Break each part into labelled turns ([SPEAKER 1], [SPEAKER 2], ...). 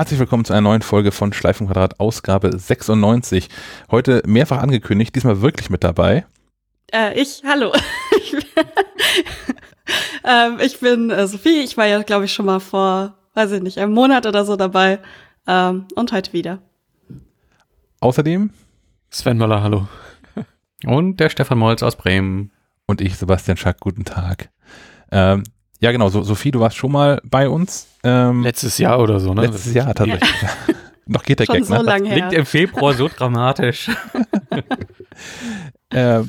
[SPEAKER 1] Herzlich willkommen zu einer neuen Folge von Schleifenquadrat, Ausgabe 96. Heute mehrfach angekündigt, diesmal wirklich mit dabei.
[SPEAKER 2] Äh, ich, hallo. ähm, ich bin äh, Sophie, ich war ja, glaube ich, schon mal vor, weiß ich nicht, einem Monat oder so dabei. Ähm, und heute wieder.
[SPEAKER 1] Außerdem
[SPEAKER 3] Sven Möller, hallo.
[SPEAKER 4] Und der Stefan Molz aus Bremen.
[SPEAKER 1] und ich, Sebastian Schack, guten Tag. Ähm, ja, genau, so, Sophie, du warst schon mal bei uns. Ähm,
[SPEAKER 3] Letztes Jahr oder so, ne?
[SPEAKER 1] letztes Jahr tatsächlich. Noch geht der
[SPEAKER 2] Schon
[SPEAKER 1] Gag,
[SPEAKER 2] so
[SPEAKER 1] ne?
[SPEAKER 2] lange
[SPEAKER 4] Klingt
[SPEAKER 2] her.
[SPEAKER 4] im Februar so dramatisch.
[SPEAKER 1] Äh,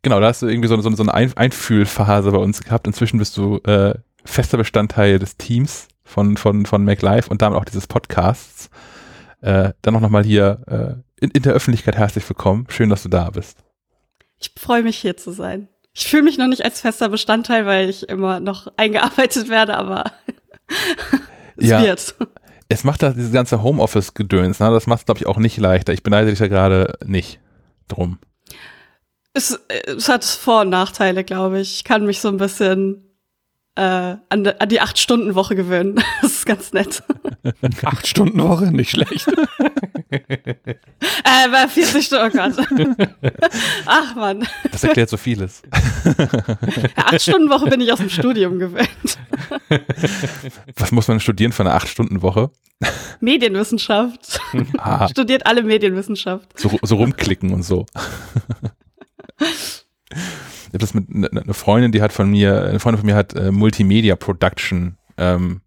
[SPEAKER 1] genau, da hast du irgendwie so, so, so eine Ein Einfühlphase bei uns gehabt. Inzwischen bist du äh, fester Bestandteil des Teams von, von, von MacLife und damit auch dieses Podcasts. Äh, dann auch nochmal hier äh, in, in der Öffentlichkeit herzlich willkommen. Schön, dass du da bist.
[SPEAKER 2] Ich freue mich hier zu sein. Ich fühle mich noch nicht als fester Bestandteil, weil ich immer noch eingearbeitet werde, aber es
[SPEAKER 1] Ja.
[SPEAKER 2] wird.
[SPEAKER 1] Es macht da dieses ganze Homeoffice-Gedöns, ne? das macht es, glaube ich, auch nicht leichter. Ich beneide dich ja gerade nicht drum.
[SPEAKER 2] Es, es hat Vor- und Nachteile, glaube ich. Ich kann mich so ein bisschen äh, an, an die Acht-Stunden-Woche gewöhnen. Das ist ganz nett.
[SPEAKER 3] Acht Stunden Woche, nicht schlecht.
[SPEAKER 2] Äh, bei 40 Stunden, oh Gott. Ach man,
[SPEAKER 1] Das erklärt so vieles.
[SPEAKER 2] Acht-Stunden-Woche bin ich aus dem Studium gewöhnt.
[SPEAKER 1] Was muss man studieren für eine 8-Stunden-Woche?
[SPEAKER 2] Medienwissenschaft.
[SPEAKER 1] Ah,
[SPEAKER 2] Studiert alle Medienwissenschaft.
[SPEAKER 1] so, so rumklicken und so. Ich habe das mit ne- ne- eine Freundin, die hat von mir, eine Freundin von mir hat äh, Multimedia Production ähm,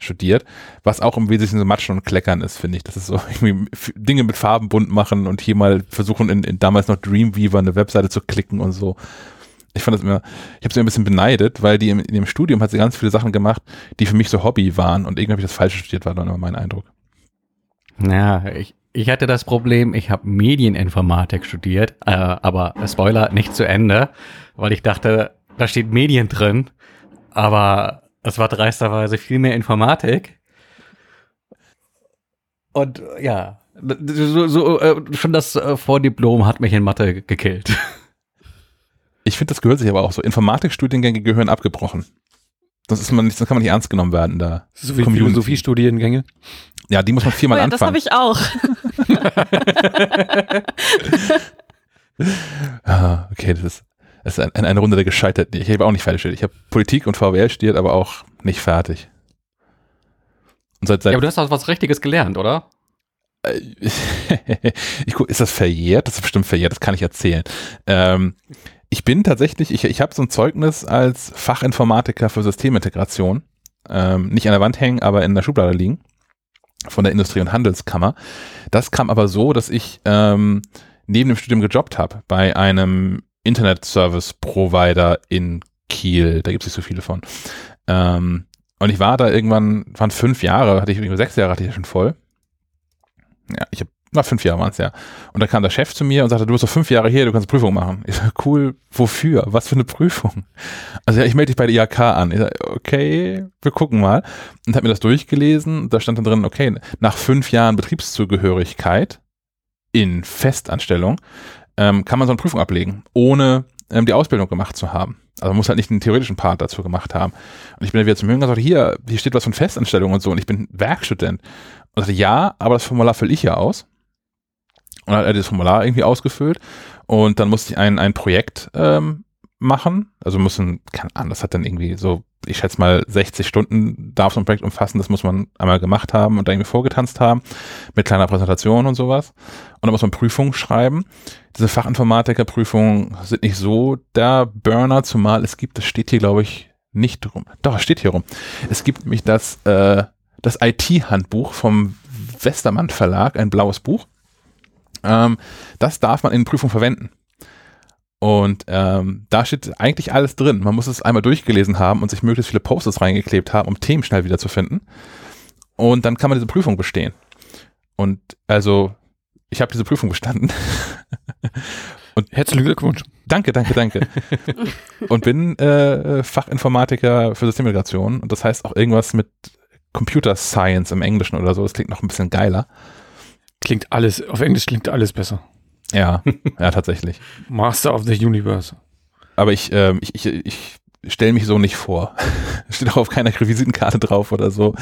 [SPEAKER 1] studiert, was auch im Wesentlichen so Matschen und Kleckern ist, finde ich. Das ist so irgendwie Dinge mit Farben bunt machen und hier mal versuchen, in, in damals noch Dreamweaver eine Webseite zu klicken und so. Ich fand das immer, ich habe sie ein bisschen beneidet, weil die im, in dem Studium hat sie ganz viele Sachen gemacht, die für mich so Hobby waren und irgendwie habe ich das Falsche studiert, war dann immer mein Eindruck.
[SPEAKER 4] Ja, ich, ich hatte das Problem, ich habe Medieninformatik studiert, äh, aber Spoiler, nicht zu Ende, weil ich dachte, da steht Medien drin, aber es war dreisterweise viel mehr Informatik. Und ja, so, so, äh, schon das äh, Vordiplom hat mich in Mathe gekillt.
[SPEAKER 1] Ich finde, das gehört sich aber auch so. Informatikstudiengänge gehören abgebrochen. Das ist man nicht, das kann man nicht ernst genommen werden da.
[SPEAKER 3] So. Philosophiestudiengänge.
[SPEAKER 1] Ja, die muss man
[SPEAKER 2] Oh
[SPEAKER 1] viermal
[SPEAKER 2] ja, das habe
[SPEAKER 1] anfangen.
[SPEAKER 2] ich auch.
[SPEAKER 1] Ah, okay, das ist, das ist ein, eine Runde der Gescheiterten. Ich habe auch nicht fertig studiert. Ich habe Politik und VWL studiert, aber auch nicht fertig. Und seit,
[SPEAKER 4] Ja,
[SPEAKER 1] seit
[SPEAKER 4] aber du hast auch was Richtiges gelernt, oder?
[SPEAKER 1] ich guck, ist das verjährt? Das ist bestimmt verjährt, das kann ich erzählen. Ähm, ich bin tatsächlich, ich, ich habe so ein Zeugnis als Fachinformatiker für Systemintegration. Ähm, nicht an der Wand hängen, aber in der Schublade liegen. Von der Industrie- und Handelskammer. Das kam aber so, dass ich ähm, neben dem Studium gejobbt habe bei einem Internet-Service-Provider in Kiel. Da gibt es nicht so viele von. Ähm, und ich war da irgendwann, waren fünf Jahre, hatte ich sechs Jahre hatte ich ja schon voll. Ja, ich habe, na, fünf Jahre waren es ja. Und da kam der Chef zu mir und sagte, du bist doch fünf Jahre hier, du kannst eine Prüfung machen. Ich sag, cool, wofür? Was für eine Prüfung? Also ja, ich melde dich bei der IHK an. Ich sag, okay, wir gucken mal. Und habe mir das durchgelesen. Da stand dann drin, okay, nach fünf Jahren Betriebszugehörigkeit in Festanstellung ähm, kann man so eine Prüfung ablegen, ohne ähm, die Ausbildung gemacht zu haben. Also man muss halt nicht einen theoretischen Part dazu gemacht haben. Und ich bin dann wieder zum Jünger und sagte, hier, hier steht was von Festanstellung und so. Und ich bin Werkstudent. Und sagte, ja, aber das Formular fülle ich ja aus. Und dann hat er das Formular irgendwie ausgefüllt. Und dann musste ich ein, ein Projekt ähm, machen. Also müssen, keine Ahnung, das hat dann irgendwie so, ich schätze mal 60 Stunden darf so ein Projekt umfassen. Das muss man einmal gemacht haben und da irgendwie vorgetanzt haben. Mit kleiner Präsentation und sowas. Und dann muss man Prüfungen schreiben. Diese Fachinformatikerprüfungen sind nicht so der Burner, zumal es gibt, das steht hier, glaube ich, nicht drum. Doch, steht hier rum. Es gibt nämlich das, äh, das IT-Handbuch vom Westermann Verlag, ein blaues Buch. Ähm, das darf man in Prüfung verwenden. Und ähm, da steht eigentlich alles drin. Man muss es einmal durchgelesen haben und sich möglichst viele Posts reingeklebt haben, um Themen schnell wiederzufinden. Und dann kann man diese Prüfung bestehen. Und also, ich habe diese Prüfung bestanden.
[SPEAKER 3] Herzlichen Glückwunsch.
[SPEAKER 1] Danke, danke, danke. und bin äh, Fachinformatiker für Systemintegration. Und das heißt auch irgendwas mit Computer Science im Englischen oder so. Das klingt noch ein bisschen geiler.
[SPEAKER 3] Klingt alles, auf Englisch klingt alles besser.
[SPEAKER 1] Ja, ja, tatsächlich.
[SPEAKER 3] Master of the Universe.
[SPEAKER 1] Aber ich, ähm, ich, ich, ich stelle mich so nicht vor. Steht auch auf keiner Visitenkarte drauf oder so.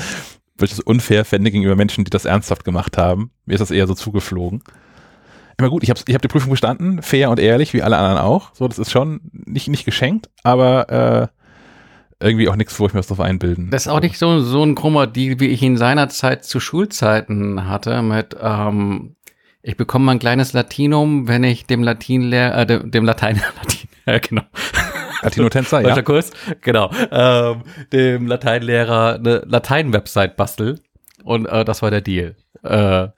[SPEAKER 1] weil ich das unfair fände gegenüber Menschen, die das ernsthaft gemacht haben. Mir ist das eher so zugeflogen. Immer gut, ich habe ich hab die Prüfung bestanden, fair und ehrlich, wie alle anderen auch. So, das ist schon nicht, nicht geschenkt, aber äh, irgendwie auch nichts, wo ich mir was drauf einbilden.
[SPEAKER 4] Das ist auch nicht so, so ein krummer Deal, wie ich ihn seinerzeit zu Schulzeiten hatte mit, ähm, ich bekomme ein kleines Latinum, wenn ich dem Latinlehrer, äh, dem, dem Latein, Latin, ja, genau.
[SPEAKER 1] Latino-Tänzer, ja.
[SPEAKER 4] Deutscher Kurs, genau. Ähm, dem Lateinlehrer eine Latein-Website bastel. Und äh, das war der Deal. Äh,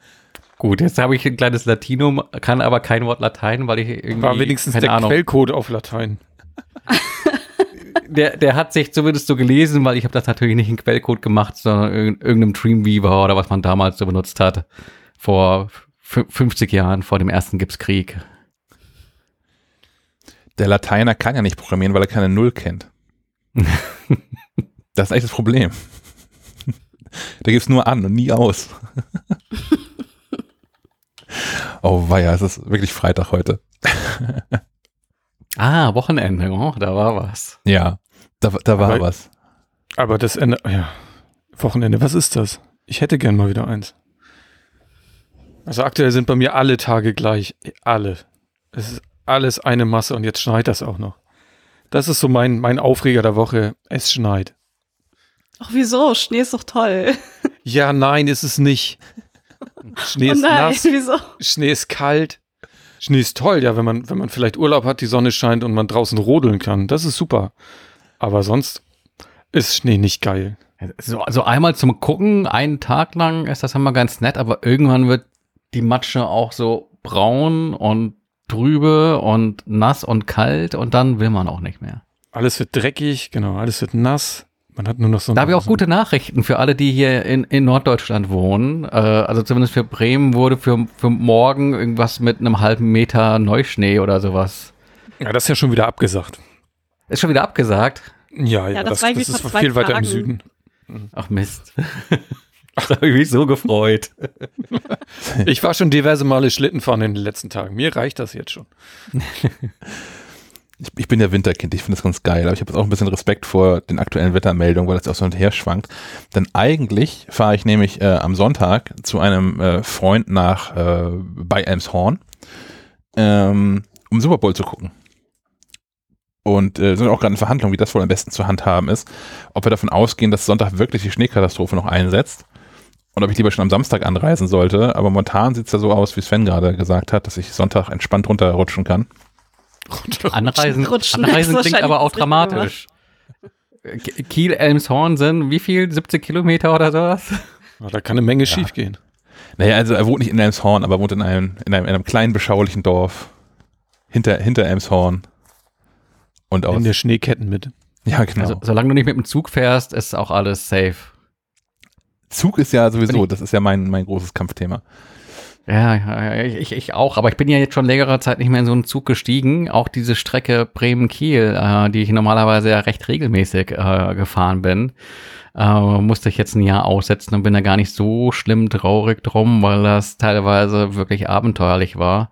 [SPEAKER 4] gut, jetzt habe ich ein kleines Latinum, kann aber kein Wort Latein, weil ich irgendwie.
[SPEAKER 3] War wenigstens
[SPEAKER 4] keine
[SPEAKER 3] der
[SPEAKER 4] Ahnung.
[SPEAKER 3] Quellcode auf Latein.
[SPEAKER 4] der, der hat sich zumindest so gelesen, weil ich habe das natürlich nicht in Quellcode gemacht, sondern in irgendeinem Dreamweaver oder was man damals so benutzt hat. Vor fü- 50 Jahren, vor dem ersten Gipskrieg.
[SPEAKER 1] Der Lateiner kann ja nicht programmieren, weil er keine Null kennt. das ist echt das Problem. Der gibt's nur an und nie aus. oh weia, es ist wirklich Freitag heute.
[SPEAKER 4] Ah, Wochenende, oh, da war was.
[SPEAKER 1] Ja, da, da war
[SPEAKER 3] Aber-
[SPEAKER 1] was.
[SPEAKER 3] Aber das Ende, ja, Wochenende, was ist das? Ich hätte gern mal wieder eins. Also aktuell sind bei mir alle Tage gleich. Alle. Es ist alles eine Masse und jetzt schneit das auch noch. Das ist so mein, mein Aufreger der Woche. Es schneit.
[SPEAKER 2] Ach, wieso? Schnee ist doch toll.
[SPEAKER 3] Ja, nein, ist es nicht. Schnee
[SPEAKER 2] oh
[SPEAKER 3] ist
[SPEAKER 2] nein,
[SPEAKER 3] nass,
[SPEAKER 2] wieso?
[SPEAKER 3] Schnee ist kalt. Schnee ist toll, ja, wenn man, wenn man vielleicht Urlaub hat, die Sonne scheint und man draußen rodeln kann. Das ist super. Aber sonst ist Schnee nicht geil.
[SPEAKER 4] So, also einmal zum Gucken, einen Tag lang ist das immer ganz nett, aber irgendwann wird die Matsche auch so braun und trübe und nass und kalt und dann will man auch nicht mehr.
[SPEAKER 3] Alles wird dreckig, genau, alles wird nass. Man hat nur noch so
[SPEAKER 4] Da habe ich auch gute Nachrichten für alle, die hier in, in Norddeutschland wohnen. Äh, also zumindest für Bremen wurde für, für morgen irgendwas mit einem halben Meter Neuschnee oder sowas.
[SPEAKER 3] Ja, das ist ja schon wieder abgesagt.
[SPEAKER 4] Ist schon wieder abgesagt.
[SPEAKER 3] Ja, ja,
[SPEAKER 2] Ja, das
[SPEAKER 3] das, das, ist viel weiter im
[SPEAKER 2] Tagen.
[SPEAKER 3] Süden.
[SPEAKER 4] Ach Mist. da habe ich mich so gefreut.
[SPEAKER 3] Ich war schon diverse Male Schlitten fahren in den letzten Tagen. Mir reicht das jetzt schon.
[SPEAKER 1] Ich, ich bin ja Winterkind, ich finde das ganz geil, aber ich habe jetzt auch ein bisschen Respekt vor den aktuellen Wettermeldungen, weil das auch so hinterher schwankt. Denn eigentlich fahre ich nämlich äh, am Sonntag zu einem äh, Freund nach äh, bei Elmshorn, ähm, um Super Bowl zu gucken. Und äh, sind auch gerade in Verhandlungen, wie das wohl am besten zu handhaben ist, ob wir davon ausgehen, dass Sonntag wirklich die Schneekatastrophe noch einsetzt und ob ich lieber schon am Samstag anreisen sollte. Aber momentan sieht es ja so aus, wie Sven gerade gesagt hat, dass ich Sonntag entspannt runterrutschen kann.
[SPEAKER 4] Anreisen,
[SPEAKER 2] Rutschen
[SPEAKER 4] Anreisen klingt aber auch dramatisch. K- Kiel, Elmshorn sind wie viel? 70 Kilometer oder sowas?
[SPEAKER 3] Ja, da kann eine Menge schief gehen.
[SPEAKER 1] Naja, also er wohnt nicht in Elmshorn, aber wohnt in einem, in einem, in einem kleinen, beschaulichen Dorf hinter, hinter Elmshorn. Und aus.
[SPEAKER 3] In der Schneeketten mit.
[SPEAKER 1] Ja, genau.
[SPEAKER 4] Also, solange du nicht mit dem Zug fährst, ist auch alles safe.
[SPEAKER 1] Zug ist ja sowieso, das ist ja mein, mein großes Kampfthema.
[SPEAKER 4] Ja, ja, ich, ich auch, aber ich bin ja jetzt schon längere Zeit nicht mehr in so einen Zug gestiegen. Auch diese Strecke Bremen-Kiel, äh, die ich normalerweise ja recht regelmäßig äh, gefahren bin, äh, musste ich jetzt ein Jahr aussetzen und bin da gar nicht so schlimm traurig drum, weil das teilweise wirklich abenteuerlich war.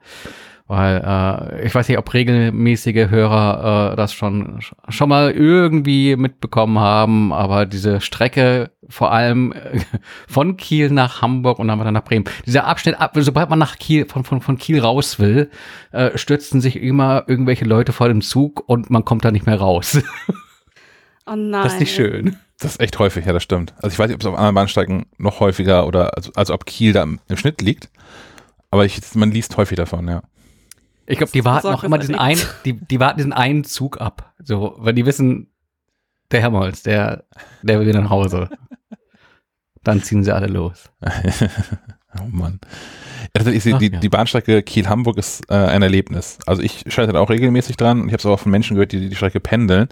[SPEAKER 4] Weil äh, ich weiß nicht, ob regelmäßige Hörer äh, das schon schon mal irgendwie mitbekommen haben, aber diese Strecke vor allem äh, von Kiel nach Hamburg und dann weiter nach Bremen. Dieser Abschnitt, ab, sobald man nach Kiel von von von Kiel raus will, äh, stürzen sich immer irgendwelche Leute vor dem Zug und man kommt da nicht mehr raus.
[SPEAKER 2] Oh nein.
[SPEAKER 4] Das ist nicht schön.
[SPEAKER 1] Das ist echt häufig, ja, das stimmt. Also ich weiß nicht, ob es auf anderen Bahnsteigen noch häufiger oder, also, also ob Kiel da im, im Schnitt liegt. Aber ich, man liest häufig davon, ja.
[SPEAKER 4] Ich glaube, die warten auch immer diesen einen, die, die warten diesen einen Zug ab. So, weil die wissen, der Helmholtz, der, der will wieder nach Hause. Dann ziehen sie alle los.
[SPEAKER 1] oh Mann. Tatsächlich, die,
[SPEAKER 4] Ach,
[SPEAKER 1] die,
[SPEAKER 4] ja.
[SPEAKER 1] die Bahnstrecke Kiel-Hamburg ist äh, ein Erlebnis. Also ich schalte da auch regelmäßig dran und ich habe es auch von Menschen gehört, die die Strecke pendeln,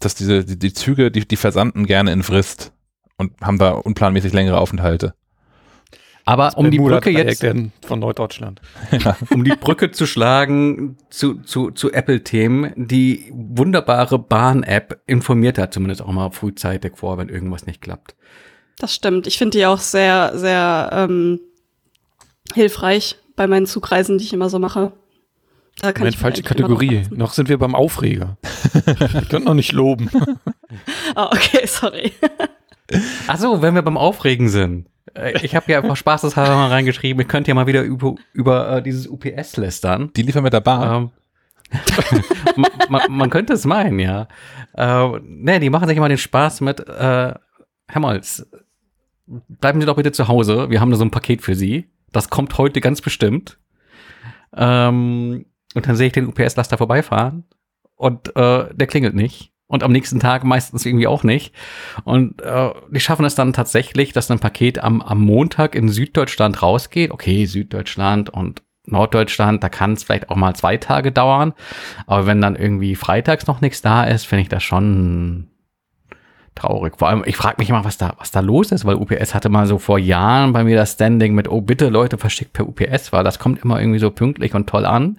[SPEAKER 1] dass diese, die, die Züge, die, die versanden gerne in Frist und haben da unplanmäßig längere Aufenthalte.
[SPEAKER 4] Aber um die Brücke jetzt,
[SPEAKER 3] denn von Norddeutschland.
[SPEAKER 4] um die Brücke zu schlagen zu, zu, zu Apple-Themen, die wunderbare Bahn-App informiert da zumindest auch mal frühzeitig vor, wenn irgendwas nicht klappt.
[SPEAKER 2] Das stimmt. Ich finde die auch sehr, sehr ähm, hilfreich bei meinen Zugreisen, die ich immer so mache. Da kann
[SPEAKER 3] Moment,
[SPEAKER 2] ich
[SPEAKER 3] falsche Kategorie.
[SPEAKER 2] achten.
[SPEAKER 3] Noch sind wir beim Aufreger. Wir können noch nicht loben.
[SPEAKER 2] Ah, okay, sorry.
[SPEAKER 4] Ach so, wenn wir beim Aufregen sind. Äh, Ich habe ja einfach spaßeshalber mal reingeschrieben, ich könnte ja mal wieder über, über äh, dieses UPS lästern.
[SPEAKER 1] Die liefern mit der Bahn.
[SPEAKER 4] Ähm, man, man, man könnte es meinen, ja. Äh, ne, die machen sich immer den Spaß mit, äh, Herr Molz, bleiben Sie doch bitte zu Hause, wir haben da so ein Paket für Sie. Das kommt heute ganz bestimmt. Ähm, und dann sehe ich den UPS-Laster vorbeifahren und äh, der klingelt nicht. Und am nächsten Tag meistens irgendwie auch nicht. Und äh, die schaffen es dann tatsächlich, dass ein Paket am, am Montag in Süddeutschland rausgeht. Okay, Süddeutschland und Norddeutschland, da kann es vielleicht auch mal zwei Tage dauern. Aber wenn dann irgendwie freitags noch nichts da ist, finde ich das schon traurig. Vor allem, ich frage mich immer, was da, was da los ist, weil UPS hatte mal so vor Jahren bei mir das Standing mit, oh bitte Leute, verschickt per UPS, weil das kommt immer irgendwie so pünktlich und toll an.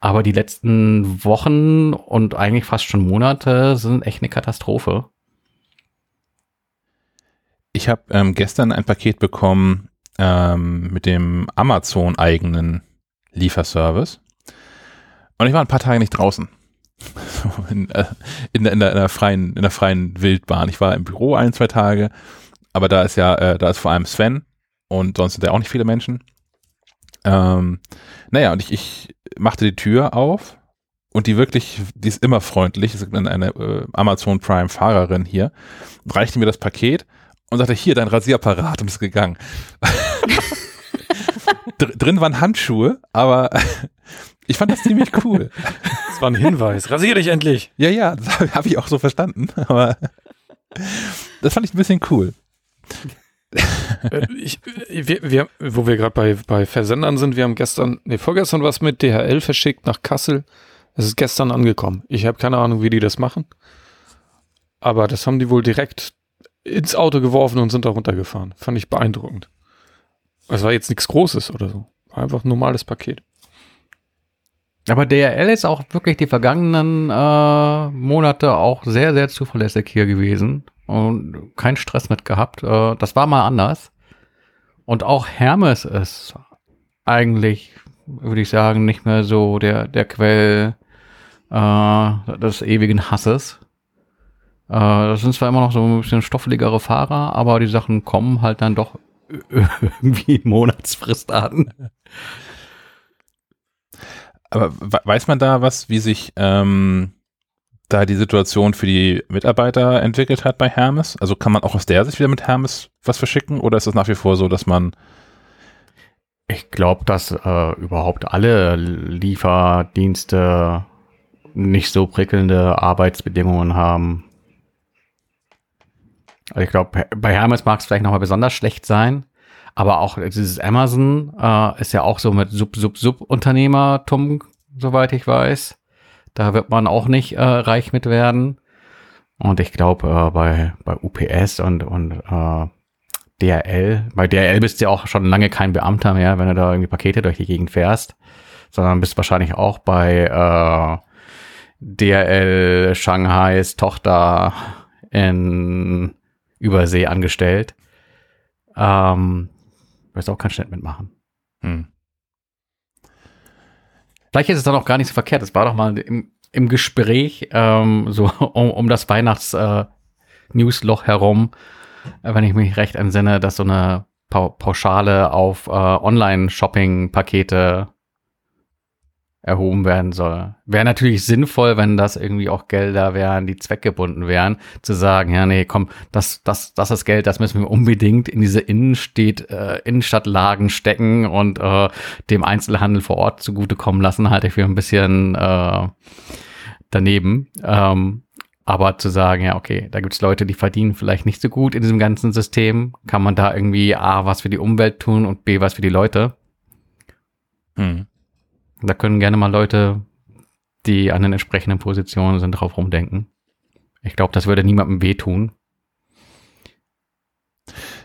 [SPEAKER 4] Aber die letzten Wochen und eigentlich fast schon Monate sind echt eine Katastrophe.
[SPEAKER 1] Ich habe ähm, gestern ein Paket bekommen ähm, mit dem Amazon-eigenen Lieferservice. Und ich war ein paar Tage nicht draußen. In, äh, in, der, in, der, in, der freien, in der freien Wildbahn. Ich war im Büro ein, zwei Tage, aber da ist ja, äh, da ist vor allem Sven und sonst sind ja auch nicht viele Menschen. Ähm, naja, und ich, ich machte die Tür auf und die wirklich, die ist immer freundlich, ist eine, eine äh, Amazon Prime Fahrerin hier, reichte mir das Paket und sagte, hier, dein Rasierapparat und ist gegangen. Dr drin waren Handschuhe, aber ich fand das ziemlich cool.
[SPEAKER 3] Das war ein Hinweis. Rasier dich endlich.
[SPEAKER 1] Ja, ja, das habe hab ich auch so verstanden, aber das fand ich ein bisschen cool.
[SPEAKER 3] Äh, ich, wir, wir, wo wir gerade bei, bei Versendern sind, wir haben gestern, nee, vorgestern was mit DHL verschickt nach Kassel. Es ist gestern angekommen. Ich habe keine Ahnung, wie die das machen. Aber das haben die wohl direkt ins Auto geworfen und sind da runtergefahren. Fand ich beeindruckend. Es war jetzt nichts Großes oder so. Einfach ein normales Paket.
[SPEAKER 4] Aber DRL ist auch wirklich die vergangenen äh, Monate auch sehr, sehr zuverlässig hier gewesen und keinen Stress mit gehabt. Äh, das war mal anders. Und auch Hermes ist eigentlich, würde ich sagen, nicht mehr so der, der Quell äh, des ewigen Hasses. Äh, das sind zwar immer noch so ein bisschen stoffeligere Fahrer, aber die Sachen kommen halt dann doch irgendwie Monatsfrist an.
[SPEAKER 1] Aber weiß man da was, wie sich ähm, da die Situation für die Mitarbeiter entwickelt hat bei Hermes? Also kann man auch aus der Sicht wieder mit Hermes was verschicken oder ist es nach wie vor so, dass man
[SPEAKER 4] ich glaube, dass äh, überhaupt alle Lieferdienste nicht so prickelnde Arbeitsbedingungen haben. Also ich glaube, bei Hermes mag es vielleicht nochmal besonders schlecht sein, aber auch dieses Amazon äh, ist ja auch so mit Sub-Sub-Sub-Unternehmertum, soweit ich weiß. Da wird man auch nicht äh, reich mit werden. Und ich glaube, äh, bei, bei UPS und, und äh, DRL, bei DRL bist du ja auch schon lange kein Beamter mehr, wenn du da irgendwie Pakete durch die Gegend fährst, sondern bist wahrscheinlich auch bei äh, DRL Shanghais Tochter in Übersee angestellt. Ähm, wirst auch keinen Schnitt mitmachen. Hm. Vielleicht ist es dann auch gar nicht so verkehrt. Es war doch mal im, im Gespräch ähm, so um, um das Weihnachts-Newsloch äh, herum, äh, wenn ich mich recht entsinne, dass so eine pa Pauschale auf äh, Online-Shopping-Pakete erhoben werden soll. Wäre natürlich sinnvoll, wenn das irgendwie auch Gelder wären, die zweckgebunden wären, zu sagen, ja, nee, komm, das, das, das ist Geld, das müssen wir unbedingt in diese Innenstadt, äh, Innenstadtlagen stecken und äh, dem Einzelhandel vor Ort zugutekommen lassen, halte ich für ein bisschen äh, daneben. Ähm, aber zu sagen, ja, okay, da gibt's Leute, die verdienen vielleicht nicht so gut in diesem ganzen System, kann man da irgendwie A, was für die Umwelt tun und B, was für die Leute. Hm. Da können gerne mal Leute, die an den entsprechenden Positionen sind, drauf rumdenken. Ich glaube, das würde niemandem wehtun.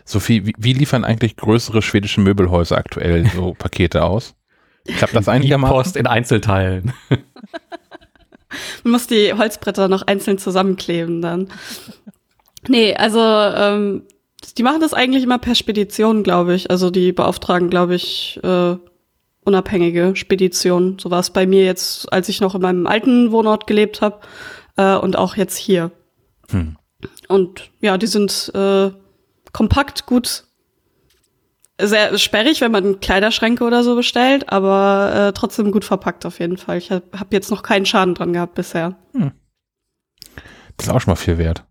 [SPEAKER 1] Sophie, wie, wie liefern eigentlich größere schwedische Möbelhäuser aktuell so Pakete aus? Klappt das einigermaßen?
[SPEAKER 4] Post in Einzelteilen.
[SPEAKER 2] Man muss die Holzbretter noch einzeln zusammenkleben dann. Nee, also ähm, die machen das eigentlich immer per Spedition, glaube ich. Also die beauftragen, glaube ich, äh, unabhängige Spedition. So war es bei mir jetzt, als ich noch in meinem alten Wohnort gelebt habe äh, und auch jetzt hier. Hm. Und ja, die sind äh, kompakt, gut, sehr sperrig, wenn man Kleiderschränke oder so bestellt, aber äh, trotzdem gut verpackt auf jeden Fall. Ich habe hab jetzt noch keinen Schaden dran gehabt bisher. Hm.
[SPEAKER 1] Das ist auch schon mal viel wert.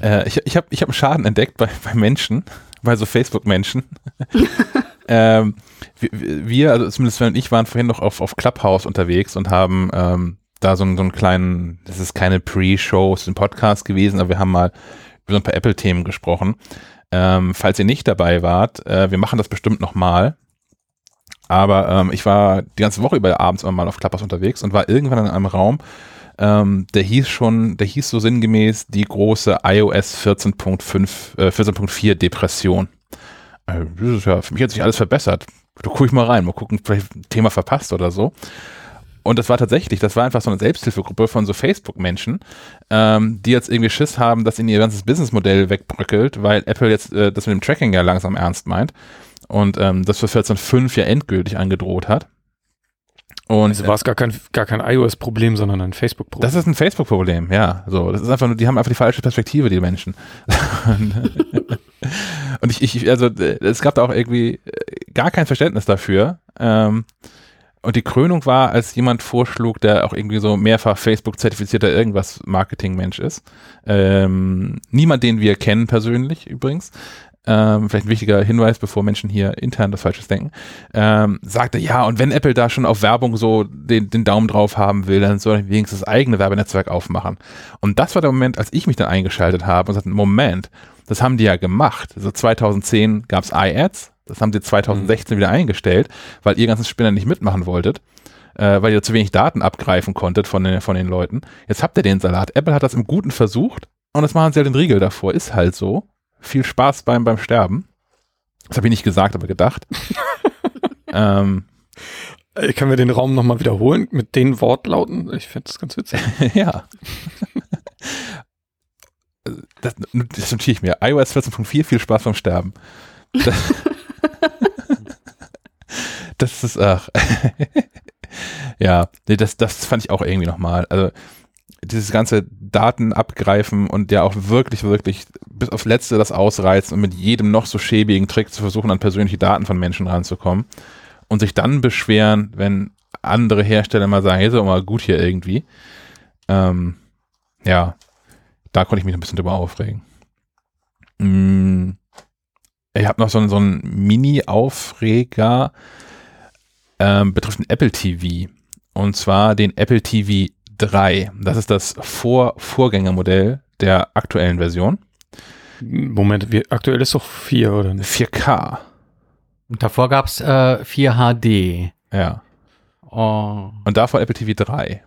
[SPEAKER 1] Äh, ich ich habe ich hab einen Schaden entdeckt bei, bei Menschen, bei so Facebook-Menschen. ähm, wir, also zumindest Sven und ich, waren vorhin noch auf, auf Clubhouse unterwegs und haben ähm, da so, einen, so einen kleinen, das ist keine Pre-Show, es ist ein Podcast gewesen, aber wir haben mal über so ein paar Apple-Themen gesprochen. Ähm, falls ihr nicht dabei wart, äh, wir machen das bestimmt nochmal. Aber ähm, ich war die ganze Woche über abends immer mal auf Clubhouse unterwegs und war irgendwann in einem Raum, ähm, der hieß schon, der hieß so sinngemäß die große iOS 14.5, äh, 14.4 Depression. Ist ja, für mich hat sich alles verbessert. Da gucke ich mal rein, mal gucken, vielleicht ein Thema verpasst oder so. Und das war tatsächlich, das war einfach so eine Selbsthilfegruppe von so Facebook-Menschen, ähm, die jetzt irgendwie Schiss haben, dass ihnen ihr ganzes Businessmodell wegbröckelt, weil Apple jetzt äh, das mit dem Tracking ja langsam ernst meint und ähm, das für 14.5 ja endgültig angedroht hat.
[SPEAKER 3] Und also war es gar kein, gar kein iOS-Problem, sondern ein Facebook-Problem.
[SPEAKER 1] Das ist ein Facebook-Problem, ja. So, das ist einfach nur, die haben einfach die falsche Perspektive, die Menschen. und ich, ich, also es gab da auch irgendwie äh, gar kein Verständnis dafür. Ähm, und die Krönung war, als jemand vorschlug, der auch irgendwie so mehrfach Facebook-zertifizierter irgendwas Marketing-Mensch ist. Ähm, niemand, den wir kennen persönlich übrigens. Ähm, vielleicht ein wichtiger Hinweis, bevor Menschen hier intern das Falsches denken, ähm, sagte, ja, und wenn Apple da schon auf Werbung so den, den Daumen drauf haben will, dann soll er wenigstens das eigene Werbenetzwerk aufmachen. Und das war der Moment, als ich mich dann eingeschaltet habe und sagte, Moment, das haben die ja gemacht. Also 2010 gab es iAds, das haben sie 2016 mhm. wieder eingestellt, weil ihr ganzen Spinner nicht mitmachen wolltet, äh, weil ihr zu wenig Daten abgreifen konntet von den, von den Leuten. Jetzt habt ihr den Salat. Apple hat das im Guten versucht und jetzt machen sie halt den Riegel davor. Ist halt so. Viel Spaß beim, beim Sterben. Das habe ich nicht gesagt, aber gedacht.
[SPEAKER 3] ähm, äh, können wir den Raum nochmal wiederholen mit den Wortlauten? Ich finde das ganz witzig.
[SPEAKER 1] ja. das, das notiere ich mir. iOS 14.4, viel Spaß beim Sterben. Das, das ist, ach. ja, nee, das, das fand ich auch irgendwie nochmal. Also, dieses ganze Daten abgreifen und ja auch wirklich, wirklich bis aufs Letzte das ausreizen und mit jedem noch so schäbigen Trick zu versuchen, an persönliche Daten von Menschen ranzukommen und sich dann beschweren, wenn andere Hersteller mal sagen, hey, ist doch mal gut hier irgendwie. Ähm, ja, da konnte ich mich ein bisschen drüber aufregen. Mm, ich habe noch so, so einen Mini-Aufreger ähm, betreffend Apple TV. Und zwar den Apple TV 3. Das ist das Vor Vorgängermodell der aktuellen Version.
[SPEAKER 3] Moment, wie, aktuell ist doch 4 oder nicht?
[SPEAKER 1] 4K.
[SPEAKER 4] Und davor gab es äh, 4 HD.
[SPEAKER 1] Ja. Oh. Und davor Apple TV 3.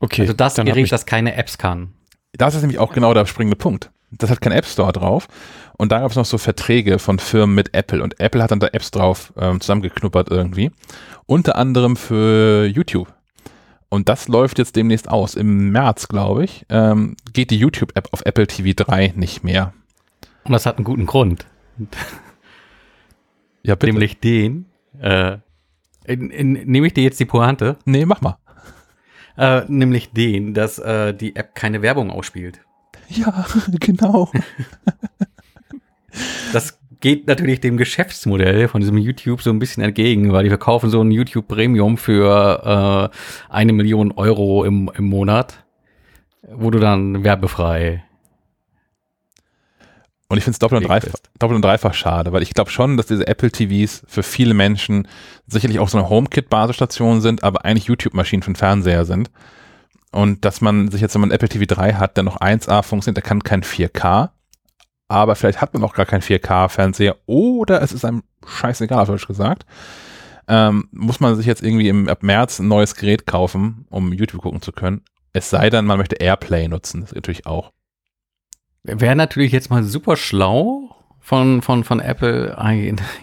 [SPEAKER 4] Okay. Also das Gerät, das keine Apps kann.
[SPEAKER 1] Das ist nämlich auch genau der springende Punkt. Das hat kein App Store drauf. Und da gab es noch so Verträge von Firmen mit Apple. Und Apple hat dann da Apps drauf ähm, zusammengeknuppert irgendwie. Unter anderem für YouTube. Und das läuft jetzt demnächst aus. Im März, glaube ich, ähm, geht die YouTube-App auf Apple TV 3 nicht mehr.
[SPEAKER 4] Und das hat einen guten Grund. ja, bitte. Nämlich den. Äh, nehme ich dir jetzt die Pointe?
[SPEAKER 1] Nee, mach mal.
[SPEAKER 4] Äh, nämlich den, dass äh, die App keine Werbung ausspielt.
[SPEAKER 1] Ja, genau.
[SPEAKER 4] das geht natürlich dem Geschäftsmodell von diesem YouTube so ein bisschen entgegen, weil die verkaufen so ein YouTube Premium für äh, eine Million Euro im, im Monat, wo du dann werbefrei
[SPEAKER 1] und ich finde es doppelt, und dreifach, doppelt und dreifach schade, weil ich glaube schon, dass diese Apple TVs für viele Menschen sicherlich auch so eine HomeKit-Basisstation sind, aber eigentlich YouTube-Maschinen für den Fernseher sind. Und dass man sich jetzt, wenn man Apple TV 3 hat, der noch 1A funktioniert, der kann kein 4K, aber vielleicht hat man auch gar keinen 4K-Fernseher oder es ist einem scheißegal, auf Deutsch gesagt. Ähm, muss man sich jetzt irgendwie im, ab März ein neues Gerät kaufen, um YouTube gucken zu können. Es sei denn, man möchte Airplay nutzen, das ist natürlich auch.
[SPEAKER 4] Wäre natürlich jetzt mal super schlau von, von, von Apple,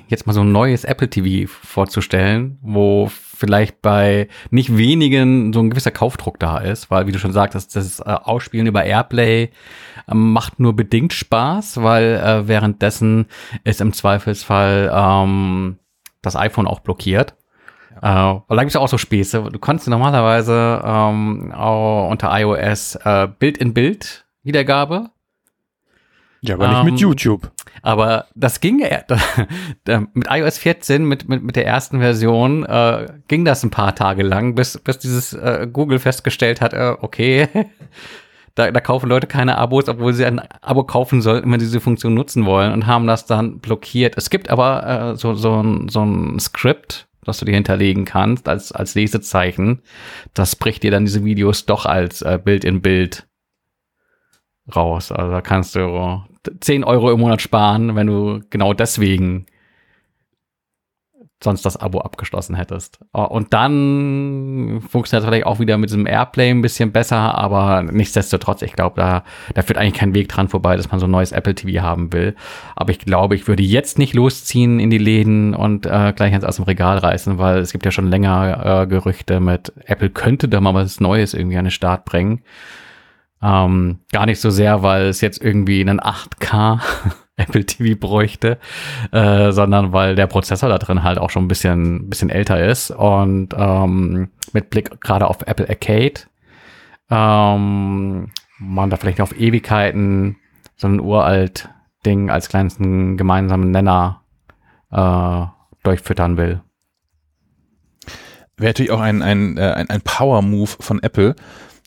[SPEAKER 4] jetzt mal so ein neues Apple TV vorzustellen, wo vielleicht bei nicht wenigen so ein gewisser Kaufdruck da ist, weil, wie du schon sagtest, das äh, Ausspielen über Airplay äh, macht nur bedingt Spaß, weil äh, währenddessen ist im Zweifelsfall ähm, das iPhone auch blockiert. Äh, da gibt es ja auch so Späße. Du konntest normalerweise ähm, auch unter iOS äh, Bild-in-Bild Wiedergabe.
[SPEAKER 3] Ja, aber nicht mit
[SPEAKER 4] Ähm,
[SPEAKER 3] YouTube.
[SPEAKER 4] Aber das ging mit iOS 14, mit, mit, mit der ersten Version, äh, ging das ein paar Tage lang, bis, bis dieses äh, Google festgestellt hat, äh, okay, da, da kaufen Leute keine Abos, obwohl sie ein Abo kaufen sollten, wenn sie diese Funktion nutzen wollen und haben das dann blockiert. Es gibt aber äh, so, so, ein, so ein Skript, das du dir hinterlegen kannst als, als Lesezeichen. Das bricht dir dann diese Videos doch als äh, Bild in Bild raus. Also da kannst du 10 Euro im Monat sparen, wenn du genau deswegen sonst das Abo abgeschlossen hättest. Oh, Und dann funktioniert es vielleicht auch wieder mit diesem Airplay ein bisschen besser, aber nichtsdestotrotz, ich glaube, da, da führt eigentlich kein Weg dran vorbei, dass man so ein neues Apple TV haben will. Aber ich glaube, ich würde jetzt nicht losziehen in die Läden und äh, gleich eins aus dem Regal reißen, weil es gibt ja schon länger äh, Gerüchte mit Apple könnte da mal was Neues irgendwie an den Start bringen. Ähm, gar nicht so sehr, weil es jetzt irgendwie einen 8K Apple TV bräuchte, äh, sondern weil der Prozessor da drin halt auch schon ein bisschen, bisschen älter ist und ähm, mit Blick gerade auf Apple Arcade ähm, man da vielleicht auf Ewigkeiten so ein uralt Ding als kleinsten gemeinsamen Nenner äh, durchfüttern will.
[SPEAKER 1] Wäre natürlich auch ein, ein, äh, ein, ein Power-Move von Apple,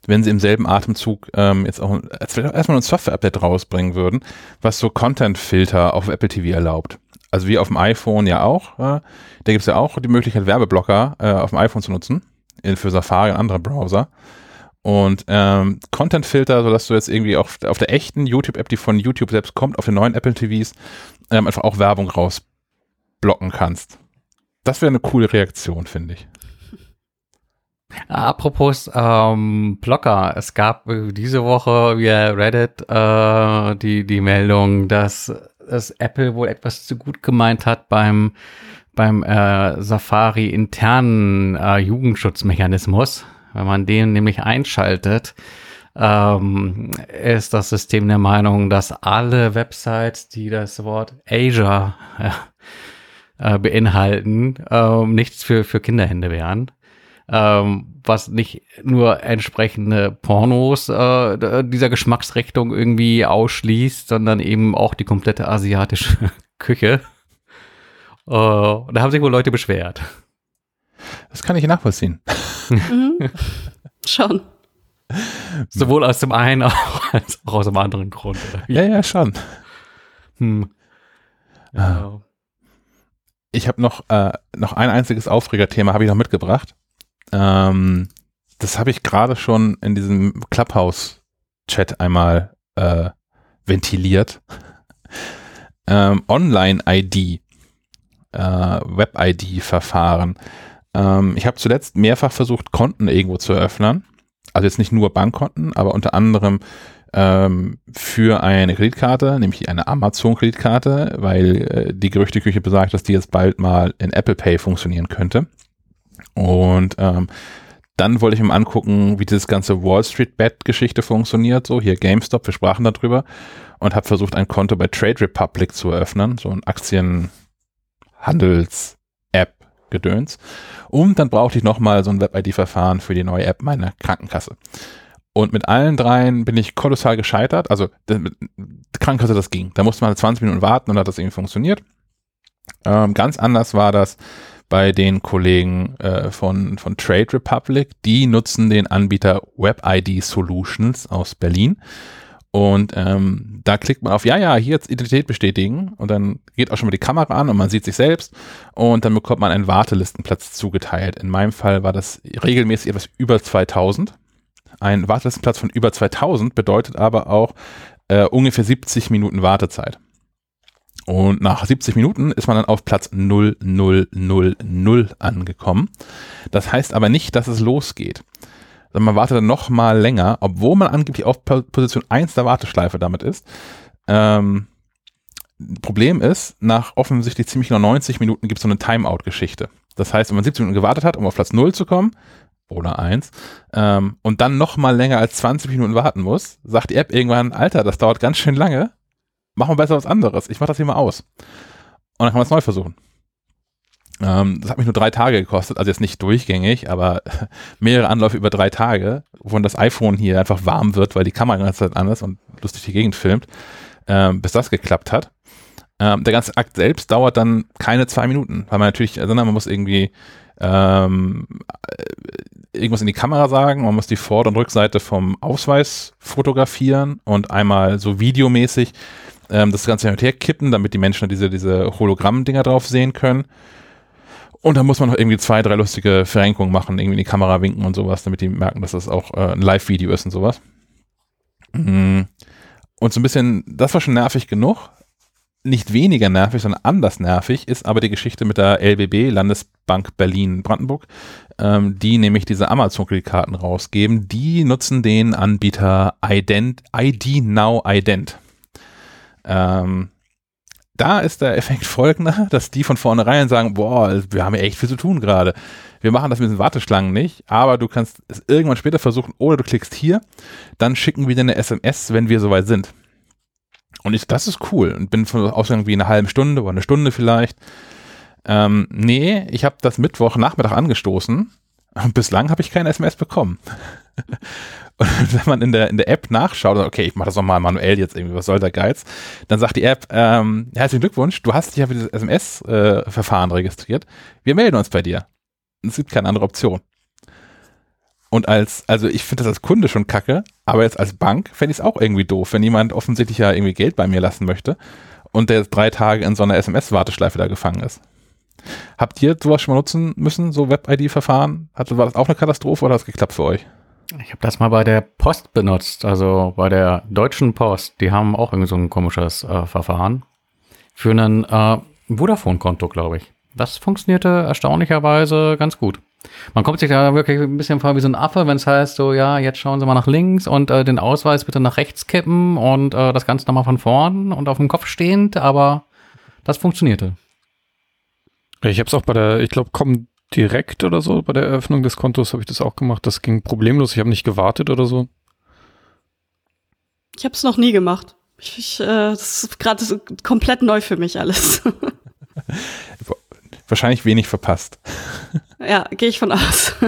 [SPEAKER 1] wenn sie im selben Atemzug ähm, jetzt auch als erstmal ein Software-Update rausbringen würden, was so Content-Filter auf Apple TV erlaubt. Also wie auf dem iPhone ja auch. Äh, da gibt es ja auch die Möglichkeit, Werbeblocker äh, auf dem iPhone zu nutzen, in, für Safari und andere Browser. Und ähm, Content-Filter, sodass du jetzt irgendwie auf, auf der echten YouTube-App, die von YouTube selbst kommt, auf den neuen Apple TVs, ähm, einfach auch Werbung rausblocken kannst. Das wäre eine coole Reaktion, finde ich.
[SPEAKER 4] Apropos ähm, Blocker, es gab äh, diese Woche via Reddit äh, die, die Meldung, dass, dass Apple wohl etwas zu gut gemeint hat beim, beim äh, Safari internen äh, Jugendschutzmechanismus. Wenn man den nämlich einschaltet, ähm, ist das System der Meinung, dass alle Websites, die das Wort Asia äh, beinhalten, ähm, nichts für, für Kinderhände wären ähm, was nicht nur entsprechende Pornos äh, dieser Geschmacksrichtung irgendwie ausschließt, sondern eben auch die komplette asiatische Küche. Äh, und da haben sich wohl Leute beschwert.
[SPEAKER 1] Das kann ich nachvollziehen.
[SPEAKER 2] Mhm. Schon.
[SPEAKER 4] Sowohl aus dem einen als auch aus dem anderen Grund.
[SPEAKER 1] Ja, ja, schon.
[SPEAKER 4] Hm.
[SPEAKER 1] Ah.
[SPEAKER 4] Ja.
[SPEAKER 1] Ich habe noch, äh, noch ein einziges Aufregerthema habe ich noch mitgebracht. Ähm, das habe ich gerade schon in diesem Clubhouse-Chat einmal äh, ventiliert. ähm, Online-ID, äh, Web-ID-Verfahren. Ähm, ich habe zuletzt mehrfach versucht, Konten irgendwo zu eröffnen. Also jetzt nicht nur Bankkonten, aber unter anderem ähm, für eine Kreditkarte, nämlich eine Amazon-Kreditkarte, weil äh, die Gerüchteküche besagt, dass die jetzt bald mal in Apple Pay funktionieren könnte. Und ähm, dann wollte ich mir angucken, wie dieses ganze Wall Street Bet Geschichte funktioniert. So hier GameStop, wir sprachen darüber und habe versucht, ein Konto bei Trade Republic zu eröffnen, so ein Aktienhandels-App Gedöns. Und dann brauchte ich nochmal so ein Web-ID-Verfahren für die neue App meiner Krankenkasse. Und mit allen dreien bin ich kolossal gescheitert. Also Krankenkasse, das ging. Da musste man halt 20 Minuten warten und hat das irgendwie funktioniert. Ähm, ganz anders war das bei den Kollegen äh, von, von Trade Republic. Die nutzen den Anbieter WebID Solutions aus Berlin. Und ähm, da klickt man auf, ja, ja, hier jetzt Identität bestätigen. Und dann geht auch schon mal die Kamera an und man sieht sich selbst. Und dann bekommt man einen Wartelistenplatz zugeteilt. In meinem Fall war das regelmäßig etwas über 2000. Ein Wartelistenplatz von über 2000 bedeutet aber auch äh, ungefähr 70 Minuten Wartezeit. Und nach 70 Minuten ist man dann auf Platz 0000 angekommen. Das heißt aber nicht, dass es losgeht. Sondern man wartet dann noch mal länger, obwohl man angeblich auf Po- Position 1 der Warteschleife damit ist. Ähm, Problem ist, nach offensichtlich ziemlich genau 90 Minuten gibt es so eine Timeout-Geschichte. Das heißt, wenn man 70 Minuten gewartet hat, um auf Platz 0 zu kommen, oder 1, ähm, und dann noch mal länger als 20 Minuten warten muss, sagt die App irgendwann, Alter, das dauert ganz schön lange, machen wir besser was anderes. Ich mach das hier mal aus. Und dann kann man es neu versuchen. Ähm, das hat mich nur drei Tage gekostet, also jetzt nicht durchgängig, aber mehrere Anläufe über drei Tage, wovon das iPhone hier einfach warm wird, weil die Kamera die ganze Zeit an ist und lustig die Gegend filmt, ähm, bis das geklappt hat. Ähm, der ganze Akt selbst dauert dann keine zwei Minuten, weil man natürlich, sondern man muss irgendwie ähm, äh, irgendwas in die Kamera sagen, man muss die Vor- und Rückseite vom Ausweis fotografieren und einmal so videomäßig ähm, das Ganze hin und her kippen, damit die Menschen diese, diese Hologramm-Dinger drauf sehen können. Und dann muss man noch irgendwie zwei, drei lustige Verrenkungen machen, irgendwie in die Kamera winken und sowas, damit die merken, dass das auch äh, ein Live-Video ist und sowas. Mm. Und so ein bisschen, das war schon nervig genug. Nicht weniger nervig, sondern anders nervig ist aber die Geschichte mit der LBB, Landesbank Berlin-Brandenburg, ähm, die nämlich diese Amazon-Kreditkarten rausgeben. Die nutzen den Anbieter Ident, ID Now Ident. Ähm, da ist der Effekt folgender, dass die von vornherein sagen, boah, wir haben ja echt viel zu tun gerade. Wir machen das mit den Warteschlangen nicht, aber du kannst es irgendwann später versuchen oder du klickst hier, dann schicken wir dir eine SMS, wenn wir soweit sind. Und ich, das ist cool und bin von ausgegangen wie eine halbe Stunde oder eine Stunde vielleicht. Ähm, nee, ich habe das Mittwoch Nachmittag angestoßen und bislang habe ich keine SMS bekommen. Und wenn man in der, in der App nachschaut, okay, ich mache das nochmal manuell jetzt irgendwie, was soll der Geiz? Dann sagt die App, ähm, herzlichen Glückwunsch, du hast dich ja für dieses SMS-Verfahren äh, registriert. Wir melden uns bei dir. Es gibt keine andere Option. Und als, also ich finde das als Kunde schon kacke, aber jetzt als Bank fände ich es auch irgendwie doof, wenn jemand offensichtlich ja irgendwie Geld bei mir lassen möchte und der drei Tage in so einer SMS-Warteschleife da gefangen ist. Habt ihr sowas schon mal nutzen müssen, so Web-ID-Verfahren? War das auch eine Katastrophe oder hat es geklappt für euch?
[SPEAKER 4] Ich habe das mal bei der Post benutzt, also bei der Deutschen Post. Die haben auch irgendwie so ein komisches äh, Verfahren für ein äh, Vodafone-Konto, glaube ich. Das funktionierte erstaunlicherweise ganz gut. Man kommt sich da wirklich ein bisschen vor wie so ein Affe, wenn es heißt, so ja, jetzt schauen Sie mal nach links und äh, den Ausweis bitte nach rechts kippen und äh, das Ganze nochmal von vorn und auf dem Kopf stehend, aber das funktionierte.
[SPEAKER 3] Ich habe es auch bei der, ich glaube, komm direkt oder so bei der Eröffnung des Kontos habe ich das auch gemacht. Das ging problemlos. Ich habe nicht gewartet oder so.
[SPEAKER 2] Ich habe es noch nie gemacht. Ich, ich, äh, das ist gerade so komplett neu für mich alles.
[SPEAKER 1] Wahrscheinlich wenig verpasst.
[SPEAKER 2] Ja, gehe ich von aus.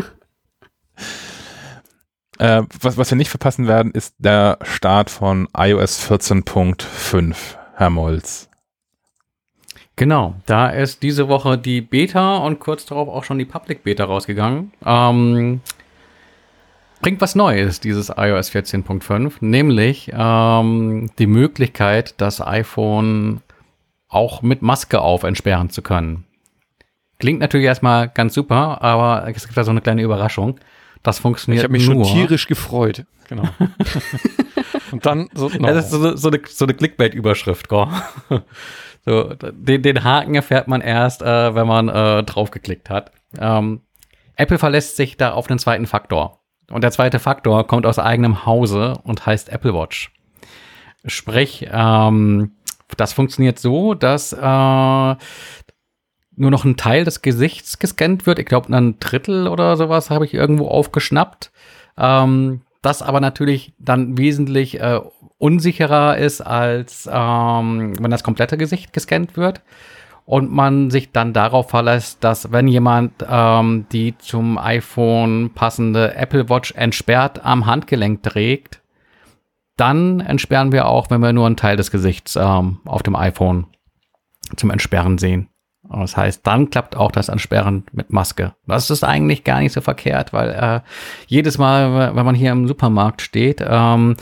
[SPEAKER 1] Äh, was, was wir nicht verpassen werden, ist der Start von iOS 14.5, Herr Molz.
[SPEAKER 4] Genau, da ist diese Woche die Beta und kurz darauf auch schon die Public Beta rausgegangen. Ähm, bringt was Neues, dieses iOS 14.5, nämlich ähm, die Möglichkeit, das iPhone auch mit Maske auf entsperren zu können. Klingt natürlich erstmal ganz super, aber es gibt da so eine kleine Überraschung. Das funktioniert
[SPEAKER 3] Ich habe mich
[SPEAKER 4] nur.
[SPEAKER 3] schon tierisch gefreut. Genau. Und dann so, no.
[SPEAKER 4] Das ist so, so eine, so eine Clickbait-Überschrift? So, den, den Haken erfährt man erst, äh, wenn man äh, draufgeklickt hat. Ähm, Apple verlässt sich da auf den zweiten Faktor. Und der zweite Faktor kommt aus eigenem Hause und heißt Apple Watch. Sprich, ähm, das funktioniert so, dass äh, nur noch ein Teil des Gesichts gescannt wird. Ich glaube, ein Drittel oder sowas habe ich irgendwo aufgeschnappt. Ähm, das aber natürlich dann wesentlich äh, unsicherer ist, als ähm, wenn das komplette Gesicht gescannt wird. Und man sich dann darauf verlässt, dass wenn jemand ähm, die zum iPhone passende Apple Watch entsperrt am Handgelenk trägt, dann entsperren wir auch, wenn wir nur einen Teil des Gesichts ähm, auf dem iPhone zum Entsperren sehen. Das heißt, dann klappt auch das Entsperren mit Maske. Das ist eigentlich gar nicht so verkehrt, weil äh, jedes Mal, wenn man hier im Supermarkt steht, ähm,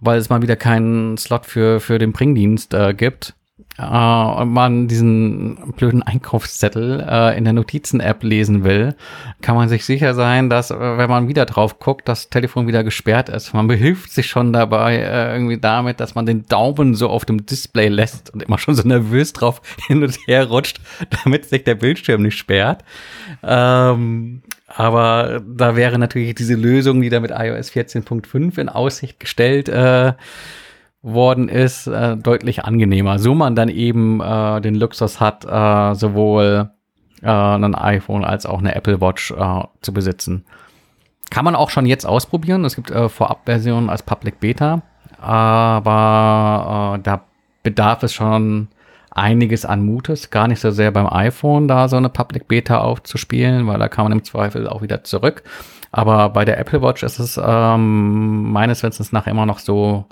[SPEAKER 4] weil es mal wieder keinen Slot für, für den Bringdienst äh, gibt, äh, und man diesen blöden Einkaufszettel äh, in der Notizen-App lesen will, kann man sich sicher sein, dass, äh, wenn man wieder drauf guckt, das Telefon wieder gesperrt ist. Man behilft sich schon dabei äh, irgendwie damit, dass man den Daumen so auf dem Display lässt und immer schon so nervös drauf hin und her rutscht, damit sich der Bildschirm nicht sperrt. Ähm, aber da wäre natürlich diese Lösung, die da mit iOS 14.5 in Aussicht gestellt äh, worden ist, äh, deutlich angenehmer. So man dann eben äh, den Luxus hat, äh, sowohl äh, ein iPhone als auch eine Apple Watch äh, zu besitzen. Kann man auch schon jetzt ausprobieren. Es gibt äh, Vorabversionen als Public Beta, aber da bedarf es schon einiges an Mutes, gar nicht so sehr beim iPhone da so eine Public Beta aufzuspielen, weil da kann man im Zweifel auch wieder zurück. Aber bei der Apple Watch ist es ähm, meines Wissens nach immer noch so,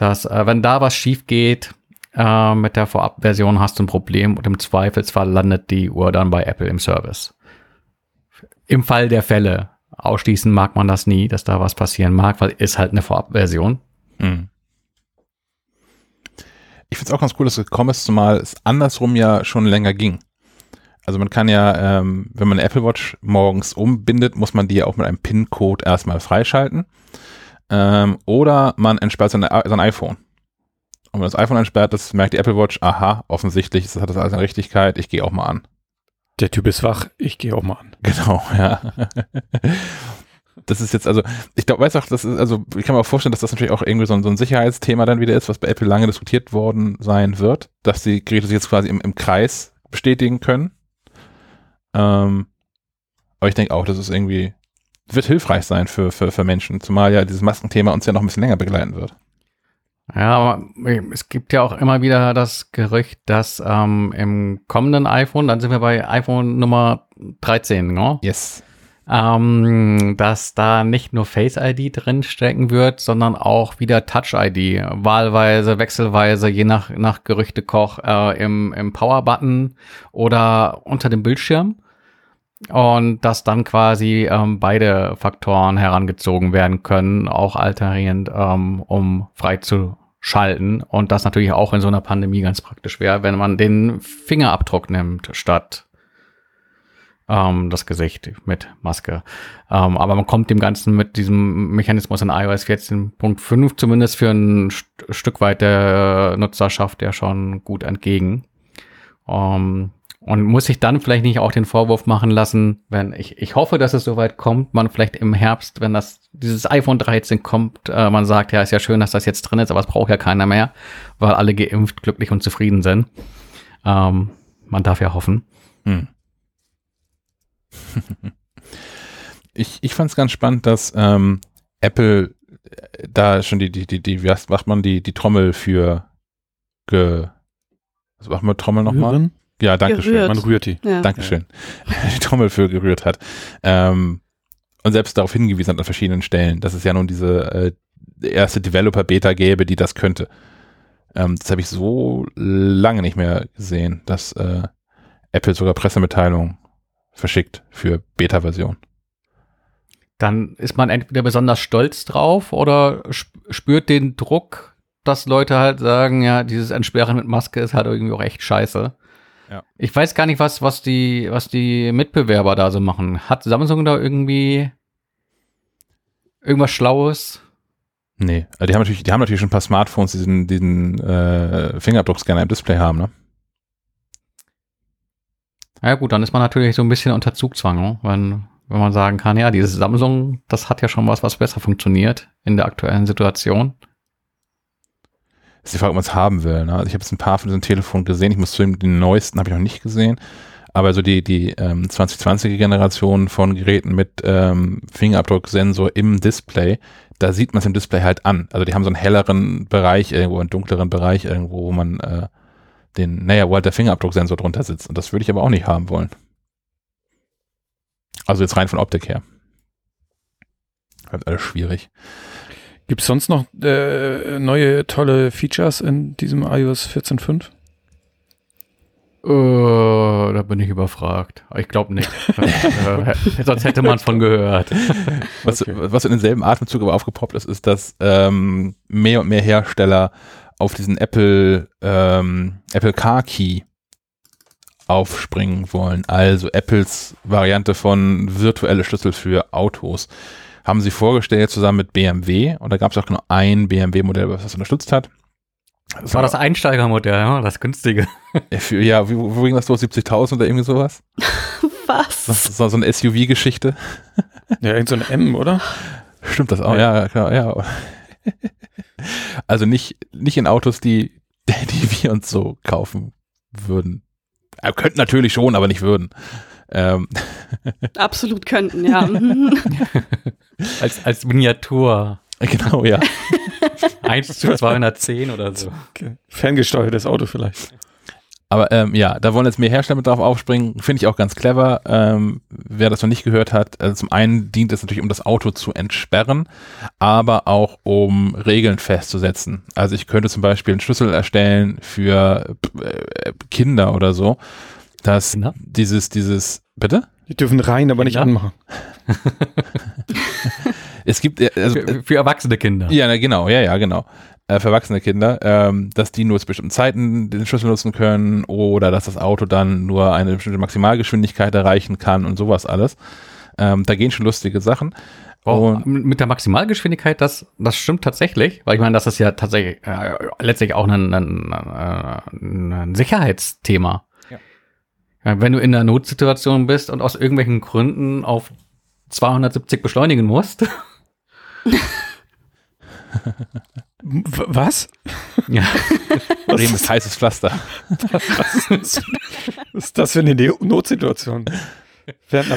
[SPEAKER 4] dass äh, wenn da was schief geht, äh, mit der Vorabversion hast du ein Problem und im Zweifelsfall landet die Uhr dann bei Apple im Service. Im Fall der Fälle. Ausschließen mag man das nie, dass da was passieren mag, weil ist halt eine Vorabversion.
[SPEAKER 1] Hm. Ich finde es auch ganz cool, dass es gekommen ist, zumal es andersrum ja schon länger ging. Also man kann ja, ähm, wenn man eine Apple Watch morgens umbindet, muss man die ja auch mit einem PIN-Code erstmal freischalten. Ähm, oder man entsperrt sein, sein iPhone. Und wenn das iPhone entsperrt ist, merkt die Apple Watch, aha, offensichtlich das hat das alles eine Richtigkeit, ich gehe auch mal an.
[SPEAKER 3] Der Typ ist wach, ich gehe auch mal an.
[SPEAKER 1] Genau, ja. Das ist jetzt, also, ich glaube, weiß auch, das ist, also, ich kann mir auch vorstellen, dass das natürlich auch irgendwie so ein, so ein Sicherheitsthema dann wieder ist, was bei Apple lange diskutiert worden sein wird, dass die Geräte sich jetzt quasi im, im Kreis bestätigen können. Ähm, aber ich denke auch, dass es irgendwie, wird hilfreich sein für, für, für Menschen, zumal ja dieses Maskenthema uns ja noch ein bisschen länger begleiten wird.
[SPEAKER 4] Ja, aber es gibt ja auch immer wieder das Gerücht, dass ähm, im kommenden iPhone, dann sind wir bei iPhone Nummer 13, ne?
[SPEAKER 1] Yes.
[SPEAKER 4] Ähm, dass da nicht nur Face ID drin stecken wird, sondern auch wieder Touch ID, wahlweise, wechselweise, je nach, nach Gerüchtekoch äh, im, im Power-Button oder unter dem Bildschirm. Und dass dann quasi ähm, beide Faktoren herangezogen werden können, auch alterierend, ähm, um frei zu schalten. Und das natürlich auch in so einer Pandemie ganz praktisch wäre, wenn man den Fingerabdruck nimmt, statt ähm, das Gesicht mit Maske. Ähm, aber man kommt dem Ganzen mit diesem Mechanismus in iOS 14.5 zumindest für ein St Stück weit der Nutzerschaft ja schon gut entgegen. Ähm, und muss sich dann vielleicht nicht auch den Vorwurf machen lassen, wenn ich, ich hoffe, dass es soweit kommt, man vielleicht im Herbst, wenn das, dieses iPhone 13 kommt, äh, man sagt, ja, ist ja schön, dass das jetzt drin ist, aber es braucht ja keiner mehr, weil alle geimpft, glücklich und zufrieden sind. Ähm, man darf ja hoffen. Hm.
[SPEAKER 1] ich ich fand es ganz spannend, dass ähm, Apple äh, da schon die, die, die, die, wie macht man die, die Trommel für ge, was macht man Trommel nochmal? Ja, danke schön.
[SPEAKER 3] Man rührt die.
[SPEAKER 1] Ja. Dankeschön. die Trommel für gerührt hat. Ähm, und selbst darauf hingewiesen hat an verschiedenen Stellen, dass es ja nun diese äh, erste Developer-Beta gäbe, die das könnte. Ähm, das habe ich so lange nicht mehr gesehen, dass äh, Apple sogar Pressemitteilungen verschickt für Beta-Version.
[SPEAKER 4] Dann ist man entweder besonders stolz drauf oder spürt den Druck, dass Leute halt sagen, ja, dieses Entsperren mit Maske ist halt irgendwie auch echt scheiße. Ja. Ich weiß gar nicht, was, was die, was die Mitbewerber da so machen. Hat Samsung da irgendwie irgendwas Schlaues?
[SPEAKER 1] Nee, also die haben natürlich, die haben natürlich schon ein paar Smartphones, die diesen, diesen äh, Fingerabdruckscanner im Display haben, ne?
[SPEAKER 4] Ja gut, dann ist man natürlich so ein bisschen unter Zugzwang, ne? wenn, wenn man sagen kann, ja, dieses Samsung, das hat ja schon was, was besser funktioniert in der aktuellen Situation.
[SPEAKER 1] Das ist die Frage, ob man es haben will. Ne? Also ich habe jetzt ein paar von diesen Telefonen gesehen. Ich muss zu den neuesten habe ich noch nicht gesehen. Aber so die, die ähm, 2020er Generation von Geräten mit ähm, Fingerabdrucksensor im Display, da sieht man es im Display halt an. Also die haben so einen helleren Bereich irgendwo, einen dunkleren Bereich irgendwo, wo man äh, den, naja, wo halt der Fingerabdrucksensor drunter sitzt. Und das würde ich aber auch nicht haben wollen. Also jetzt rein von Optik her. Halt alles schwierig.
[SPEAKER 3] Gibt es sonst noch äh, neue tolle Features in diesem iOS 14.5?
[SPEAKER 4] Uh, da bin ich überfragt. Ich glaube nicht. äh, sonst hätte man von gehört.
[SPEAKER 1] Was, okay. was in demselben Atemzug aber aufgepoppt ist, ist, dass ähm, mehr und mehr Hersteller auf diesen Apple, ähm, Apple Car Key aufspringen wollen. Also Apples Variante von virtuelle Schlüssel für Autos. Haben sie vorgestellt zusammen mit BMW und da gab es auch nur ein BMW-Modell, was das unterstützt hat.
[SPEAKER 4] Das war das Einsteigermodell, ja, das günstige.
[SPEAKER 1] Für, ja, wo, wo ging das los? 70.000 oder irgendwie sowas?
[SPEAKER 2] Was?
[SPEAKER 1] Das war so eine SUV-Geschichte.
[SPEAKER 3] Ja, irgend so ein M, oder?
[SPEAKER 1] Stimmt das auch? Ja, klar, ja. Also nicht, nicht in Autos, die, die wir uns so kaufen würden. Ja, könnten natürlich schon, aber nicht würden. Ähm.
[SPEAKER 2] Absolut könnten, ja.
[SPEAKER 4] als, als Miniatur.
[SPEAKER 1] Genau, ja.
[SPEAKER 4] 1 zu 210 oder so.
[SPEAKER 3] Okay. Ferngesteuertes Auto vielleicht.
[SPEAKER 1] Aber ähm, ja, da wollen jetzt mehr Hersteller mit drauf aufspringen. Finde ich auch ganz clever. Ähm, wer das noch nicht gehört hat, also zum einen dient es natürlich, um das Auto zu entsperren, aber auch um Regeln festzusetzen. Also ich könnte zum Beispiel einen Schlüssel erstellen für äh, Kinder oder so, dass
[SPEAKER 4] Kinder?
[SPEAKER 1] dieses, dieses, bitte?
[SPEAKER 3] Die dürfen rein, aber nicht
[SPEAKER 4] Ja.
[SPEAKER 3] anmachen.
[SPEAKER 1] Es gibt, äh, also,
[SPEAKER 4] Für, für erwachsene Kinder.
[SPEAKER 1] Ja, na, genau, ja, ja, genau. Äh, für erwachsene Kinder, ähm, dass die nur zu bestimmten Zeiten den Schlüssel nutzen können oder dass das Auto dann nur eine bestimmte Maximalgeschwindigkeit erreichen kann und sowas alles. Ähm, da gehen schon lustige Sachen.
[SPEAKER 4] Oh,
[SPEAKER 1] Und
[SPEAKER 4] mit der Maximalgeschwindigkeit, das, das stimmt tatsächlich, weil ich meine, das ist ja tatsächlich äh, letztlich auch ein, ein, ein, ein Sicherheitsthema.
[SPEAKER 1] Ja.
[SPEAKER 4] Wenn du in einer Notsituation bist und aus irgendwelchen Gründen auf 270 beschleunigen musst,
[SPEAKER 3] was?
[SPEAKER 4] ja,
[SPEAKER 1] Bremen ist heißes Pflaster.
[SPEAKER 3] Was ist das für eine Ne- Notsituation?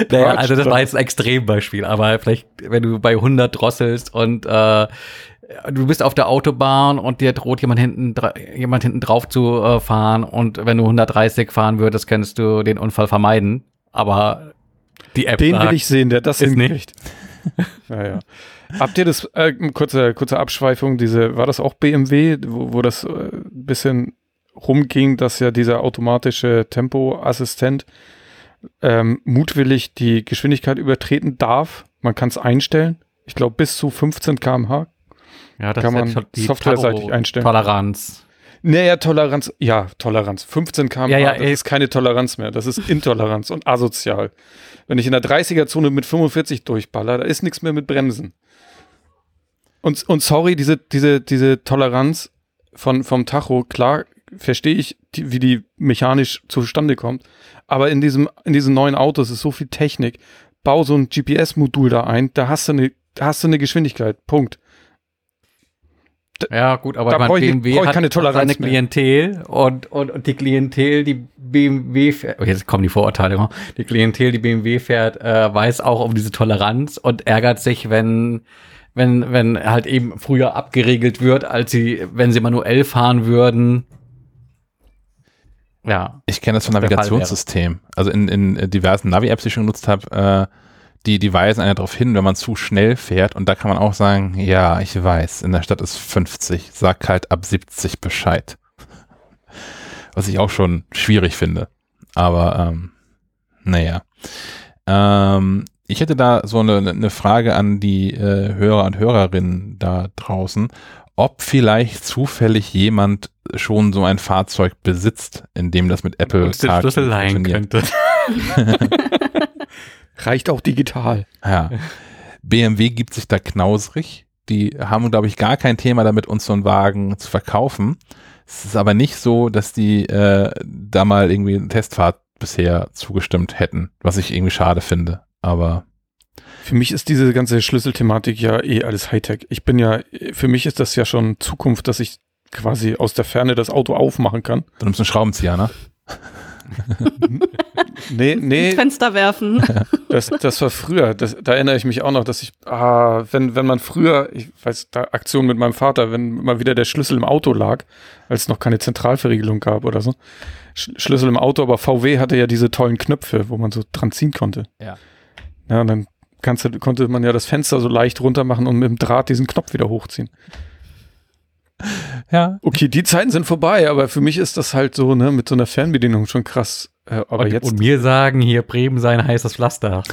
[SPEAKER 4] Naja, also das war jetzt ein Extrembeispiel, aber vielleicht, wenn du bei 100 drosselst und äh, du bist auf der Autobahn und dir droht jemand hinten, jemand hinten drauf zu äh, fahren und wenn du 130 fahren würdest, könntest du den Unfall vermeiden. Aber die App
[SPEAKER 3] Den
[SPEAKER 4] sagt,
[SPEAKER 3] will ich sehen, der das
[SPEAKER 4] Ist
[SPEAKER 3] hinkriegt. ja, ja. Habt ihr das, äh, kurze, kurze Abschweifung, diese, war das auch BMW, wo, wo das äh, ein bisschen rumging, dass ja dieser automatische Tempoassistent ähm, mutwillig die Geschwindigkeit übertreten darf? Man kann es einstellen. Ich glaube, bis zu 15 km/h.
[SPEAKER 4] Ja, das
[SPEAKER 3] kann man softwareseitig einstellen.
[SPEAKER 4] Toleranz.
[SPEAKER 3] Naja, Toleranz, ja, Toleranz. 15 km/h,
[SPEAKER 4] Ja, ja,
[SPEAKER 3] das ist keine Toleranz mehr, das ist Intoleranz und asozial. Wenn ich in der 30er-Zone mit 45 durchballer, da ist nichts mehr mit Bremsen. Und, und sorry, diese, diese, diese Toleranz von, vom Tacho, klar, verstehe ich, die, wie die mechanisch zustande kommt, aber in diesem, in diesen neuen Autos ist so viel Technik. Bau so ein GPS-Modul da ein, da hast du eine, da hast du eine Geschwindigkeit. Punkt.
[SPEAKER 4] Ja, gut, aber
[SPEAKER 3] Da
[SPEAKER 4] ich meine,
[SPEAKER 3] brauch ich-
[SPEAKER 4] BMW hat
[SPEAKER 3] keine Toleranz
[SPEAKER 4] seine
[SPEAKER 3] mehr.
[SPEAKER 4] Klientel und, und, und die Klientel, die BMW fährt, oh, jetzt kommen die Vorurteile, die Klientel, die BMW fährt, äh, weiß auch um diese Toleranz und ärgert sich, wenn, wenn, wenn halt eben früher abgeregelt wird, als sie, wenn sie manuell fahren würden. Ja,
[SPEAKER 1] Ich kenne das vom
[SPEAKER 4] Der Fall wäre.
[SPEAKER 1] Navigationssystem. Also in, in diversen Navi-Apps, die ich schon genutzt habe, äh, die, die weisen einen darauf hin, wenn man zu schnell fährt. Und da kann man auch sagen, ja, ich weiß, in der Stadt ist 50, sag halt ab 70 Bescheid. Was ich auch schon schwierig finde. Aber ähm, naja. Ähm, ich hätte da so eine, eine Frage an die äh, Hörer und Hörerinnen da draußen, ob vielleicht zufällig jemand schon so ein Fahrzeug besitzt, in dem das mit Apple
[SPEAKER 4] uns den Schlüssel leihen könnte.
[SPEAKER 3] Reicht auch digital.
[SPEAKER 1] Ja. BMW gibt sich da knausrig. Die haben, glaube ich, gar kein Thema damit, uns so einen Wagen zu verkaufen. Es ist aber nicht so, dass die äh, da mal irgendwie eine Testfahrt bisher zugestimmt hätten, was ich irgendwie schade finde. Aber
[SPEAKER 3] Für mich ist diese ganze Schlüsselthematik ja eh alles Hightech. Ich bin ja, für mich ist das ja schon Zukunft, dass ich quasi aus der Ferne das Auto aufmachen kann.
[SPEAKER 1] du nimmst einen Schraubenzieher, ne?
[SPEAKER 3] Nee,
[SPEAKER 2] ins
[SPEAKER 3] nee,
[SPEAKER 2] Fenster werfen.
[SPEAKER 3] das, das war früher. Das, da erinnere ich mich auch noch, dass ich, ah, wenn, wenn man früher, ich weiß, da Aktion mit meinem Vater, wenn mal wieder der Schlüssel im Auto lag, als es noch keine Zentralverriegelung gab oder so. Sch Schlüssel im Auto, aber VW hatte ja diese tollen Knöpfe, wo man so dran ziehen konnte.
[SPEAKER 1] Ja.
[SPEAKER 3] Ja, und dann kannst du, konnte man ja das Fenster so leicht runter machen und mit dem Draht diesen Knopf wieder hochziehen.
[SPEAKER 1] Ja.
[SPEAKER 3] Okay, die Zeiten sind vorbei, aber für mich ist das halt so, ne, mit so einer Fernbedienung schon krass. Äh, aber
[SPEAKER 4] und,
[SPEAKER 3] jetzt,
[SPEAKER 4] und mir sagen, hier Bremen sei ein heißes Pflaster.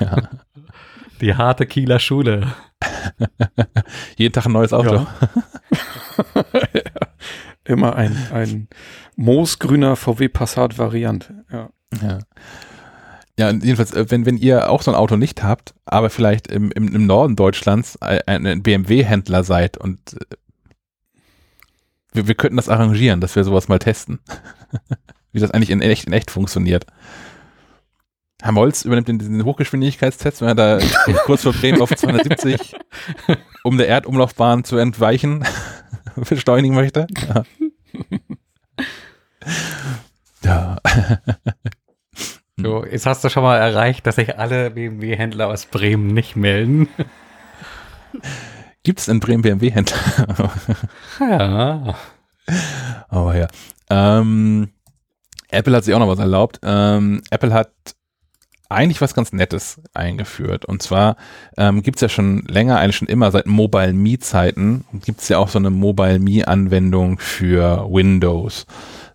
[SPEAKER 4] Die harte Kieler Schule.
[SPEAKER 1] Jeden Tag ein neues Auto.
[SPEAKER 3] Ja. immer ein, ein moosgrüner VW Passat Variant. Ja.
[SPEAKER 1] Ja. Ja, und jedenfalls, äh, wenn, wenn ihr auch so ein Auto nicht habt, aber vielleicht im, im, im Norden Deutschlands ein, ein BMW-Händler seid und äh, wir, wir könnten das arrangieren, dass wir sowas mal testen. Wie das eigentlich in echt, in echt funktioniert. Herr Molz übernimmt den, den Hochgeschwindigkeitstest, wenn er da kurz vor Bremen auf 270, um der Erdumlaufbahn zu entweichen, beschleunigen möchte. Ja.
[SPEAKER 4] So, jetzt hast du schon mal erreicht, dass sich alle BMW-Händler aus Bremen nicht melden.
[SPEAKER 1] Gibt es in Bremen BMW-Händler?
[SPEAKER 4] Ja.
[SPEAKER 1] Aber ja. Ähm, Apple hat sich auch noch was erlaubt. Ähm, Apple hat eigentlich was ganz Nettes eingeführt. Und zwar ähm, gibt es ja schon länger, eigentlich schon immer seit Mobile Me-Zeiten, gibt es ja auch so eine Mobile Me-Anwendung für Windows.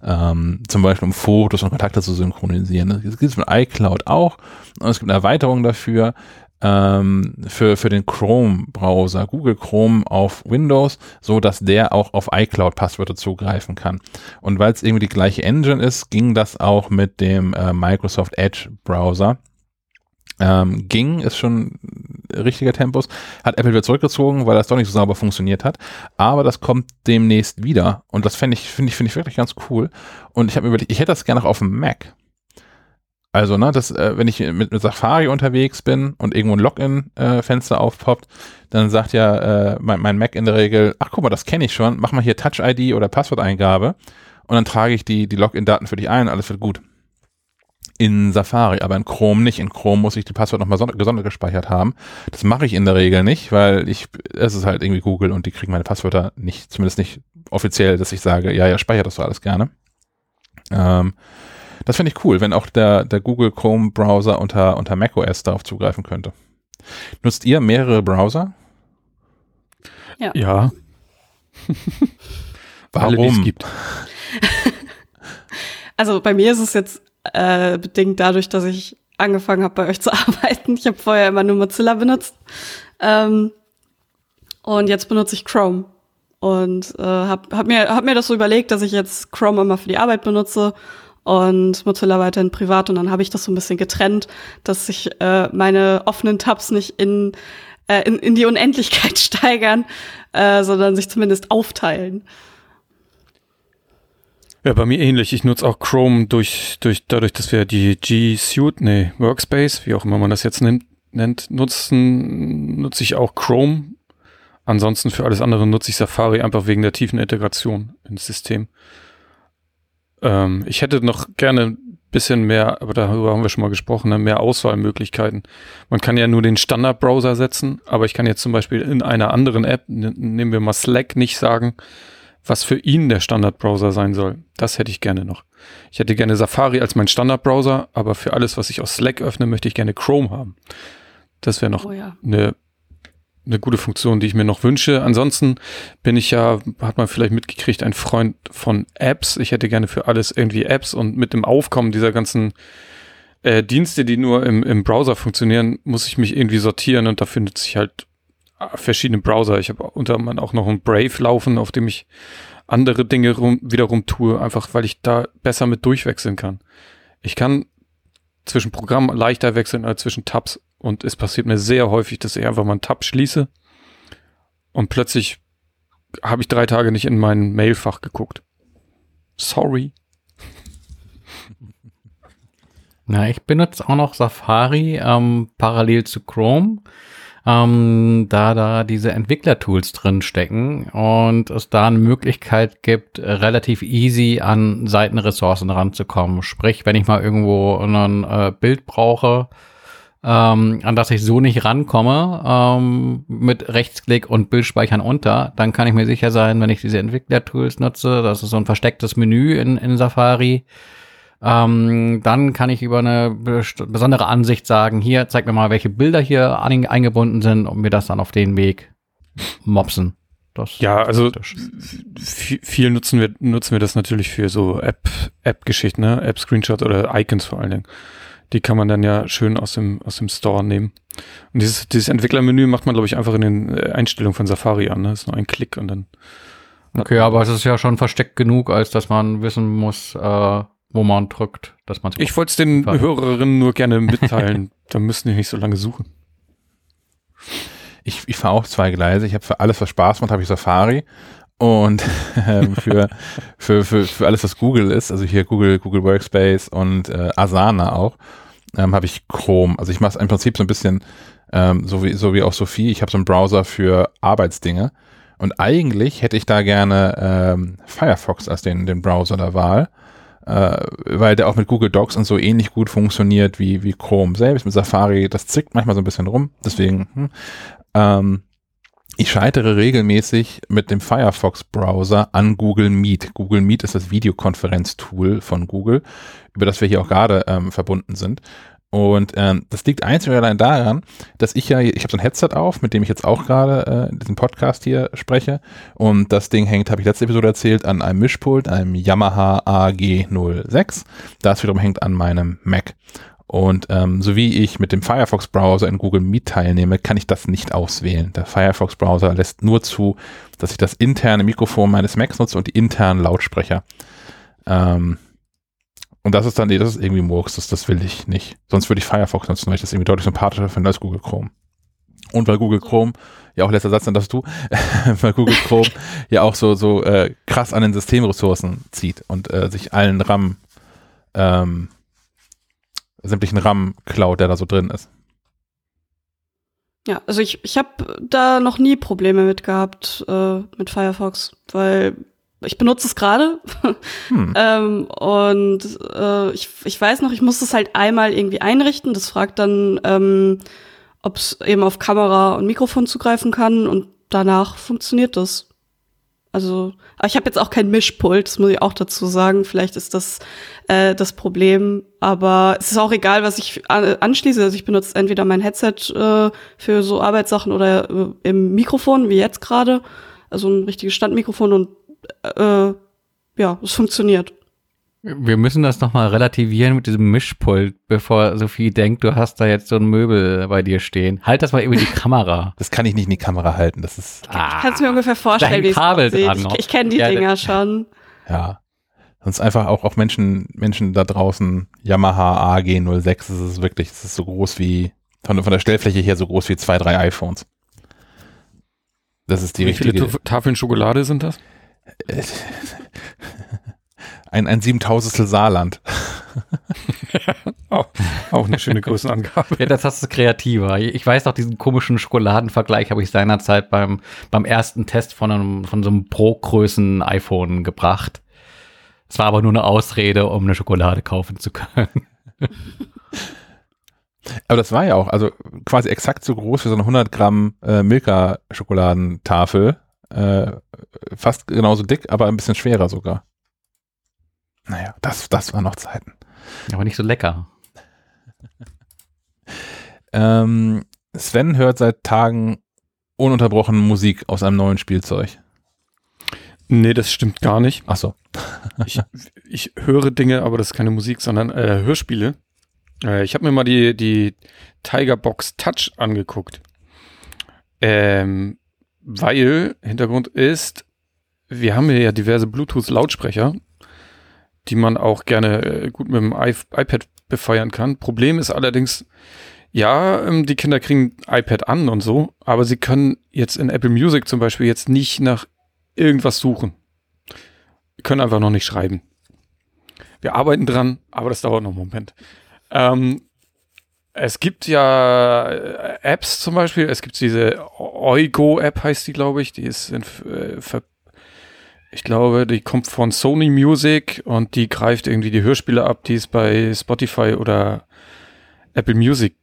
[SPEAKER 1] Ähm, zum Beispiel um Fotos und Kontakte zu synchronisieren. Das gibt es mit iCloud auch. Und es gibt eine Erweiterung dafür ähm, für, für den Chrome-Browser, Google Chrome auf Windows, so dass der auch auf iCloud-Passwörter zugreifen kann. Und weil es irgendwie die gleiche Engine ist, ging das auch mit dem äh, Microsoft Edge-Browser. Ähm, ging, ist schon richtiger Tempus, hat Apple wieder zurückgezogen, weil das doch nicht so sauber funktioniert hat. Aber das kommt demnächst wieder und das finde ich, finde ich, finde ich wirklich ganz cool. Und ich habe mir überlegt, ich hätte das gerne auch auf dem Mac. Also, ne, das, äh, wenn ich mit, mit Safari unterwegs bin und irgendwo ein Login-Fenster äh, aufpoppt, dann sagt ja äh, mein, mein Mac in der Regel, ach guck mal, das kenne ich schon, mach mal hier Touch-ID oder Passworteingabe und dann trage ich die, die Login-Daten für dich ein, alles wird gut. In Safari, aber in Chrome nicht. In Chrome muss ich die Passwort nochmal gesondert gespeichert haben. Das mache ich in der Regel nicht, weil ich, es ist halt irgendwie Google und die kriegen meine Passwörter nicht, zumindest nicht offiziell, dass ich sage, ja, ja, speichert das so alles gerne. Ähm, das finde ich cool, wenn auch der, der Google Chrome Browser unter, unter macOS darauf zugreifen könnte. Nutzt ihr mehrere Browser?
[SPEAKER 3] Ja. ja.
[SPEAKER 1] Warum? Alle, es
[SPEAKER 2] gibt. also bei mir ist es jetzt äh, bedingt dadurch, dass ich angefangen habe, bei euch zu arbeiten. Ich habe vorher immer nur Mozilla benutzt. Ähm, und jetzt benutze ich Chrome. Und äh, habe hab mir, hab mir das so überlegt, dass ich jetzt Chrome immer für die Arbeit benutze und Mozilla weiterhin privat. Und dann habe ich das so ein bisschen getrennt, dass sich äh, meine offenen Tabs nicht in, äh, in, in die Unendlichkeit steigern, äh, sondern sich zumindest aufteilen.
[SPEAKER 3] Ja, bei mir ähnlich. Ich nutze auch Chrome durch, durch, dadurch, dass wir die G Suite, nee, Workspace, wie auch immer man das jetzt nennt, nennt nutzen, nutze ich auch Chrome. Ansonsten für alles andere nutze ich Safari einfach wegen der tiefen Integration ins System. Ähm, ich hätte noch gerne ein bisschen mehr, aber darüber haben wir schon mal gesprochen, ne, mehr Auswahlmöglichkeiten. Man kann ja nur den Standardbrowser setzen, aber ich kann jetzt zum Beispiel in einer anderen App, nehmen wir mal Slack, nicht sagen, was für ihn der Standardbrowser sein soll. Das hätte ich gerne noch. Ich hätte gerne Safari als mein Standardbrowser, aber für alles, was ich aus Slack öffne, möchte ich gerne Chrome haben. Das wäre noch oh ja. eine eine gute Funktion, die ich mir noch wünsche. Ansonsten bin ich ja, hat man vielleicht mitgekriegt, ein Freund von Apps. Ich hätte gerne für alles irgendwie Apps und mit dem Aufkommen dieser ganzen äh, Dienste, die nur im, im Browser funktionieren, muss ich mich irgendwie sortieren und da findet sich halt äh, verschiedene Browser. Ich habe unter anderem auch noch ein Brave laufen, auf dem ich andere Dinge rum, wiederum tue, einfach weil ich da besser mit durchwechseln kann. Ich kann zwischen Programmen leichter wechseln als zwischen Tabs und es passiert mir sehr häufig, dass ich einfach mal einen Tab schließe und plötzlich habe ich drei Tage nicht in mein Mailfach geguckt. Sorry.
[SPEAKER 4] Na, ich benutze auch noch Safari ähm, parallel zu Chrome, ähm, da da diese Entwicklertools drin stecken und es da eine Möglichkeit gibt, relativ easy an Seitenressourcen ranzukommen. Sprich, wenn ich mal irgendwo ein äh, Bild brauche, ähm, an das ich so nicht rankomme, ähm, mit Rechtsklick und Bildspeichern unter, dann kann ich mir sicher sein, wenn ich diese Entwicklertools nutze, das ist so ein verstecktes Menü in, in Safari, ähm, dann kann ich über eine besondere Ansicht sagen, hier, zeig mir mal, welche Bilder hier eingebunden sind und mir das dann auf den Weg mopsen.
[SPEAKER 3] Das ja, also viel nutzen wir, nutzen wir das natürlich für so App, App-Geschichten, ne? App-Screenshot oder Icons vor allen Dingen. Die kann man dann ja schön aus dem, aus dem Store nehmen. Und dieses, dieses Entwicklermenü macht man, glaube ich, einfach in den äh, Einstellungen von Safari an. Ne? Das ist nur ein Klick und dann.
[SPEAKER 4] Okay, aber es ist ja schon versteckt genug, als dass man wissen muss, äh, wo man drückt, dass man
[SPEAKER 3] Ich wollte es den Hörerinnen nur gerne mitteilen. da müssen die nicht so lange suchen.
[SPEAKER 1] Ich, ich fahre auch zwei Gleise. Ich habe für alles, was Spaß macht, habe ich Safari. Und ähm, für, für, für, für alles, was Google ist, also hier Google, Google Workspace und äh, Asana auch, ähm, habe ich Chrome. Also ich mache es im Prinzip so ein bisschen ähm, so, wie, so wie auch Sophie. Ich habe so einen Browser für Arbeitsdinge. Und eigentlich hätte ich da gerne ähm, Firefox als den, den Browser der Wahl, äh, weil der auch mit Google Docs und so ähnlich gut funktioniert wie, wie Chrome selbst. Mit Safari, das zickt manchmal so ein bisschen rum. Deswegen, hm, ähm, ich scheitere regelmäßig mit dem Firefox-Browser an Google Meet. Google Meet ist das Videokonferenztool von Google, über das wir hier auch gerade ähm, verbunden sind. Und ähm, das liegt einzig und allein daran, dass ich ja, ich habe so ein Headset auf, mit dem ich jetzt auch gerade äh, diesen Podcast hier spreche. Und das Ding hängt, habe ich letzte Episode erzählt, an einem Mischpult, einem Yamaha AG06. Das wiederum hängt an meinem Mac. Und ähm, so wie ich mit dem Firefox-Browser in Google Meet teilnehme, kann ich das nicht auswählen. Der Firefox-Browser lässt nur zu, dass ich das interne Mikrofon meines Macs nutze und die internen Lautsprecher. Ähm, und das ist dann, nee, das ist irgendwie Murks, das, das will ich nicht. Sonst würde ich Firefox nutzen, weil ich das irgendwie deutlich sympathischer finde als Google Chrome. Und weil Google Chrome, ja auch letzter Satz, dann darfst du, weil Google Chrome ja auch so, so äh, krass an den Systemressourcen zieht und äh, sich allen RAM, ähm, sämtlichen RAM klaut, der da so drin ist.
[SPEAKER 2] Ja, also ich, ich habe da noch nie Probleme mit gehabt äh, mit Firefox, weil ich benutze es gerade. Hm. ähm, und äh, ich, ich weiß noch, ich muss es halt einmal irgendwie einrichten. Das fragt dann, ähm, ob es eben auf Kamera und Mikrofon zugreifen kann und danach funktioniert das. Also, aber ich habe jetzt auch kein Mischpult, das muss ich auch dazu sagen. Vielleicht ist das äh, das Problem. Aber es ist auch egal, was ich anschließe. Also ich benutze entweder mein Headset äh, für so Arbeitssachen oder äh, im Mikrofon, wie jetzt gerade. Also ein richtiges Standmikrofon und äh, ja, es funktioniert.
[SPEAKER 4] Wir müssen das nochmal relativieren mit diesem Mischpult, bevor Sophie denkt, du hast da jetzt so ein Möbel bei dir stehen. Halt das mal über die Kamera.
[SPEAKER 1] Das kann ich nicht in die Kamera halten. Das ist.
[SPEAKER 2] Ah, Kannst du mir ungefähr vorstellen, wie es aussieht. Dran ich, ich kenne die ja, Dinger schon.
[SPEAKER 1] Ja. Sonst einfach auch, auch Menschen, Menschen da draußen, Yamaha AG06, das ist wirklich, das ist so groß wie, von, von der Stellfläche her so groß wie zwei, drei iPhones. Das ist die
[SPEAKER 3] wie
[SPEAKER 1] richtige.
[SPEAKER 3] Wie viele Tafeln Schokolade sind das?
[SPEAKER 1] ein, ein Siebentausendstel Saarland.
[SPEAKER 3] auch, auch eine schöne Größenangabe.
[SPEAKER 4] ja, das hast du kreativer. Ich weiß noch, diesen komischen Schokoladenvergleich habe ich seinerzeit beim, beim ersten Test von, einem, von so einem Pro-Größen-iPhone gebracht. Es war aber nur eine Ausrede, um eine Schokolade kaufen zu können.
[SPEAKER 1] Aber das war ja auch, also quasi exakt so groß wie so eine 100 Gramm äh, Milka-Schokoladentafel äh, fast genauso dick, aber ein bisschen schwerer sogar. Naja, das, das waren noch Zeiten.
[SPEAKER 4] Aber nicht so lecker.
[SPEAKER 1] ähm, Sven hört seit Tagen ununterbrochen Musik aus einem neuen Spielzeug.
[SPEAKER 3] Nee, das stimmt gar nicht.
[SPEAKER 1] Ach so.
[SPEAKER 3] ich, ich höre Dinge, aber das ist keine Musik, sondern äh, Hörspiele. Äh, ich habe mir mal die, die Tiger Box Touch angeguckt. Ähm, weil Hintergrund ist, wir haben hier ja diverse Bluetooth-Lautsprecher, die man auch gerne äh, gut mit dem iPad befeuern kann. Problem ist allerdings, ja, ähm, die Kinder kriegen iPad an und so, aber sie können jetzt in Apple Music zum Beispiel jetzt nicht nach irgendwas suchen. Können einfach noch nicht schreiben. Wir arbeiten dran, aber das dauert noch einen Moment. Ähm, es gibt ja äh, Apps zum Beispiel, es gibt diese Oigo-App, heißt die, glaube ich, die ist in, äh, ich glaube, die kommt von Sony Music und die greift irgendwie die Hörspiele ab, die es bei Spotify oder Apple Music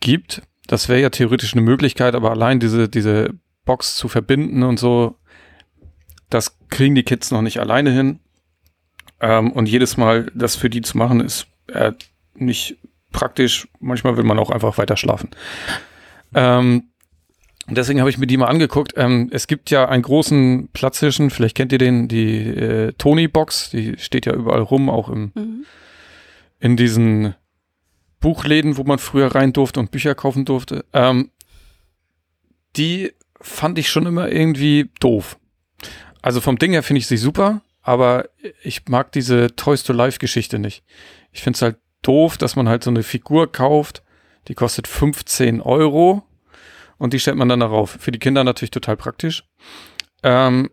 [SPEAKER 3] gibt. Das wäre ja theoretisch eine Möglichkeit, aber allein diese, diese Box zu verbinden und so, das kriegen die Kids noch nicht alleine hin. Ähm, und jedes Mal das für die zu machen, ist äh, nicht praktisch. Manchmal will man auch einfach weiter schlafen. Ähm, deswegen habe ich mir die mal angeguckt. Ähm, es gibt ja einen großen Platzhirschen, vielleicht kennt ihr den, die äh, Tony-Box, die steht ja überall rum, auch im, mhm. in diesen Buchläden, wo man früher rein durfte und Bücher kaufen durfte. Ähm, die fand ich schon immer irgendwie doof. Also vom Ding her finde ich sie super, aber ich mag diese Toys to Life Geschichte nicht. Ich finde es halt doof, dass man halt so eine Figur kauft, die kostet 15 Euro und die stellt man dann darauf. Für die Kinder natürlich total praktisch. Ähm,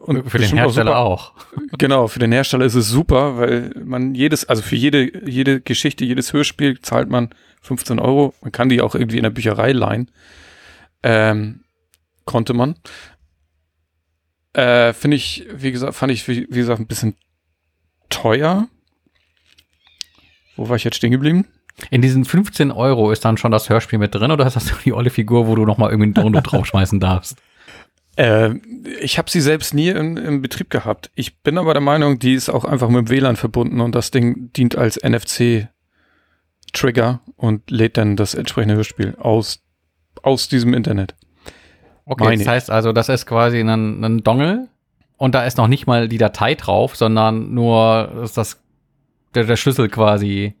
[SPEAKER 4] und für den Hersteller auch, auch,
[SPEAKER 3] Genau, für den Hersteller ist es super, weil man jedes, also für jede, jede Geschichte, jedes Hörspiel zahlt man 15 Euro. Man kann die auch irgendwie in der Bücherei leihen. Ähm, konnte man. Äh, Finde ich, wie gesagt, fand ich, wie, wie gesagt, ein bisschen teuer. Wo war ich jetzt stehen geblieben?
[SPEAKER 4] In diesen 15 Euro ist dann schon das Hörspiel mit drin oder hast du die olle Figur, wo du nochmal irgendwie einen Download draufschmeißen darfst?
[SPEAKER 3] Äh, ich habe sie selbst nie im, im Betrieb gehabt. Ich bin aber der Meinung, die ist auch einfach mit dem WLAN verbunden und das Ding dient als NFC-Trigger und lädt dann das entsprechende Hörspiel aus, aus diesem Internet.
[SPEAKER 4] Okay,
[SPEAKER 3] Meine
[SPEAKER 4] das heißt also, das ist quasi ein, ein Dongle und da ist noch nicht mal die Datei drauf, sondern nur ist das der, der Schlüssel quasi.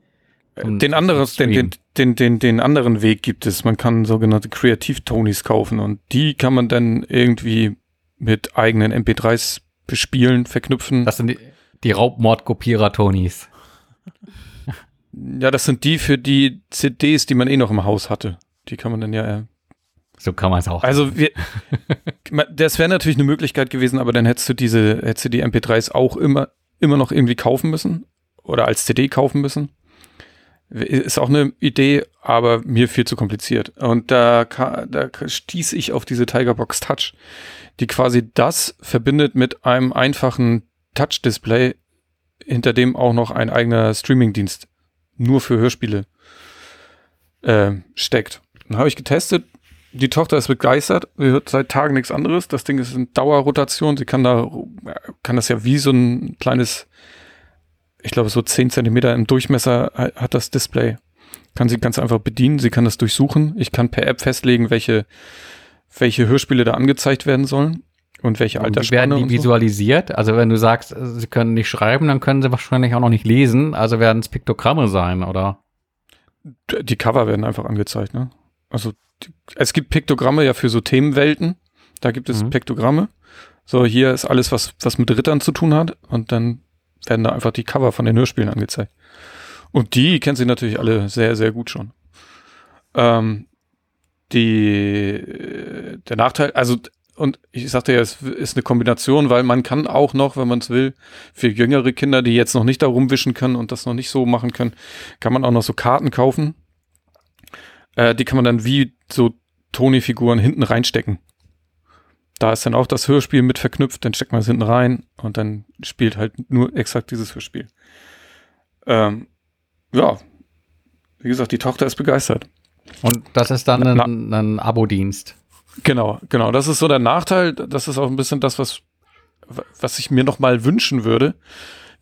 [SPEAKER 3] Den anderen,
[SPEAKER 4] zum
[SPEAKER 3] den, den, den, den, den anderen Weg gibt es. Man kann sogenannte Kreativ-Tonys kaufen und die kann man dann irgendwie mit eigenen MP3s bespielen, verknüpfen.
[SPEAKER 4] Das sind die, die Raubmord-Kopierer-Tonis.
[SPEAKER 3] ja, das sind die für die CDs, die man eh noch im Haus hatte. Die kann man dann ja. Äh,
[SPEAKER 4] So kann man es auch.
[SPEAKER 3] also wir, das wäre natürlich eine Möglichkeit gewesen, aber dann hättest du diese, hättest du die MP3s auch immer, immer noch irgendwie kaufen müssen oder als CD kaufen müssen. Ist auch eine Idee, aber mir viel zu kompliziert. Und da, da stieß ich auf diese Tigerbox Touch, die quasi das verbindet mit einem einfachen Touch-Display, hinter dem auch noch ein eigener Streaming-Dienst nur für Hörspiele äh, steckt. Dann habe ich getestet. Die Tochter ist begeistert. Sie hört seit Tagen nichts anderes. Das Ding ist in Dauerrotation. Sie kann da, kann das ja wie so ein kleines, ich glaube so 10 Zentimeter im Durchmesser ha- hat das Display. Kann sie ganz einfach bedienen. Sie kann das durchsuchen. Ich kann per App festlegen, welche, welche Hörspiele da angezeigt werden sollen und welche Altersspanne.
[SPEAKER 4] werden die
[SPEAKER 3] und so.
[SPEAKER 4] visualisiert? Also wenn du sagst, äh, sie können nicht schreiben, dann können sie wahrscheinlich auch noch nicht lesen. Also werden es Piktogramme sein, oder?
[SPEAKER 3] Die Cover werden einfach angezeigt, ne? Also es gibt Piktogramme ja für so Themenwelten. Da gibt es
[SPEAKER 4] Mhm.
[SPEAKER 3] Piktogramme. So, hier ist alles, was, was mit Rittern zu tun hat. Und dann werden da einfach die Cover von den Hörspielen angezeigt. Und die kennen sie natürlich alle sehr, sehr gut schon. Ähm, die, äh, der Nachteil, also, und ich sagte ja, es ist eine Kombination, weil man kann auch noch, wenn man es will, für jüngere Kinder, die jetzt noch nicht da rumwischen können und das noch nicht so machen können, kann man auch noch so Karten kaufen. Äh, die kann man dann wie so Toni-Figuren hinten reinstecken. Da ist dann auch das Hörspiel mit verknüpft, dann steckt man es hinten rein und dann spielt halt nur exakt dieses Hörspiel. Ähm, ja, wie gesagt, die Tochter ist begeistert.
[SPEAKER 4] Und das ist dann ein, ein Abo-Dienst.
[SPEAKER 3] Genau, genau. Das ist so der Nachteil. Das ist auch ein bisschen das, was, was ich mir noch mal wünschen würde,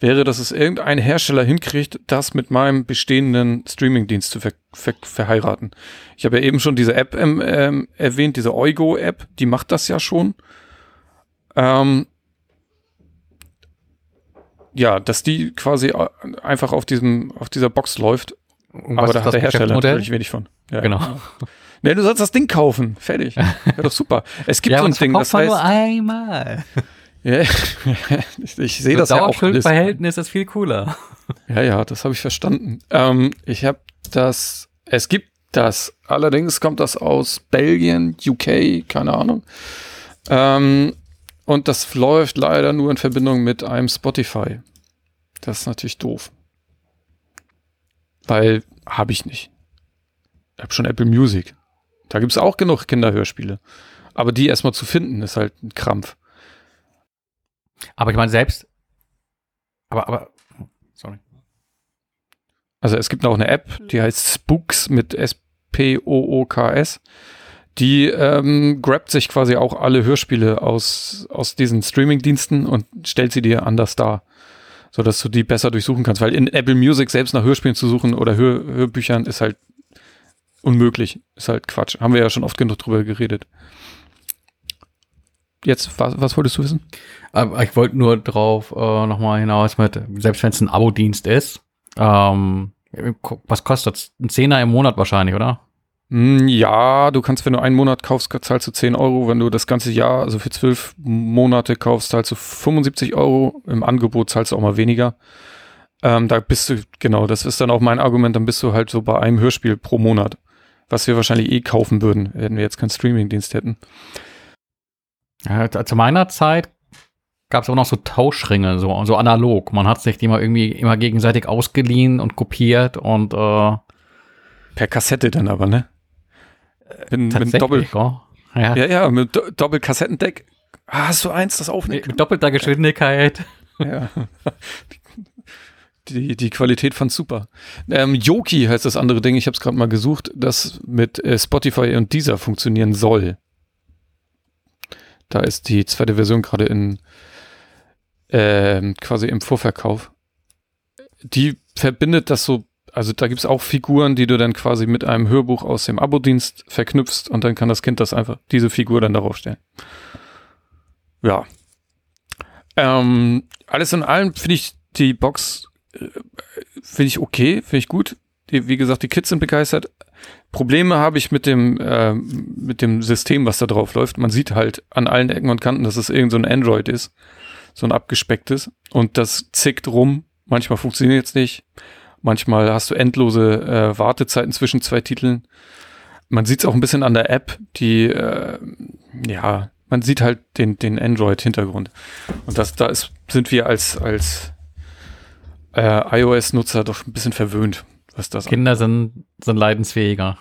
[SPEAKER 3] wäre, dass es irgendein Hersteller hinkriegt, das mit meinem bestehenden Streamingdienst zu ver ver verheiraten. Ich habe ja eben schon diese App ähm, ähm, erwähnt, diese Eugo-App, die macht das ja schon. Ähm, ja, dass die quasi äh, einfach auf diesem, auf dieser Box läuft, aber da hat der Hersteller natürlich wenig von. Ja.
[SPEAKER 4] Genau.
[SPEAKER 3] Nee, du sollst das Ding kaufen. Fertig. Wäre doch super. Es gibt
[SPEAKER 4] Ja,
[SPEAKER 3] so ein Ding, das heißt.
[SPEAKER 4] nur einmal.
[SPEAKER 3] Ja, ich, ich sehe das ja auch.
[SPEAKER 4] Dauerschuldverhältnis ist viel cooler.
[SPEAKER 3] Ja, ja, das habe ich verstanden. Ähm, ich habe das, es gibt das. Allerdings kommt das aus Belgien, UK, keine Ahnung. Ähm, und das läuft leider nur in Verbindung mit einem Spotify. Das ist natürlich doof. Weil habe ich nicht. Ich habe schon Apple Music. Da gibt es auch genug Kinderhörspiele. Aber die erstmal zu finden, ist halt ein Krampf.
[SPEAKER 4] Aber ich meine, selbst. Aber, aber. Sorry.
[SPEAKER 3] Also es gibt noch eine App, die heißt Spooks mit S-P-O-O-K-S. Die ähm, grabt sich quasi auch alle Hörspiele aus, aus diesen Streaming-Diensten und stellt sie dir anders dar, sodass du die besser durchsuchen kannst. Weil in Apple Music selbst nach Hörspielen zu suchen oder Hör Hörbüchern ist halt unmöglich. Ist halt Quatsch. Haben wir ja schon oft genug drüber geredet. Jetzt, was, was wolltest du wissen?
[SPEAKER 4] Aber ich wollte nur drauf äh, nochmal hinaus mit, selbst wenn es ein Abo-Dienst ist, ähm, was kostet's? Ein Zehner im Monat wahrscheinlich, oder?
[SPEAKER 3] Hm, Ja, du kannst, wenn du einen Monat kaufst, zahlst du 10 Euro. Wenn du das ganze Jahr, also für zwölf Monate kaufst, zahlst du 75 Euro. Im Angebot zahlst du auch mal weniger. Ähm, da bist du, genau, das ist dann auch mein Argument, dann bist du halt so bei einem Hörspiel pro Monat. Was wir wahrscheinlich eh kaufen würden, wenn wir jetzt keinen Streamingdienst hätten.
[SPEAKER 4] Ja, zu meiner Zeit gab es auch noch so Tauschringe, so, so analog. Man hat sich die mal irgendwie immer gegenseitig ausgeliehen und kopiert und äh,
[SPEAKER 3] Per Kassette dann aber, ne? Mit, mit Doppel,
[SPEAKER 4] oh, ja,
[SPEAKER 3] ja, ja, mit Do Doppelkassettendeck. Ah, hast du eins, das aufnimmt?
[SPEAKER 4] mit, mit doppelter Geschwindigkeit.
[SPEAKER 3] Ja. die, die Qualität fand super. Ähm, Yoki heißt das andere Ding, ich habe es gerade mal gesucht, das mit äh, Spotify und Deezer funktionieren soll. Da ist die zweite Version gerade in ähm, quasi im Vorverkauf. Die verbindet das so, also da gibt's auch Figuren, die du dann quasi mit einem Hörbuch aus dem Abo-Dienst verknüpfst und dann kann das Kind das einfach, diese Figur dann darauf stellen. Ja. Ähm, alles in allem finde ich die Box äh, finde ich okay, finde ich gut. Die, wie gesagt, die Kids sind begeistert. Probleme habe ich mit dem äh, mit dem System, was da drauf läuft. Man sieht halt an allen Ecken und Kanten, dass es irgend so ein Android ist, so ein abgespecktes und das zickt rum. Manchmal funktioniert es nicht. Manchmal hast du endlose äh, Wartezeiten zwischen zwei Titeln. Man sieht es auch ein bisschen an der App, die äh, ja, man sieht halt den den Android Hintergrund. Und das da ist sind wir als als äh, iOS-Nutzer doch ein bisschen verwöhnt, was das
[SPEAKER 4] Kinder sind, sind leidensfähiger.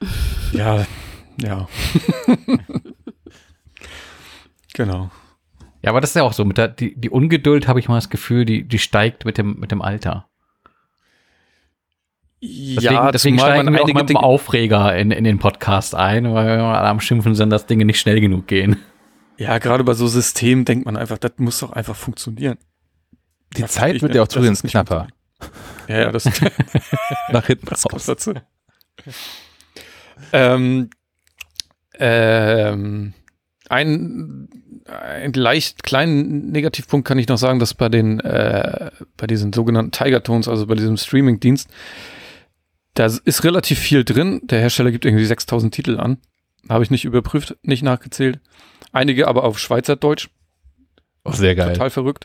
[SPEAKER 3] Ja, ja. genau.
[SPEAKER 4] Ja, aber das ist ja auch so. Mit der, die, die Ungeduld habe ich mal das Gefühl, die, die steigt mit dem, mit dem Alter. Deswegen,
[SPEAKER 3] ja,
[SPEAKER 4] deswegen steigen
[SPEAKER 3] man
[SPEAKER 4] wir auch im
[SPEAKER 3] Dinge,
[SPEAKER 4] Aufreger in, in den Podcast ein, weil wir alle am Schimpfen sind, dass Dinge nicht schnell genug gehen.
[SPEAKER 3] ja, gerade bei so Systemen denkt man einfach, das muss doch einfach funktionieren.
[SPEAKER 1] Die
[SPEAKER 3] Da
[SPEAKER 1] Zeit wird ja auch
[SPEAKER 3] nicht
[SPEAKER 1] knapper.
[SPEAKER 3] Ja, ja, das,
[SPEAKER 1] Nach hinten
[SPEAKER 3] das
[SPEAKER 1] raus.
[SPEAKER 3] dazu. ähm, ähm, ein, ein leicht kleinen Negativpunkt kann ich noch sagen, dass bei den äh, bei diesen sogenannten Tiger Tones, also bei diesem Streaming-Dienst, da ist relativ viel drin. Der Hersteller gibt irgendwie 6000 Titel an. Habe ich nicht überprüft, nicht nachgezählt. Einige aber auf Schweizerdeutsch.
[SPEAKER 1] Oh, sehr geil.
[SPEAKER 3] Total verrückt.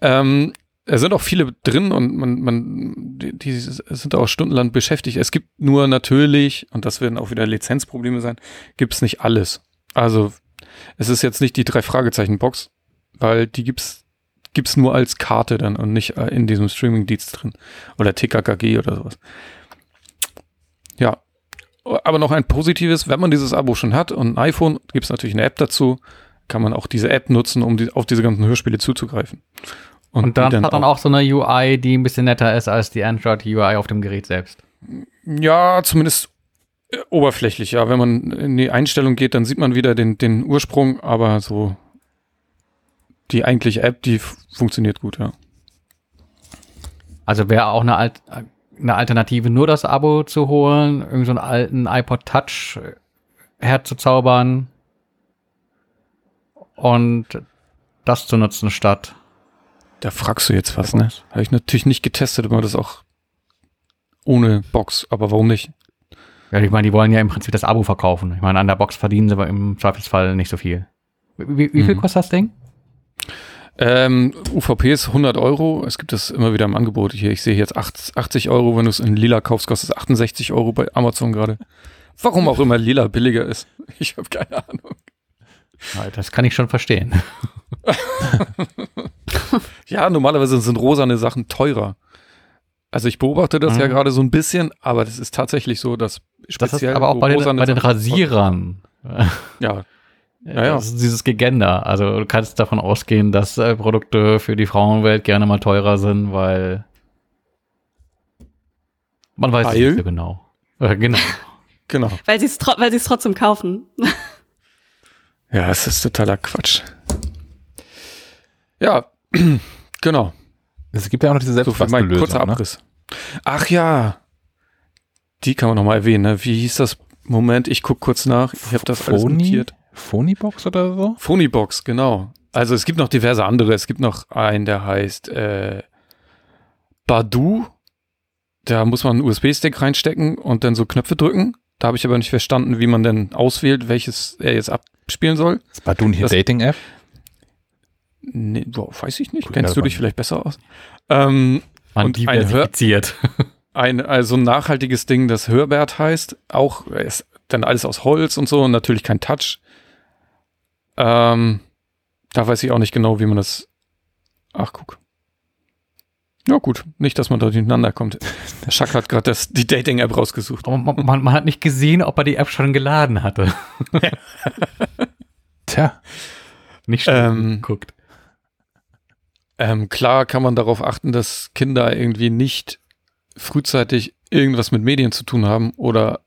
[SPEAKER 3] ähm, es sind auch viele drin und man, man, die, die sind auch stundenlang beschäftigt. Es gibt nur natürlich, und das werden auch wieder Lizenzprobleme sein, gibt es nicht alles. Also es ist jetzt nicht die drei Fragezeichen Box, weil die gibt's gibt's nur als Karte dann und nicht äh, in diesem Streaming-Dienst drin oder TKKG oder sowas. Ja, aber noch ein positives, wenn man dieses Abo schon hat und ein iPhone, gibt's natürlich eine App dazu, kann man auch diese App nutzen, um die, auf diese ganzen Hörspiele zuzugreifen.
[SPEAKER 4] Und,
[SPEAKER 3] die
[SPEAKER 4] dann, hat dann auch so eine UI, die ein bisschen netter ist als die Android-UI auf dem Gerät selbst.
[SPEAKER 3] Ja, zumindest äh, oberflächlich, ja. Wenn man in die Einstellung geht, dann sieht man wieder den, den Ursprung, aber so die eigentliche App, die funktioniert gut, ja.
[SPEAKER 4] Also wäre auch eine, Alt eine Alternative, nur das Abo zu holen, irgend so einen alten iPod Touch herzuzaubern und das zu nutzen statt.
[SPEAKER 3] Da fragst du jetzt was, ne? Habe ich natürlich nicht getestet, aber das auch ohne Box, aber warum nicht?
[SPEAKER 4] Ja, ich meine, die wollen ja im Prinzip das Abo verkaufen. Ich meine, an der Box verdienen sie aber im Zweifelsfall nicht so viel. Wie, wie viel
[SPEAKER 3] Mhm.
[SPEAKER 4] kostet das Ding?
[SPEAKER 3] Ähm, UVP ist 100 Euro. Es gibt es immer wieder im Angebot. Hier, ich sehe jetzt 8 80 Euro. Wenn du es in lila kaufst, kostet es 68 Euro bei Amazon gerade. Warum auch immer lila billiger ist. Ich habe keine Ahnung.
[SPEAKER 4] Das kann ich schon verstehen.
[SPEAKER 3] Ja, normalerweise sind rosane Sachen teurer. Also ich beobachte das
[SPEAKER 4] Mhm.
[SPEAKER 3] ja gerade so ein bisschen, aber das ist tatsächlich so, dass
[SPEAKER 4] Das
[SPEAKER 3] speziell
[SPEAKER 4] ist aber auch bei den, bei den Rasierern.
[SPEAKER 3] Ja,
[SPEAKER 4] Ja,
[SPEAKER 3] ja.
[SPEAKER 4] Das ist dieses Gegender. Also du kannst davon ausgehen, dass äh, Produkte für die Frauenwelt gerne mal teurer sind, weil man weiß es
[SPEAKER 3] Weil?
[SPEAKER 4] nicht so genau. Äh, genau.
[SPEAKER 3] genau.
[SPEAKER 2] Weil sie es tro weil sie es trotzdem kaufen.
[SPEAKER 3] Ja, es ist totaler Quatsch. Ja, genau.
[SPEAKER 1] Es gibt ja auch noch diese
[SPEAKER 3] So für mein kurzer.
[SPEAKER 1] Ne?
[SPEAKER 3] Abriss. Ach ja, die kann man noch mal erwähnen. Ne? Wie hieß das? Moment, ich guck kurz nach. Ich habe das alles
[SPEAKER 1] Phony?
[SPEAKER 3] notiert.
[SPEAKER 1] Phonybox oder so?
[SPEAKER 3] Phonybox, genau. Also es gibt noch diverse andere. Es gibt noch einen, der heißt äh, Badu. Da muss man einen USB-Stick reinstecken und dann so Knöpfe drücken. Da habe ich aber nicht verstanden, wie man denn auswählt, welches er jetzt abspielen soll.
[SPEAKER 1] Ist Badun hier
[SPEAKER 3] Das-
[SPEAKER 1] Dating-App?
[SPEAKER 3] Nee, boah, weiß ich nicht.
[SPEAKER 1] Gut,
[SPEAKER 3] Kennst du dich vielleicht besser aus? Ähm, Und ein Hör- ein also ein nachhaltiges Ding, das Hörbert heißt. Auch ist dann alles aus Holz und so und natürlich kein Touch. Ähm, da weiß ich auch nicht genau, wie man das. Ach, guck. Ja, gut. Nicht, dass man da durcheinander kommt. Der Schack hat gerade das- die Dating-App rausgesucht.
[SPEAKER 4] Man, man, man hat nicht gesehen, ob er die App schon geladen hatte.
[SPEAKER 1] Tja,
[SPEAKER 4] Nicht schnell
[SPEAKER 3] Ähm,
[SPEAKER 4] geguckt.
[SPEAKER 3] Ähm, klar kann man darauf achten, dass Kinder irgendwie nicht frühzeitig irgendwas mit Medien zu tun haben oder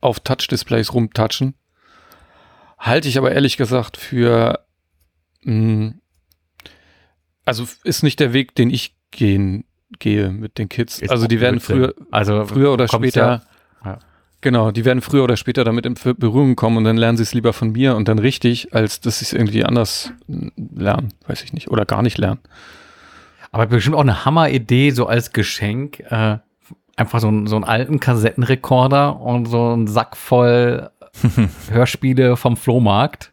[SPEAKER 3] auf Touch-Displays rumtatschen. Halte ich aber ehrlich gesagt für, mh, also ist nicht der Weg, den ich gehen gehe mit den Kids.
[SPEAKER 4] Ist
[SPEAKER 3] also die werden früher,
[SPEAKER 4] Also
[SPEAKER 3] früher oder später,
[SPEAKER 4] Ja, ja.
[SPEAKER 3] Genau, die werden früher oder später damit in Berührung kommen und dann lernen sie es lieber von mir und dann richtig, als dass sie es irgendwie anders lernen, weiß ich nicht, oder gar nicht lernen.
[SPEAKER 4] Aber bestimmt auch eine Hammeridee, so als Geschenk. Äh, einfach so, so einen alten Kassettenrekorder und so einen Sack voll Hörspiele vom Flohmarkt.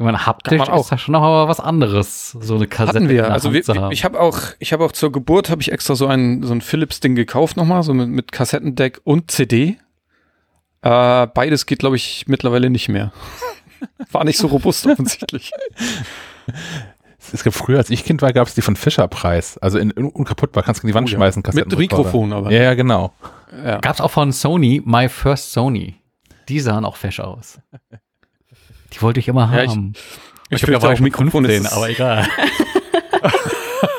[SPEAKER 4] Ich meine, haptisch
[SPEAKER 3] man auch.
[SPEAKER 4] ist das schon noch mal was anderes, so eine Kassette
[SPEAKER 3] Hatten
[SPEAKER 4] in
[SPEAKER 3] wir.
[SPEAKER 4] der
[SPEAKER 3] Also
[SPEAKER 4] Hand
[SPEAKER 3] wir,
[SPEAKER 4] zu
[SPEAKER 3] wir,
[SPEAKER 4] haben.
[SPEAKER 3] ich habe auch, ich habe auch zur Geburt habe ich extra so ein so ein Philips Ding gekauft nochmal, so mit, mit Kassettendeck und CD. Äh, beides geht, glaube ich, mittlerweile nicht mehr. War nicht so robust offensichtlich.
[SPEAKER 1] Es gab früher, als ich Kind war, gab es die von Fischer Preis. Also in, in unkaputtbar, kannst du in die Wand
[SPEAKER 3] Oh ja.
[SPEAKER 1] schmeißen.
[SPEAKER 3] Mit
[SPEAKER 1] Kassettenrekorder.
[SPEAKER 3] Mikrofon aber.
[SPEAKER 1] Ja, ja, genau.
[SPEAKER 3] Ja.
[SPEAKER 4] Gab's auch von Sony, My First Sony. Die sahen auch fesch aus. Die wollte ich immer
[SPEAKER 3] Ja, ich-
[SPEAKER 4] haben.
[SPEAKER 3] Ich
[SPEAKER 4] glaub, da
[SPEAKER 3] fürchte
[SPEAKER 4] war
[SPEAKER 3] auch
[SPEAKER 4] ich schon
[SPEAKER 3] Mikrofon
[SPEAKER 4] 15,
[SPEAKER 3] ist,
[SPEAKER 4] aber egal.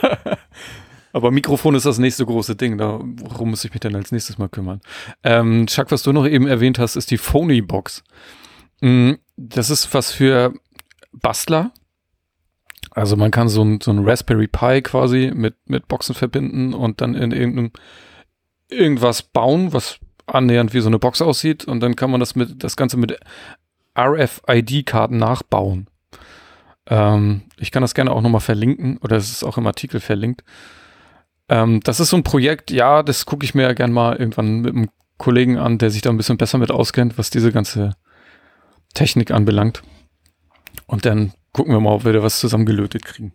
[SPEAKER 3] aber Mikrofon ist das nächste große Ding. Darum muss ich mich dann als nächstes mal kümmern. Ähm, Chuck, was du noch eben erwähnt hast, ist die Phony Box. Mm, Das ist was für Bastler. Also man kann so ein, so ein Raspberry Pi quasi mit, mit Boxen verbinden und dann in irgendeinem irgendwas bauen, was annähernd wie so eine Box aussieht und dann kann man das mit das Ganze mit RFID-Karten nachbauen. Ähm, ich kann das gerne auch nochmal verlinken oder es ist auch im Artikel verlinkt. Ähm, das ist so ein Projekt, ja, das gucke ich mir ja gern mal irgendwann mit einem Kollegen an, der sich da ein bisschen besser mit auskennt, was diese ganze Technik anbelangt. Und dann gucken wir mal, ob wir da was zusammengelötet kriegen.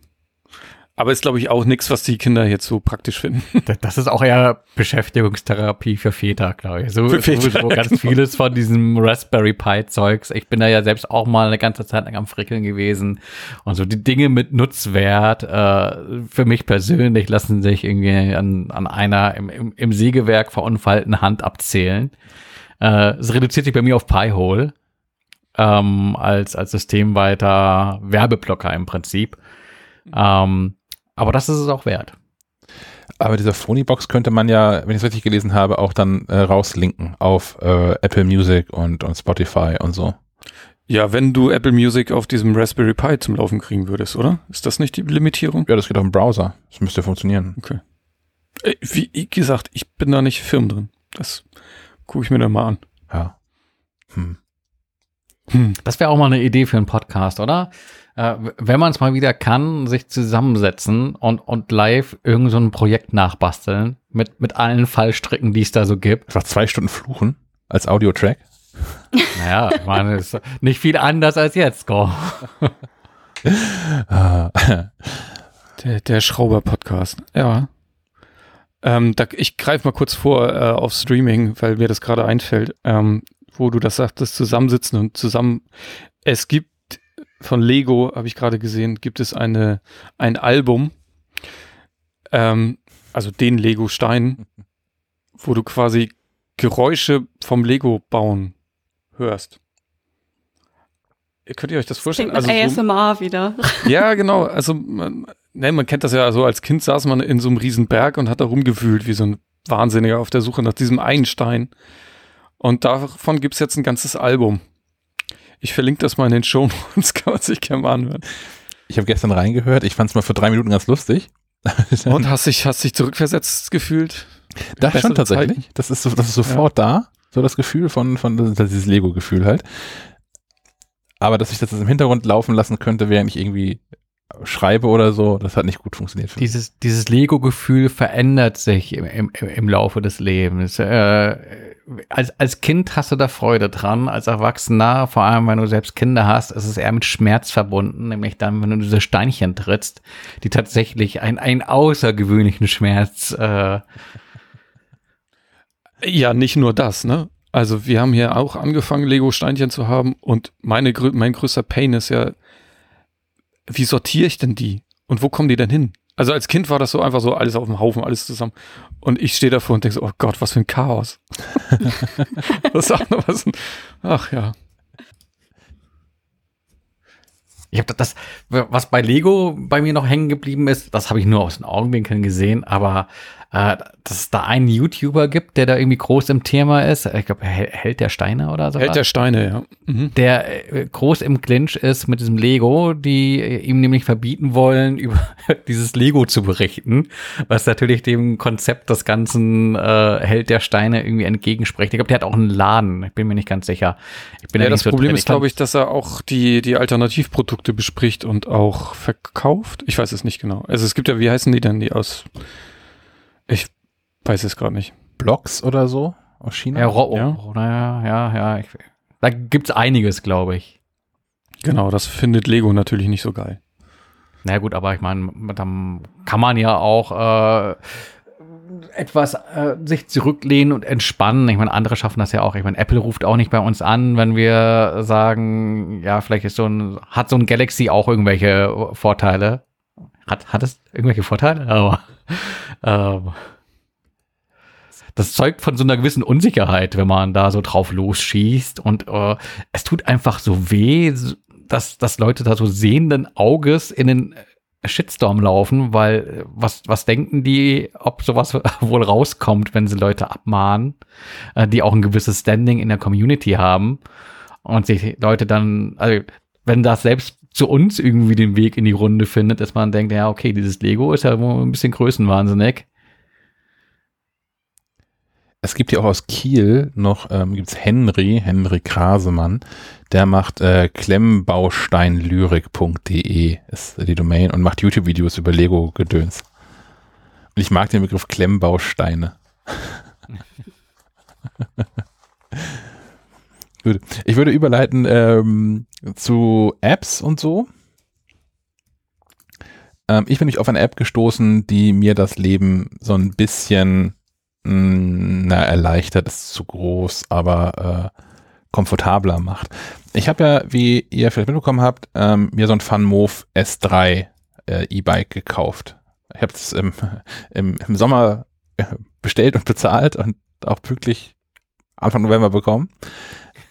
[SPEAKER 3] Aber ist, glaube ich, auch nichts, was die Kinder jetzt so praktisch finden.
[SPEAKER 4] Das- ist auch eher Beschäftigungstherapie für Väter, glaube ich. So,
[SPEAKER 3] Für Väter,
[SPEAKER 4] sowieso ganz
[SPEAKER 3] genau.
[SPEAKER 4] vieles von diesem Raspberry Pi Zeugs. Ich bin da ja selbst auch mal eine ganze Zeit lang am Frickeln gewesen. Und so die Dinge mit Nutzwert, äh, für mich persönlich lassen sich irgendwie an, an einer im, im, im Sägewerk verunfallten Hand abzählen. Äh, es reduziert sich bei mir auf Pi-Hole ähm, als, als systemweiter Werbeblocker im Prinzip. Ähm, aber das ist es auch wert.
[SPEAKER 1] Aber dieser Phony-Box könnte man ja, wenn ich es richtig gelesen habe, auch dann äh, rauslinken auf äh, Apple Music und, und Spotify und so.
[SPEAKER 3] Ja, wenn du Apple Music auf diesem Raspberry Pi zum Laufen kriegen würdest, oder? Ist das nicht die Limitierung?
[SPEAKER 1] Ja, das geht auch im Browser. Das müsste funktionieren.
[SPEAKER 3] Äh, Wie gesagt, ich bin da nicht firm drin. Das gucke ich mir dann mal an.
[SPEAKER 1] Ja. Hm.
[SPEAKER 3] Hm.
[SPEAKER 4] Das wäre auch mal eine Idee für einen Podcast, oder? Äh, wenn man es mal wieder kann, sich zusammensetzen und, und live irgend so ein Projekt nachbasteln mit, mit allen Fallstricken, die es da so gibt.
[SPEAKER 1] Einfach zwei Stunden fluchen als Audio-Track.
[SPEAKER 4] Naja, ich meine, ist nicht viel anders als jetzt, Go.
[SPEAKER 1] Ah,
[SPEAKER 3] Der, der Schrauber-Podcast. Ja. Ähm, da, ich greife mal kurz vor äh, auf Streaming, weil mir das gerade einfällt, ähm, wo du das sagtest, zusammensitzen und zusammen. Es gibt von Lego, habe ich gerade gesehen, gibt es eine, ein Album, ähm, also den Lego-Stein, wo du quasi Geräusche vom Lego bauen hörst. Könnt ihr euch das vorstellen?
[SPEAKER 2] Klingt
[SPEAKER 3] Also so-
[SPEAKER 2] ASMR wieder.
[SPEAKER 3] ja, genau. Also man, ne, man kennt das ja so, als Kind saß man in so einem riesen Berg und hat da rumgewühlt wie so ein Wahnsinniger auf der Suche nach diesem einen Stein. Und davon gibt's jetzt ein ganzes Album. Ich verlinke das mal in den Show Notes, kann man sich gerne mal anhören.
[SPEAKER 1] ich habe gestern reingehört. Ich fand es mal für drei Minuten ganz lustig.
[SPEAKER 3] Und hast dich, hast dich zurückversetzt gefühlt?
[SPEAKER 1] das schon tatsächlich. Das ist, so, das ist sofort da. So das Gefühl von, von das ist dieses Lego-Gefühl halt. Aber dass ich das im Hintergrund laufen lassen könnte, während ich irgendwie schreibe oder so, das hat nicht gut funktioniert. für mich.
[SPEAKER 4] Dieses, dieses Lego-Gefühl verändert sich im, im, im Laufe des Lebens. Äh, als, als Kind hast du da Freude dran, als Erwachsener, vor allem wenn du selbst Kinder hast, ist es eher mit Schmerz verbunden, nämlich dann, wenn du diese Steinchen trittst, die tatsächlich ein, einen außergewöhnlichen Schmerz äh,
[SPEAKER 3] Ja, nicht nur das, ne? Also wir haben hier auch angefangen, Lego-Steinchen zu haben und meine, mein größter Pain ist ja, wie sortiere ich denn die? Und wo kommen die denn hin? Also als Kind war das so einfach so alles auf dem Haufen, alles zusammen. Und ich stehe davor und denke so, oh Gott, was für ein Chaos. das ist auch noch was. Ach ja.
[SPEAKER 4] Ich habe das, was bei Lego bei mir noch hängen geblieben ist, das habe ich nur aus den Augenwinkeln gesehen, aber äh, dass es da einen YouTuber gibt, der da irgendwie groß im Thema ist. Ich glaube, Held der Steine oder so.
[SPEAKER 3] Held der Steine, ja.
[SPEAKER 4] Mhm. Der äh, groß im Clinch ist mit diesem Lego, die ihm nämlich verbieten wollen, über dieses Lego zu berichten, was natürlich dem Konzept des ganzen äh, Held der Steine irgendwie entgegenspricht. Ich glaube, der hat auch einen Laden. Ich bin mir nicht ganz sicher.
[SPEAKER 3] Ja, das so Problem drin. ist, glaube ich, dass er auch die, die Alternativprodukte bespricht und auch verkauft. Ich weiß es nicht genau. Also es gibt ja, wie heißen die denn, die aus ich weiß es gerade nicht.
[SPEAKER 1] Blogs oder so aus China?
[SPEAKER 4] Ja, Ro ja. ja, ja, ja. Ich, da gibt es einiges, glaube ich.
[SPEAKER 3] Genau, das findet Lego natürlich nicht so geil.
[SPEAKER 4] Na gut, aber ich meine, dann kann man ja auch äh, etwas äh, sich zurücklehnen und entspannen. Ich meine, andere schaffen das ja auch. Ich meine, Apple ruft auch nicht bei uns an, wenn wir sagen, ja, vielleicht ist so ein, hat so ein Galaxy auch irgendwelche Vorteile. Hat, hat es irgendwelche Vorteile? Aber ähm, das zeugt von so einer gewissen Unsicherheit, wenn man da so drauf losschießt. Und äh, es tut einfach so weh, dass, dass Leute da so sehenden Auges in den Shitstorm laufen, weil was, was denken die, ob sowas wohl rauskommt, wenn sie Leute abmahnen, äh, die auch ein gewisses Standing in der Community haben und sich Leute dann, also wenn das selbst zu uns irgendwie den Weg in die Runde findet, dass man denkt, ja, okay, dieses Lego ist ja ein bisschen größenwahnsinnig.
[SPEAKER 1] Es gibt ja auch aus Kiel noch, ähm, gibt es Henry, Henry Krasemann, der macht äh, klemmbausteinlyrik.de ist die Domain und macht YouTube-Videos über Lego-Gedöns. Und ich mag den Begriff Klemmbausteine. Gut. Ich würde überleiten ähm, zu Apps und so. Ähm, ich bin nicht auf eine App gestoßen, die mir das Leben so ein bisschen mh, mm, na, erleichtert, ist zu groß, aber äh, komfortabler macht. Ich habe ja, wie ihr vielleicht mitbekommen habt, ähm, mir so ein FunMove S3 äh, E-Bike gekauft. Ich habe es im, im, im Sommer äh, bestellt und bezahlt und auch pünktlich Anfang November bekommen.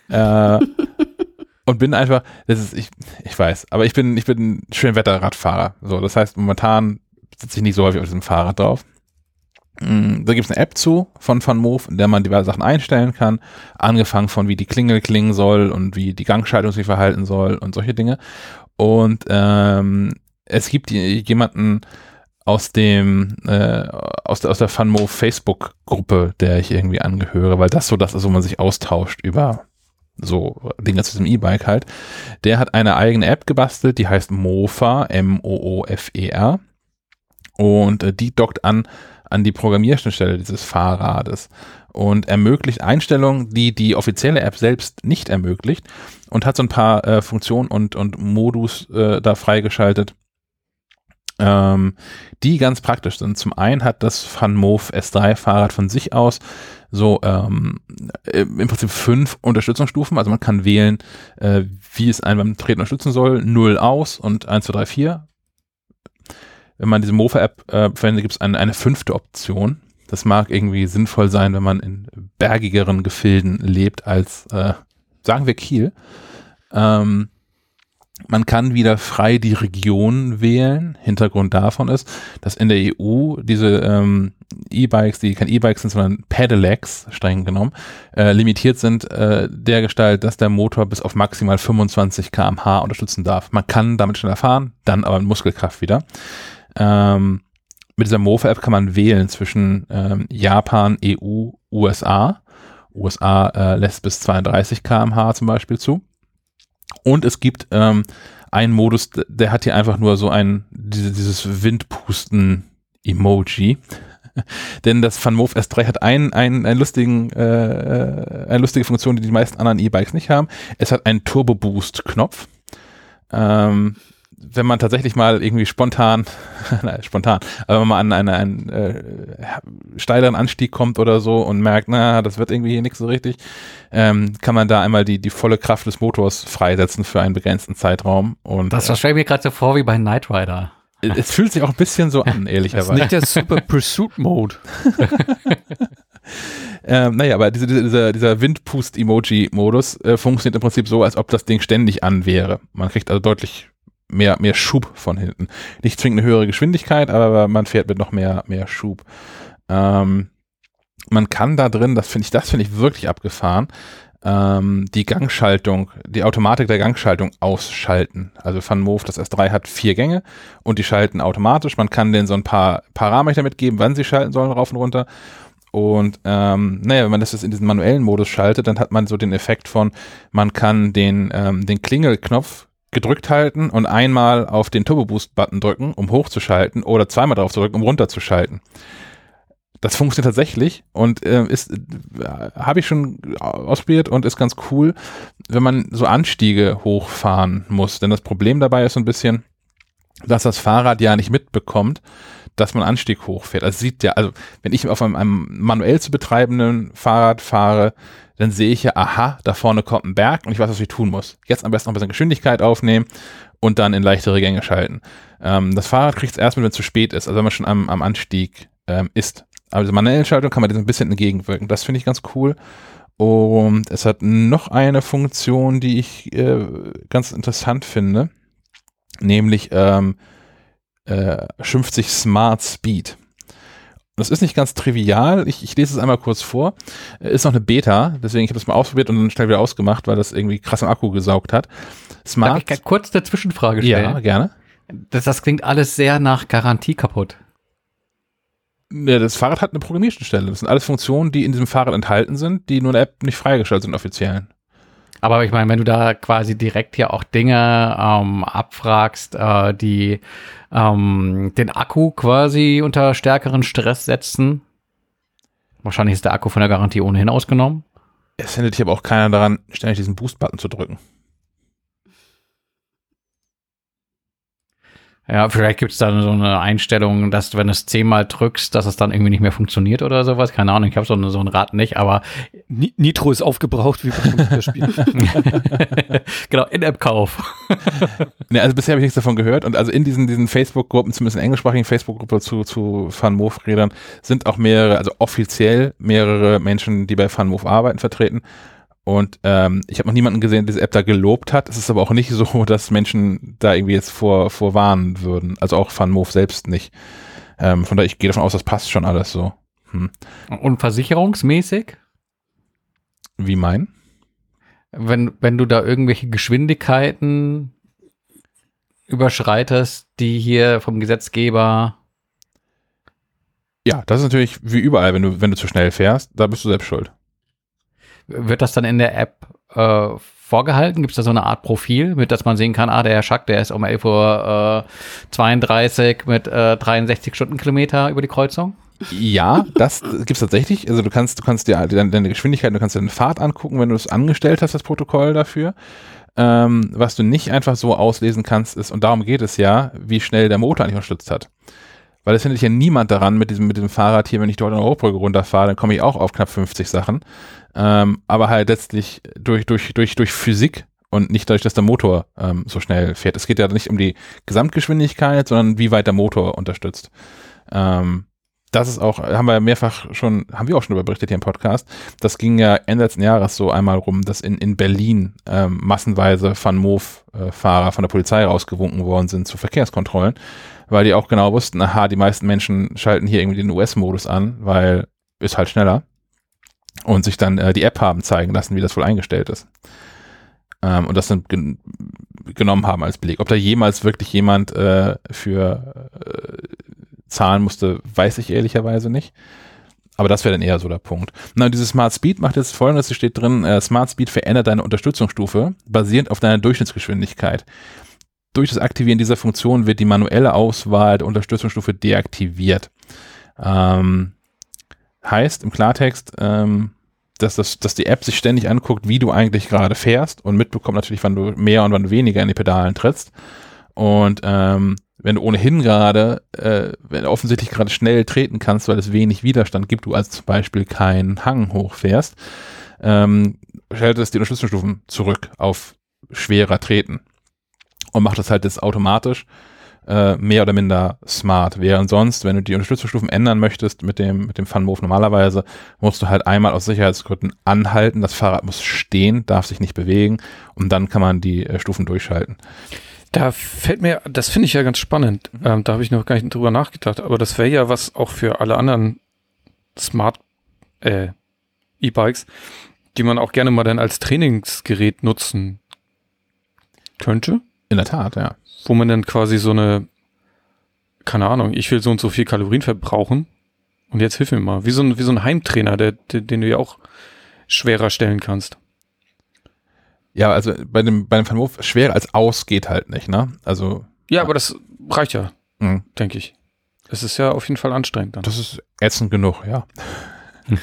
[SPEAKER 1] Äh, und bin einfach, das ist, ich, ich weiß, aber ich bin, ich bin Schönwetter-Radfahrer. So, das heißt, momentan sitze ich nicht so häufig auf diesem Fahrrad drauf. Mm, da gibt es eine App zu von FunMove, in der man diverse Sachen einstellen kann. Angefangen von wie die Klingel klingen soll und wie die Gangschaltung sich verhalten soll und solche Dinge. Und ähm, es gibt jemanden aus dem äh, aus der aus der FunMove Facebook Gruppe, der ich irgendwie angehöre, weil das so das ist, wo man sich austauscht über so zu diesem E-Bike halt. Der hat eine eigene App gebastelt, die heißt Mofa, M-O-O-F-E-R. Und äh, die dockt an an die Programmierschnittstelle dieses Fahrrades und ermöglicht Einstellungen, die die offizielle App selbst nicht ermöglicht und hat so ein paar äh, Funktionen und, und Modus äh, da freigeschaltet, ähm, die ganz praktisch sind. Zum einen hat das FunMove S3 Fahrrad von sich aus so ähm, äh, im Prinzip fünf Unterstützungsstufen. Also man kann wählen, äh, wie es einen beim Treten unterstützen soll. Null aus und 1, 2, 3, 4. Wenn man diese Mofa-App äh, verwendet, gibt es eine, eine fünfte Option. Das mag irgendwie sinnvoll sein, wenn man in bergigeren Gefilden lebt als, äh, sagen wir, Kiel. Ähm, man kann wieder frei die Region wählen. Hintergrund davon ist, dass in der EU diese ähm, E-Bikes, die kein E-Bikes sind, sondern Pedelecs, streng genommen, äh, limitiert sind äh, der Gestalt, dass der Motor bis auf maximal 25 km/h unterstützen darf. Man kann damit schneller fahren, dann aber mit Muskelkraft wieder. Ähm, mit dieser Mofa-App kann man wählen zwischen ähm, Japan, EU, USA. USA äh, lässt bis 32 km/h zum Beispiel zu. Und es gibt ähm, einen Modus, der hat hier einfach nur so ein, diese, dieses Windpusten-Emoji. Denn das FunMove S3 hat einen, einen, einen lustigen, äh, eine lustige Funktion, die die meisten anderen E-Bikes nicht haben. Es hat einen Turbo-Boost-Knopf. Ähm, wenn man tatsächlich mal irgendwie spontan, nein, spontan, aber wenn man an einen, einen äh, steileren Anstieg kommt oder so und merkt, na, das wird irgendwie hier nichts so richtig, ähm, kann man da einmal die, die volle Kraft des Motors freisetzen für einen begrenzten Zeitraum. Und,
[SPEAKER 4] das das stelle mir gerade so vor wie bei Knight Rider.
[SPEAKER 1] Es fühlt sich auch ein bisschen so an, ehrlicherweise. Das
[SPEAKER 3] ist nicht der Super Pursuit Mode.
[SPEAKER 1] ähm, naja, aber diese, dieser, dieser Windpust-Emoji-Modus äh, funktioniert im Prinzip so, als ob das Ding ständig an wäre. Man kriegt also deutlich mehr, mehr Schub von hinten. Nicht zwingend eine höhere Geschwindigkeit, aber man fährt mit noch mehr, mehr Schub. Ähm, man kann da drin, das finde ich, das finde ich wirklich abgefahren, ähm, die Gangschaltung, die Automatik der Gangschaltung ausschalten. Also Van das S3 hat vier Gänge und die schalten automatisch. Man kann denen so ein paar Parameter mitgeben, wann sie schalten sollen, rauf und runter. Und ähm, naja, wenn man das jetzt in diesen manuellen Modus schaltet, dann hat man so den Effekt von, man kann den, ähm, den Klingelknopf gedrückt halten und einmal auf den Turbo Boost Button drücken, um hochzuschalten oder zweimal drauf zu drücken, um runterzuschalten. Das funktioniert tatsächlich und äh, ist äh, habe ich schon ausprobiert und ist ganz cool, wenn man so Anstiege hochfahren muss. Denn das Problem dabei ist so ein bisschen, dass das Fahrrad ja nicht mitbekommt, dass man Anstieg hochfährt. Also sieht ja, also wenn ich auf einem, einem manuell zu betreibenden Fahrrad fahre, dann sehe ich ja, aha, da vorne kommt ein Berg und ich weiß, was ich tun muss. Jetzt am besten noch ein bisschen Geschwindigkeit aufnehmen und dann in leichtere Gänge schalten. Ähm, das Fahrrad kriegt es erst wenn es zu spät ist, also wenn man schon am, am Anstieg ähm, ist. Also manuelle Schaltung kann man das ein bisschen entgegenwirken. Das finde ich ganz cool. Und es hat noch eine Funktion, die ich äh, ganz interessant finde, nämlich ähm, äh, schimpft sich Smart Speed. Das ist nicht ganz trivial. Ich, ich lese es einmal kurz vor. Ist noch eine Beta, deswegen ich habe es mal ausprobiert und dann schnell wieder ausgemacht, weil das irgendwie krass im Akku gesaugt hat.
[SPEAKER 4] Smart. Darf ich kurz eine Zwischenfrage stellen?
[SPEAKER 1] Ja, gerne.
[SPEAKER 4] Das, das klingt alles sehr nach Garantie kaputt.
[SPEAKER 1] Ja, das Fahrrad hat eine Programmierschnittstelle. Das sind alles Funktionen, die in diesem Fahrrad enthalten sind, die nur in der App nicht freigeschaltet sind, offiziell.
[SPEAKER 4] Aber ich meine, wenn du da quasi direkt hier auch Dinge ähm, abfragst, äh, die ähm, den Akku quasi unter stärkeren Stress setzen, wahrscheinlich ist der Akku von der Garantie ohnehin ausgenommen.
[SPEAKER 1] Es hindert dich aber auch keiner daran, ständig diesen Boost-Button zu drücken.
[SPEAKER 4] Ja, vielleicht gibt es da so eine Einstellung, dass wenn du es zehnmal drückst, dass es dann irgendwie nicht mehr funktioniert oder sowas. Keine Ahnung, ich habe so, so ein Rad nicht, aber
[SPEAKER 3] Nitro ist aufgebraucht wie beim Computerspiel.
[SPEAKER 4] genau, In-App-Kauf.
[SPEAKER 1] ne, also bisher habe ich nichts davon gehört und also in diesen, diesen Facebook-Gruppen, zumindest in englischsprachigen Facebook-Gruppe zu, zu Fun-Move-Rädern, sind auch mehrere, also offiziell mehrere Menschen, die bei Fun-Move arbeiten, vertreten. Und ähm, ich habe noch niemanden gesehen, der diese App da gelobt hat. Es ist aber auch nicht so, dass Menschen da irgendwie jetzt vor, vor warnen würden. Also auch FunMove selbst nicht. Ähm, von daher, ich gehe davon aus, das passt schon alles so. Hm.
[SPEAKER 4] Und versicherungsmäßig?
[SPEAKER 1] Wie mein?
[SPEAKER 4] Wenn, wenn du da irgendwelche Geschwindigkeiten überschreitest, die hier vom Gesetzgeber.
[SPEAKER 1] Ja, das ist natürlich wie überall, wenn du, wenn du zu schnell fährst, da bist du selbst schuld.
[SPEAKER 4] Wird das dann in der App äh, vorgehalten? Gibt es da so eine Art Profil, mit dass man sehen kann, ah, der Herr Schack, der ist um 11.32 Uhr äh, 32 mit äh, 63 Stundenkilometer über die Kreuzung?
[SPEAKER 1] Ja, das gibt's tatsächlich. Also du kannst, du kannst dir deine, deine Geschwindigkeit, du kannst dir eine Fahrt angucken, wenn du es angestellt hast, das Protokoll dafür. Ähm, was du nicht einfach so auslesen kannst, ist, und darum geht es ja, wie schnell der Motor eigentlich unterstützt hat. Weil es findet ja niemand daran mit diesem, mit diesem Fahrrad hier, wenn ich dort eine Hochbrücke runterfahre, dann komme ich auch auf knapp 50 Sachen. Ähm, aber halt letztlich durch, durch, durch, durch Physik und nicht dadurch, dass der Motor ähm, so schnell fährt. Es geht ja nicht um die Gesamtgeschwindigkeit, sondern wie weit der Motor unterstützt. Ähm, das ist auch, haben wir mehrfach schon, haben wir auch schon darüber berichtet hier im Podcast. Das ging ja Ende letzten Jahres so einmal rum, dass in, in Berlin ähm, massenweise Van Moof-Fahrer von der Polizei rausgewunken worden sind zu Verkehrskontrollen, weil die auch genau wussten, aha, die meisten Menschen schalten hier irgendwie den US-Modus an, weil ist halt schneller und sich dann äh, die App haben zeigen lassen, wie das wohl eingestellt ist. Ähm, und das dann gen genommen haben als Beleg. Ob da jemals wirklich jemand äh, für äh, zahlen musste, weiß ich ehrlicherweise nicht. Aber das wäre dann eher so der Punkt. Na, dieses Smart Speed macht jetzt folgendes, es steht drin, äh, Smart Speed verändert deine Unterstützungsstufe basierend auf deiner Durchschnittsgeschwindigkeit. Durch das Aktivieren dieser Funktion wird die manuelle Auswahl der Unterstützungsstufe deaktiviert. Ähm, heißt im Klartext, ähm, dass, das, dass die App sich ständig anguckt, wie du eigentlich gerade fährst und mitbekommt natürlich, wann du mehr und wann du weniger in die Pedalen trittst. Und ähm, wenn du ohnehin gerade, äh, wenn du offensichtlich gerade schnell treten kannst, weil es wenig Widerstand gibt, du als zum Beispiel keinen Hang hochfährst, ähm, schaltet es die Unterstützungsstufen zurück auf schwerer Treten und macht das halt jetzt automatisch äh, mehr oder minder smart. Während sonst, wenn du die Unterstützungsstufen ändern möchtest mit dem, mit dem Fun-Move normalerweise, musst du halt einmal aus Sicherheitsgründen anhalten. Das Fahrrad muss stehen, darf sich nicht bewegen und dann kann man die äh, Stufen durchschalten.
[SPEAKER 3] Da fällt mir, das finde ich ja ganz spannend.
[SPEAKER 1] Mhm.
[SPEAKER 3] Ähm, da habe ich noch gar nicht drüber nachgedacht. Aber das wäre ja was auch für alle anderen Smart äh, E-Bikes, die man auch gerne mal dann als Trainingsgerät nutzen könnte.
[SPEAKER 1] In der Tat, ja.
[SPEAKER 3] Wo man dann quasi so eine, keine Ahnung, ich will so und so viel Kalorien verbrauchen. Und jetzt hilf mir mal. Wie so ein, wie so ein Heimtrainer, der, der, den du ja auch schwerer stellen kannst.
[SPEAKER 1] Ja, also bei dem, bei dem Van schwer als aus geht halt nicht, ne? Also,
[SPEAKER 3] Ja, aber das reicht ja,
[SPEAKER 1] mh,
[SPEAKER 3] denke ich. Es ist ja auf jeden Fall anstrengend dann.
[SPEAKER 1] das ist ätzend genug, ja.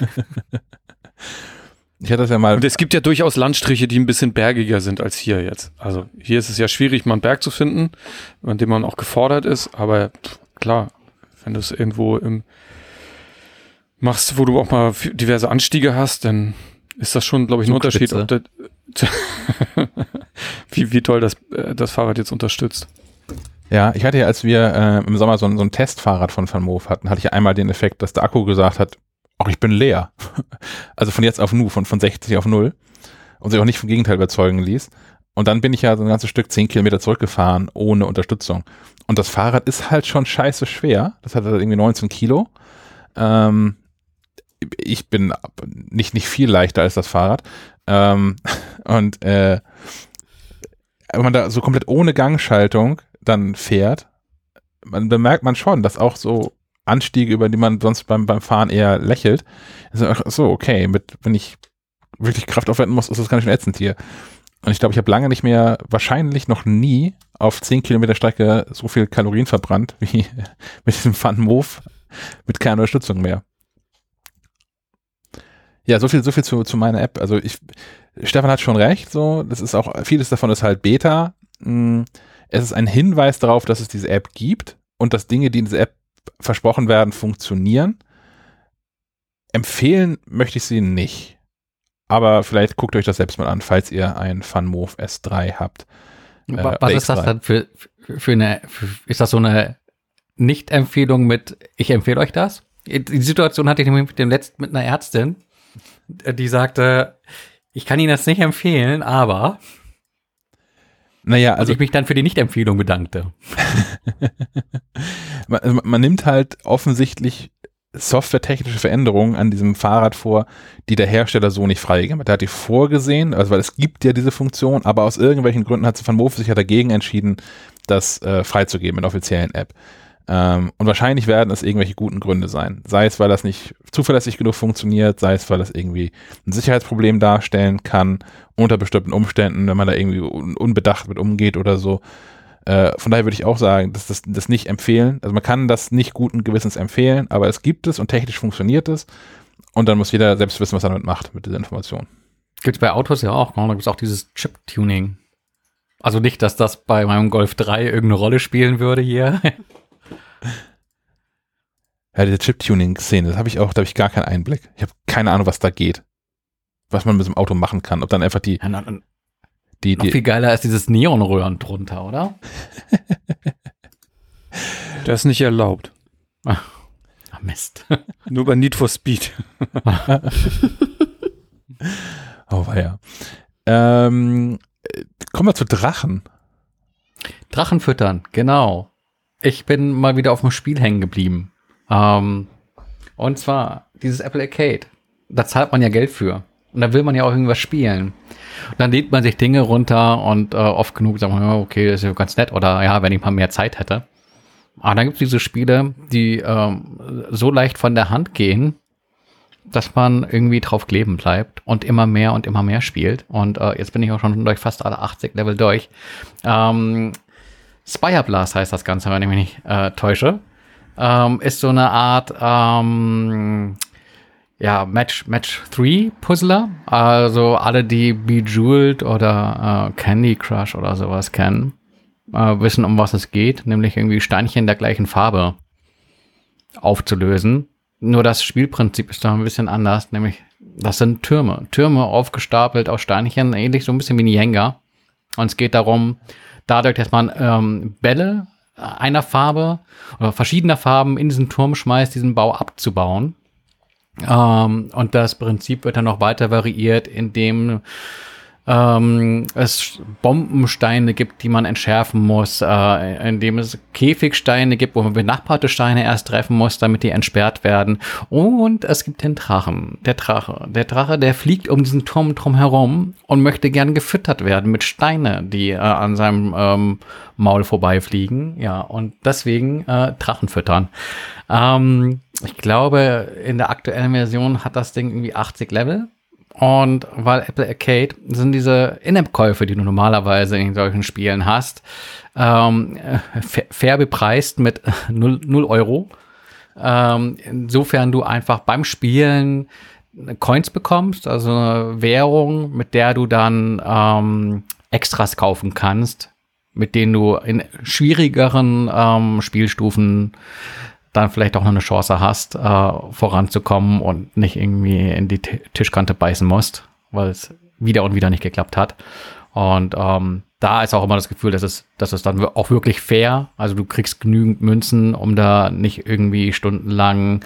[SPEAKER 1] ich hatte das ja mal,
[SPEAKER 3] Und es gibt ja durchaus Landstriche, die ein bisschen bergiger sind als hier jetzt. Also hier ist es ja schwierig, mal einen Berg zu finden, an dem man auch gefordert ist. Aber klar, wenn du es irgendwo im machst, wo du auch mal diverse Anstiege hast, dann ist das schon, glaube ich, ein Unterschied, der, wie, wie toll das, äh, das Fahrrad jetzt unterstützt.
[SPEAKER 1] ja, ich hatte ja, als wir äh, im Sommer so ein, so ein Testfahrrad von Van Moof hatten, hatte ich ja einmal den Effekt, dass der Akku gesagt hat, ach, ich bin leer. also von jetzt auf nu, von, von 60 auf 0 und sich auch nicht vom Gegenteil überzeugen ließ. Und dann bin ich ja so ein ganzes Stück 10 Kilometer zurückgefahren, ohne Unterstützung. Und das Fahrrad ist halt schon scheiße schwer. Das hat halt irgendwie 19 Kilo. Ähm, ich bin nicht, nicht viel leichter als das Fahrrad. Ähm, und äh, wenn man da so komplett ohne Gangschaltung dann fährt, man bemerkt man schon, dass auch so Anstiege, über die man sonst beim, beim Fahren eher lächelt, also, so, okay, mit, wenn ich wirklich Kraft aufwenden muss, ist das ganz schön ätzend hier. Und ich glaube, ich habe lange nicht mehr, wahrscheinlich noch nie auf 10 Kilometer Strecke so viel Kalorien verbrannt wie mit diesem Van Moof mit keiner Unterstützung mehr. Ja, so viel, so viel zu, zu meiner App. Also ich, Stefan hat schon recht, so, das ist auch, vieles davon ist halt Beta. Mm, Es ist ein Hinweis darauf, dass es diese App gibt und dass Dinge, die in dieser App versprochen werden, funktionieren. Empfehlen möchte ich sie nicht. Aber vielleicht guckt euch das selbst mal an, falls ihr ein FunMove S3 habt. Äh,
[SPEAKER 4] Was ist das
[SPEAKER 1] X3.
[SPEAKER 4] dann für, für eine, für, ist das so eine Nicht-Empfehlung mit, ich empfehle euch das? Die Situation hatte ich nämlich mit dem letzten, mit einer Ärztin, die sagte, ich kann Ihnen das nicht empfehlen, aber,
[SPEAKER 1] Naja,
[SPEAKER 4] also
[SPEAKER 1] also
[SPEAKER 4] ich mich dann für die Nicht-Empfehlung bedankte.
[SPEAKER 1] man, also man nimmt halt offensichtlich softwaretechnische Veränderungen an diesem Fahrrad vor, die der Hersteller so nicht freigegeben hat. Der hat die vorgesehen, also weil es gibt ja diese Funktion, aber aus irgendwelchen Gründen hat Van Moof sich ja dagegen entschieden, das äh, freizugeben in der offiziellen App. Ähm, und wahrscheinlich werden es irgendwelche guten Gründe sein. Sei es, weil das nicht zuverlässig genug funktioniert, sei es, weil das irgendwie ein Sicherheitsproblem darstellen kann, unter bestimmten Umständen, wenn man da irgendwie un unbedacht mit umgeht oder so. Äh, von daher würde ich auch sagen, dass das, das nicht empfehlen. Also man kann das nicht guten Gewissens empfehlen, aber es gibt es und technisch funktioniert es. Und dann muss jeder selbst wissen, was er damit macht, mit dieser Information.
[SPEAKER 4] Gibt's bei Autos ja auch, ne? da gibt's auch dieses Chip-Tuning. Also nicht, dass das bei meinem Golf 3 irgendeine Rolle spielen würde hier.
[SPEAKER 1] Ja, diese Chip-Tuning-Szene, das habe ich auch, da habe ich gar keinen Einblick. Ich habe keine Ahnung, was da geht. Was man mit so einem Auto machen kann. Ob dann einfach die,
[SPEAKER 4] Ja, noch
[SPEAKER 1] die, die
[SPEAKER 4] viel geiler ist dieses Neonröhren drunter, oder?
[SPEAKER 3] Das ist nicht erlaubt.
[SPEAKER 4] Ah, Mist.
[SPEAKER 3] Nur bei Need for Speed.
[SPEAKER 1] oh ja. Ähm, äh, kommen wir zu Drachen.
[SPEAKER 4] Drachen füttern, genau. Ich bin mal wieder auf dem Spiel hängen geblieben. Ähm, und zwar dieses Apple Arcade. Da zahlt man ja Geld für. Und da will man ja auch irgendwas spielen. Und dann lädt man sich Dinge runter und äh, oft genug sagt man, okay, das ist ja ganz nett. Oder ja, wenn ich mal mehr Zeit hätte. Aber dann gibt es diese Spiele, die ähm, so leicht von der Hand gehen, dass man irgendwie drauf kleben bleibt und immer mehr und immer mehr spielt. Und äh, jetzt bin ich auch schon durch fast alle 80 Level durch. Ähm, Spire Blast heißt das Ganze, wenn ich mich nicht äh, täusche. Ähm, ist so eine Art ähm, ja, Match, Match 3 Puzzler. Also alle, die Bejeweled oder äh, Candy Crush oder sowas kennen, äh, wissen, um was es geht, nämlich irgendwie Steinchen der gleichen Farbe aufzulösen. Nur das Spielprinzip ist da ein bisschen anders, nämlich das sind Türme. Türme aufgestapelt aus Steinchen, ähnlich so ein bisschen wie ein Jenga. Und es geht darum, dadurch, dass man ähm, Bälle einer Farbe oder verschiedener Farben in diesen Turm schmeißt, diesen Bau abzubauen. Ähm, und das Prinzip wird dann noch weiter variiert, indem ähm, es Bombensteine gibt, die man entschärfen muss, äh, indem es Käfigsteine gibt, wo man benachbarte Steine erst treffen muss, damit die entsperrt werden. Und es gibt den Drachen. Der Drache. Der Drache, der fliegt um diesen Turm drum herum und möchte gern gefüttert werden mit Steine, die äh, an seinem ähm, Maul vorbeifliegen. Ja, und deswegen äh, Drachen füttern. Ähm, ich glaube, in der aktuellen Version hat das Ding irgendwie 80 Level. Und weil Apple Arcade sind diese In-App-Käufe, die du normalerweise in solchen Spielen hast, ähm, fair bepreist mit 0, 0 Euro. Ähm, insofern du einfach beim Spielen Coins bekommst, also eine Währung, mit der du dann ähm, Extras kaufen kannst, mit denen du in schwierigeren ähm, Spielstufen dann vielleicht auch noch eine Chance hast, äh, voranzukommen und nicht irgendwie in die T Tischkante beißen musst, weil es wieder und wieder nicht geklappt hat. Und ähm, da ist auch immer das Gefühl, dass es, dass es dann auch wirklich fair. Also du kriegst genügend Münzen, um da nicht irgendwie stundenlang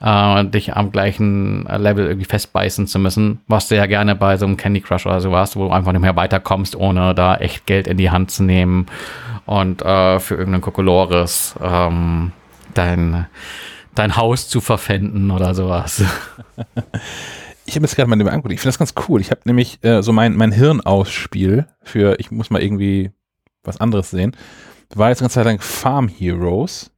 [SPEAKER 4] äh, dich am gleichen Level irgendwie festbeißen zu müssen, was du ja gerne bei so einem Candy Crush oder sowas, wo du einfach nicht mehr weiterkommst, ohne da echt Geld in die Hand zu nehmen und äh, für irgendeinen Kokolores ähm, dein, dein Haus zu verpfänden oder sowas.
[SPEAKER 1] Ich habe jetzt gerade mal den angeguckt. Ich finde das ganz cool. Ich habe nämlich äh, so mein, mein Hirnausspiel für, ich muss mal irgendwie was anderes sehen. War jetzt eine Zeit lang Farm Heroes.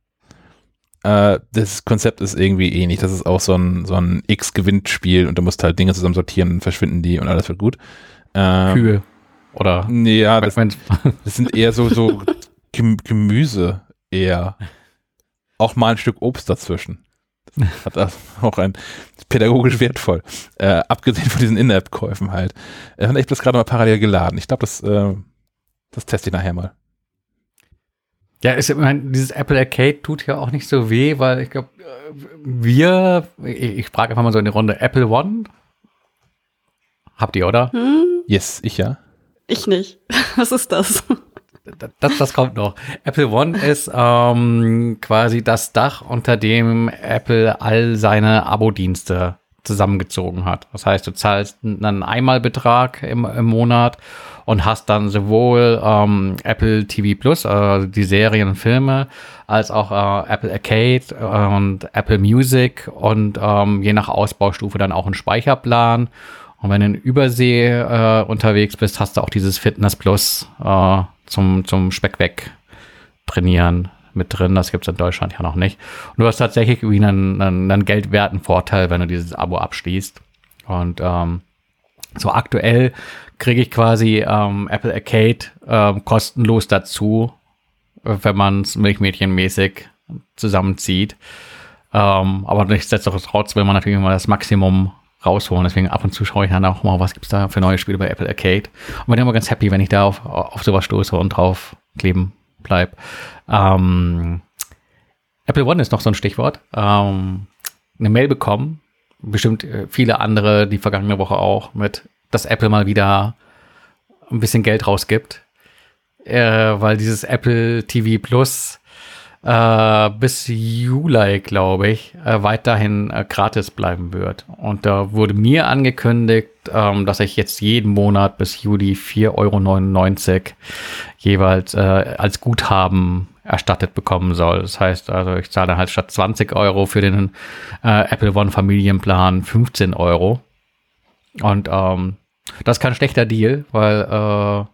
[SPEAKER 1] Äh, das Konzept ist irgendwie ähnlich. Das ist auch so ein, so ein X-Gewinnt-Spiel und du musst halt Dinge zusammen sortieren, und verschwinden die und alles wird gut.
[SPEAKER 4] Ähm, Kühe. Oder?
[SPEAKER 1] Ja, das, das sind eher so, so Gemüse eher auch mal ein Stück Obst dazwischen. Hat auch ein pädagogisch wertvoll. Äh, abgesehen von diesen In-App-Käufen halt. Äh, und ich habe das gerade mal parallel geladen. Ich glaube, das, äh, das teste ich nachher mal.
[SPEAKER 4] Ja, ist, ich mein, dieses Apple Arcade tut ja auch nicht so weh, weil ich glaube, wir, ich, ich frage einfach mal so in die Runde, Apple One? Habt ihr, oder?
[SPEAKER 2] Hm?
[SPEAKER 1] Yes, ich ja.
[SPEAKER 2] Ich nicht. Was ist das?
[SPEAKER 4] Das, das kommt noch. Apple One ist ähm, quasi das Dach, unter dem Apple all seine Abo-Dienste zusammengezogen hat. Das heißt, du zahlst einen Einmalbetrag im, im Monat und hast dann sowohl ähm, Apple TV Plus, also die Serien und Filme, als auch äh, Apple Arcade und Apple Music und ähm, je nach Ausbaustufe dann auch einen Speicherplan. Und wenn du in Übersee äh, unterwegs bist, hast du auch dieses Fitness Plus äh, zum, zum Speck weg trainieren mit drin. Das gibt es in Deutschland ja noch nicht. Und du hast tatsächlich irgendwie einen, einen, einen geldwerten Vorteil, wenn du dieses Abo abschließt. Und ähm, so aktuell kriege ich quasi ähm, Apple Arcade ähm, kostenlos dazu, wenn man es milchmädchenmäßig zusammenzieht. Ähm, aber nichtsdestotrotz will man natürlich immer das Maximum rausholen. Deswegen ab und zu schaue ich dann auch mal, was gibt es da für neue Spiele bei Apple Arcade. Und bin immer ganz happy, wenn ich da auf, auf sowas stoße und drauf kleben bleib. Ähm, Apple One ist noch so ein Stichwort. Ähm, eine Mail bekommen, bestimmt äh, viele andere die vergangene Woche auch, mit, dass Apple mal wieder ein bisschen Geld rausgibt. Äh, weil dieses Apple TV Plus äh, bis Juli, glaube ich, äh, weiterhin äh, gratis bleiben wird. Und da wurde mir angekündigt, ähm, dass ich jetzt jeden Monat bis Juli 4,99 Euro jeweils äh, als Guthaben erstattet bekommen soll. Das heißt, also ich zahle halt statt 20 Euro für den äh, Apple One Familienplan 15 Euro. Und ähm, das ist kein schlechter Deal, weil äh,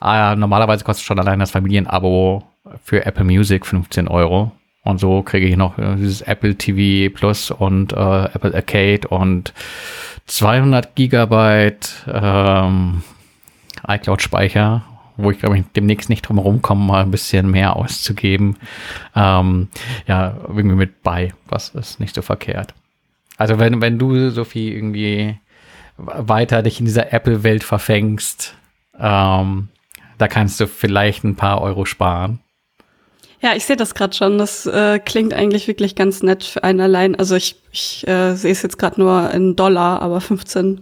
[SPEAKER 4] ah, normalerweise kostet schon allein das Familienabo für Apple Music 15 Euro. Und so kriege ich noch äh, dieses Apple TV Plus und äh, Apple Arcade und 200 Gigabyte ähm, iCloud-Speicher, wo ich glaube ich demnächst nicht drum herum komme, mal ein bisschen mehr auszugeben. Ähm, ja, irgendwie mit bei, was ist nicht so verkehrt. Also wenn, wenn du, Sophie, irgendwie weiter dich in dieser Apple-Welt verfängst, ähm, da kannst du vielleicht ein paar Euro sparen.
[SPEAKER 2] Ja, ich sehe das gerade schon. Das äh, klingt eigentlich wirklich ganz nett für einen allein. Also ich, ich äh, sehe es jetzt gerade nur in Dollar, aber 15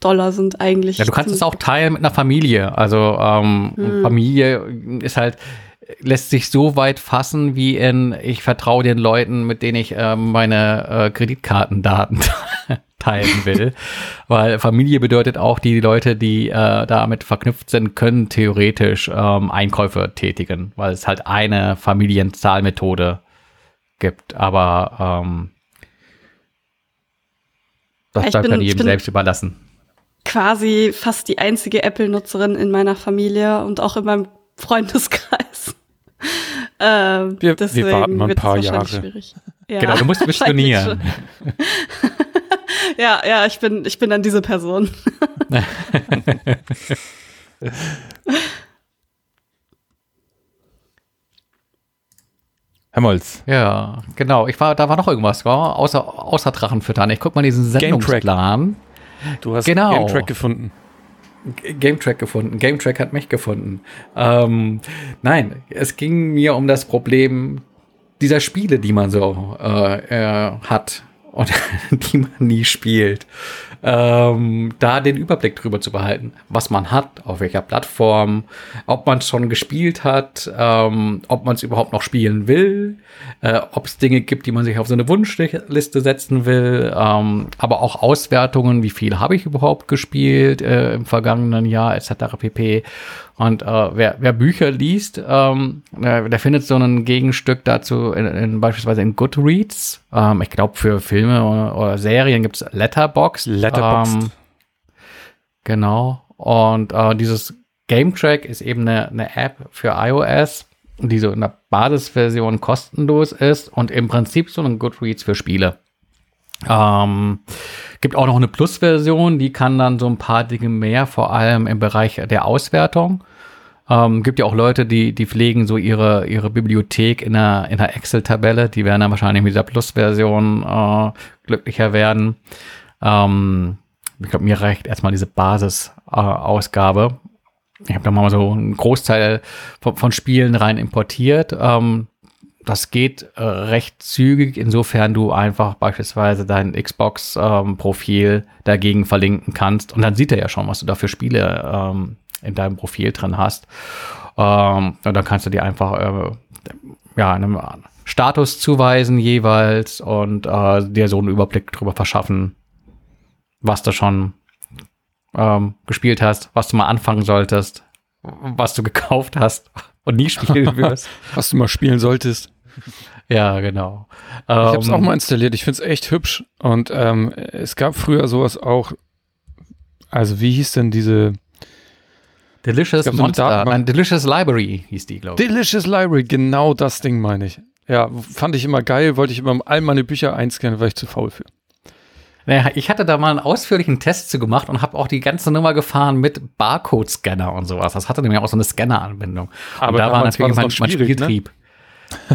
[SPEAKER 2] Dollar sind eigentlich.
[SPEAKER 4] Ja, du kannst es auch teilen mit einer Familie. Also ähm, hm. Familie ist halt lässt sich so weit fassen wie in, ich vertraue den Leuten, mit denen ich äh, meine äh, Kreditkartendaten teilen will. Weil Familie bedeutet auch, die Leute, die äh, damit verknüpft sind, können theoretisch ähm, Einkäufe tätigen, weil es halt eine Familienzahlmethode gibt. Aber ähm, das
[SPEAKER 2] Ich
[SPEAKER 4] bleibt
[SPEAKER 2] bin-
[SPEAKER 4] dann
[SPEAKER 2] ich
[SPEAKER 4] jedem selbst überlassen.
[SPEAKER 2] Quasi fast die einzige Apple-Nutzerin in meiner Familie und auch in meinem Freundeskreis. ähm,
[SPEAKER 3] Wir- wir warten mal ein paar
[SPEAKER 2] wahrscheinlich
[SPEAKER 3] Jahre.
[SPEAKER 2] Schwierig. Ja,
[SPEAKER 4] Genau, du musst missionieren.
[SPEAKER 2] schon. Ja, ja, ich bin, ich bin dann diese Person.
[SPEAKER 1] Herr Molz,
[SPEAKER 4] Ja, genau. Ich war, da war noch irgendwas, war, außer, außer Drachenfüttern. Ich guck mal diesen. Sendungsplan.
[SPEAKER 3] Du hast
[SPEAKER 4] Genau.
[SPEAKER 3] Game Track gefunden.
[SPEAKER 4] G- Game Track gefunden. Game Track hat mich gefunden. Ähm, nein, es ging mir um das Problem dieser Spiele, die man so äh, äh, hat und die man nie spielt. Ähm, da den Überblick drüber zu behalten, was man hat, auf welcher Plattform, ob man es schon gespielt hat, ähm, ob man es überhaupt noch spielen will, äh, ob es Dinge gibt, die man sich auf so eine Wunschliste setzen will, ähm, aber auch Auswertungen, wie viel habe ich überhaupt gespielt äh, im vergangenen Jahr etc. pp. Und äh, wer, wer Bücher liest, ähm, der, der findet so ein Gegenstück dazu in, in, beispielsweise in Goodreads. Ähm, ich glaube, für Filme oder, oder Serien gibt es Letterboxd.
[SPEAKER 3] Letterboxd.
[SPEAKER 4] Ähm, genau. Und äh, dieses Game Track ist eben eine, eine App für iOS, die so in der Basisversion kostenlos ist und im Prinzip so ein Goodreads für Spiele. Ähm, gibt auch noch eine Plus-Version, die kann dann so ein paar Dinge mehr, vor allem im Bereich der Auswertung. Ähm, gibt ja auch Leute, die, die pflegen so ihre, ihre Bibliothek in einer, in einer Excel-Tabelle. Die werden dann wahrscheinlich mit dieser Plus-Version äh, glücklicher werden. Ähm, ich glaube, mir reicht erstmal diese Basis-Ausgabe. ich habe da mal so einen Großteil von, von Spielen rein importiert. Ähm, das geht äh, recht zügig, insofern du einfach beispielsweise dein Xbox-Profil dagegen verlinken kannst. Und dann sieht er ja schon, was du da für Spiele ähm, in deinem Profil drin hast. Ähm, und dann kannst du dir einfach äh, ja, einem Status zuweisen jeweils und äh, dir so einen Überblick drüber verschaffen, was du schon ähm, gespielt hast, was du mal anfangen solltest, was du gekauft hast und nie spielen wirst.
[SPEAKER 3] Was du mal spielen solltest.
[SPEAKER 4] ja, genau.
[SPEAKER 3] Ich habe es
[SPEAKER 4] Ähm,
[SPEAKER 3] auch mal installiert. Ich finde es echt hübsch. Und ähm, es gab früher sowas auch. Also wie hieß denn diese
[SPEAKER 4] Delicious Monster, nein, Delicious Library hieß die, glaube ich.
[SPEAKER 3] Delicious Library? Genau das Ding meine ich. Ja, fand ich immer geil. Wollte ich immer all meine Bücher einscannen, war ich zu faul für.
[SPEAKER 4] Naja, ich hatte da mal einen ausführlichen Test zu gemacht und habe auch die ganze Nummer gefahren mit Barcode-Scanner und sowas. Das hatte nämlich auch so eine Scanner-Anbindung.
[SPEAKER 3] Aber
[SPEAKER 4] da war natürlich mein, mein
[SPEAKER 3] ne?
[SPEAKER 4] Spieltrieb.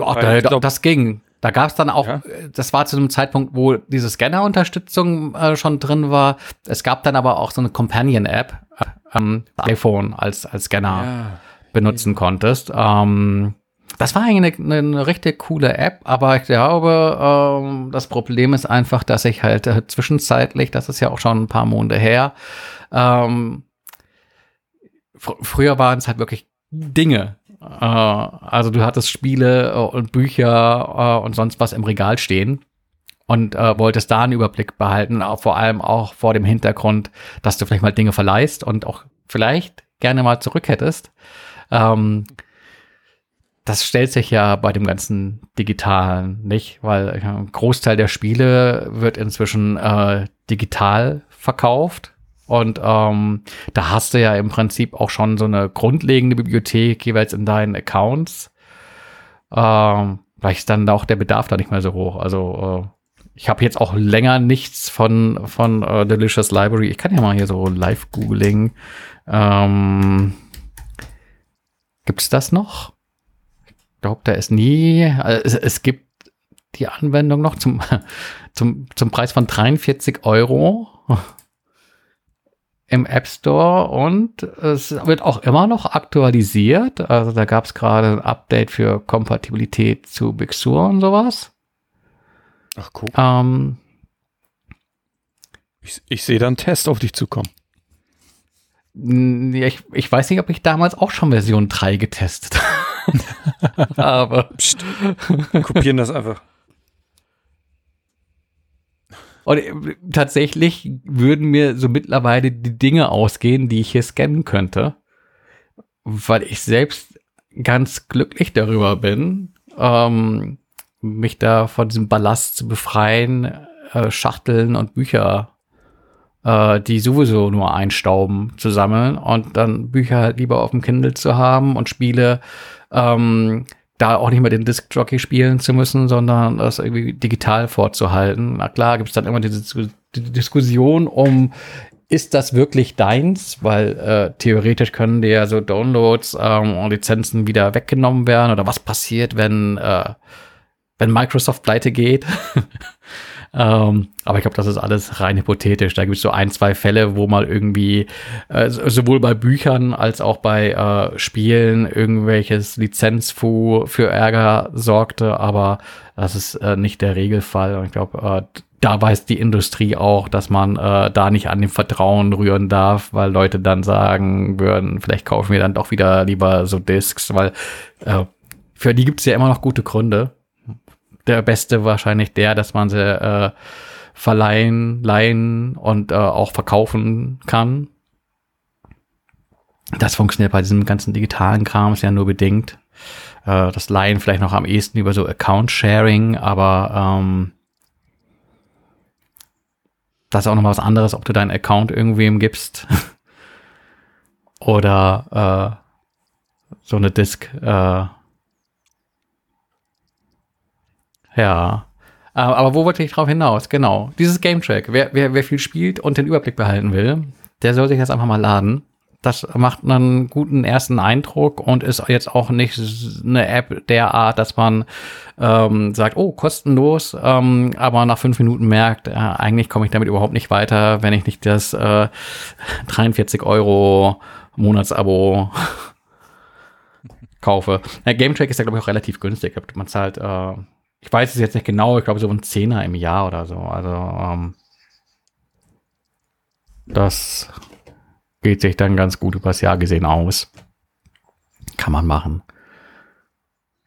[SPEAKER 4] Ach,
[SPEAKER 3] Weil
[SPEAKER 4] da,
[SPEAKER 3] glaub-
[SPEAKER 4] das ging. Da gab es dann auch,
[SPEAKER 3] Ja.
[SPEAKER 4] äh, das war zu einem Zeitpunkt, wo diese Scanner-Unterstützung äh, schon drin war. Es gab dann aber auch so eine Companion-App, äh, ähm, iPhone als, als Scanner benutzen konntest. Ähm, das war eigentlich eine, eine richtig coole App, aber ich glaube, ähm, das Problem ist einfach, dass ich halt äh, zwischenzeitlich, das ist ja auch schon ein paar Monate her, ähm, fr früher waren es halt wirklich Dinge. Äh, also du hattest Spiele äh, und Bücher äh, und sonst was im Regal stehen und äh, wolltest da einen Überblick behalten, vor allem auch vor dem Hintergrund, dass du vielleicht mal Dinge verleihst und auch vielleicht gerne mal zurück hättest. Ähm, das stellt sich ja bei dem ganzen Digitalen nicht, weil ein Großteil der Spiele wird inzwischen äh, digital verkauft. Und ähm, da hast du ja im Prinzip auch schon so eine grundlegende Bibliothek jeweils in deinen Accounts. Ähm, vielleicht ist dann auch der Bedarf da nicht mehr so hoch. Also äh, ich habe jetzt auch länger nichts von, von äh, Delicious Library. Ich kann ja mal hier so live googling. Ähm, Gibt es das noch? Ich glaube, da ist nie. Also es, es gibt die Anwendung noch zum, zum, zum Preis von 43 Euro im App Store und es wird auch immer noch aktualisiert. Also da gab es gerade ein Update für Kompatibilität zu Big Sur und sowas.
[SPEAKER 3] Ach cool.
[SPEAKER 4] Ähm,
[SPEAKER 3] Ich, ich sehe da einen Test auf dich zukommen.
[SPEAKER 4] Ich, ich weiß nicht, ob ich damals auch schon Version 3 getestet habe.
[SPEAKER 3] Psst. Kopieren das einfach.
[SPEAKER 4] Und äh, tatsächlich würden mir so mittlerweile die Dinge ausgehen, die ich hier scannen könnte, weil ich selbst ganz glücklich darüber bin, ähm, mich da von diesem Ballast zu befreien, äh, Schachteln und Bücher, äh, die sowieso nur einstauben, zu sammeln und dann Bücher halt lieber auf dem Kindle zu haben und Spiele ähm, da auch nicht mehr den Disc-Jockey spielen zu müssen, sondern das irgendwie digital vorzuhalten. Na klar, gibt es dann immer diese die Diskussion um, ist das wirklich deins? Weil äh, theoretisch können dir so Downloads ähm, und Lizenzen wieder weggenommen werden oder was passiert, wenn, äh, wenn Microsoft pleite geht. Ähm, aber ich glaube, das ist alles rein hypothetisch. Da gibt es so ein, zwei Fälle, wo mal irgendwie äh, sowohl bei Büchern als auch bei äh, Spielen irgendwelches Lizenzfu für Ärger sorgte, aber das ist äh, nicht der Regelfall. Und ich glaube, äh, da weiß die Industrie auch, dass man äh, da nicht an dem Vertrauen rühren darf, weil Leute dann sagen würden, vielleicht kaufen wir dann doch wieder lieber so Discs, weil äh, für die gibt es ja immer noch gute Gründe der beste wahrscheinlich der, dass man sie äh, verleihen, leihen und äh, auch verkaufen kann. Das funktioniert bei diesem ganzen digitalen Kram ja nur bedingt. Äh, das Leihen vielleicht noch am ehesten über so Account-Sharing, aber ähm, das ist auch noch mal was anderes, ob du deinen Account irgendwem gibst oder äh, so eine Disk äh, Ja. Äh, aber wo wollte ich drauf hinaus? Genau. Dieses Game Track. Wer, wer, wer viel spielt und den Überblick behalten will, der soll sich das einfach mal laden. Das macht einen guten ersten Eindruck und ist jetzt auch nicht eine App der Art, dass man ähm, sagt, oh, kostenlos, ähm, aber nach fünf Minuten merkt, äh, eigentlich komme ich damit überhaupt nicht weiter, wenn ich nicht das äh, 43 Euro Monatsabo kaufe. Der Game Track ist ja, glaube ich, auch relativ günstig. Man zahlt äh, ich weiß es jetzt nicht genau, ich glaube so ein Zehner im Jahr oder so. Also ähm, das geht sich dann ganz gut übers Jahr gesehen aus. Kann man machen.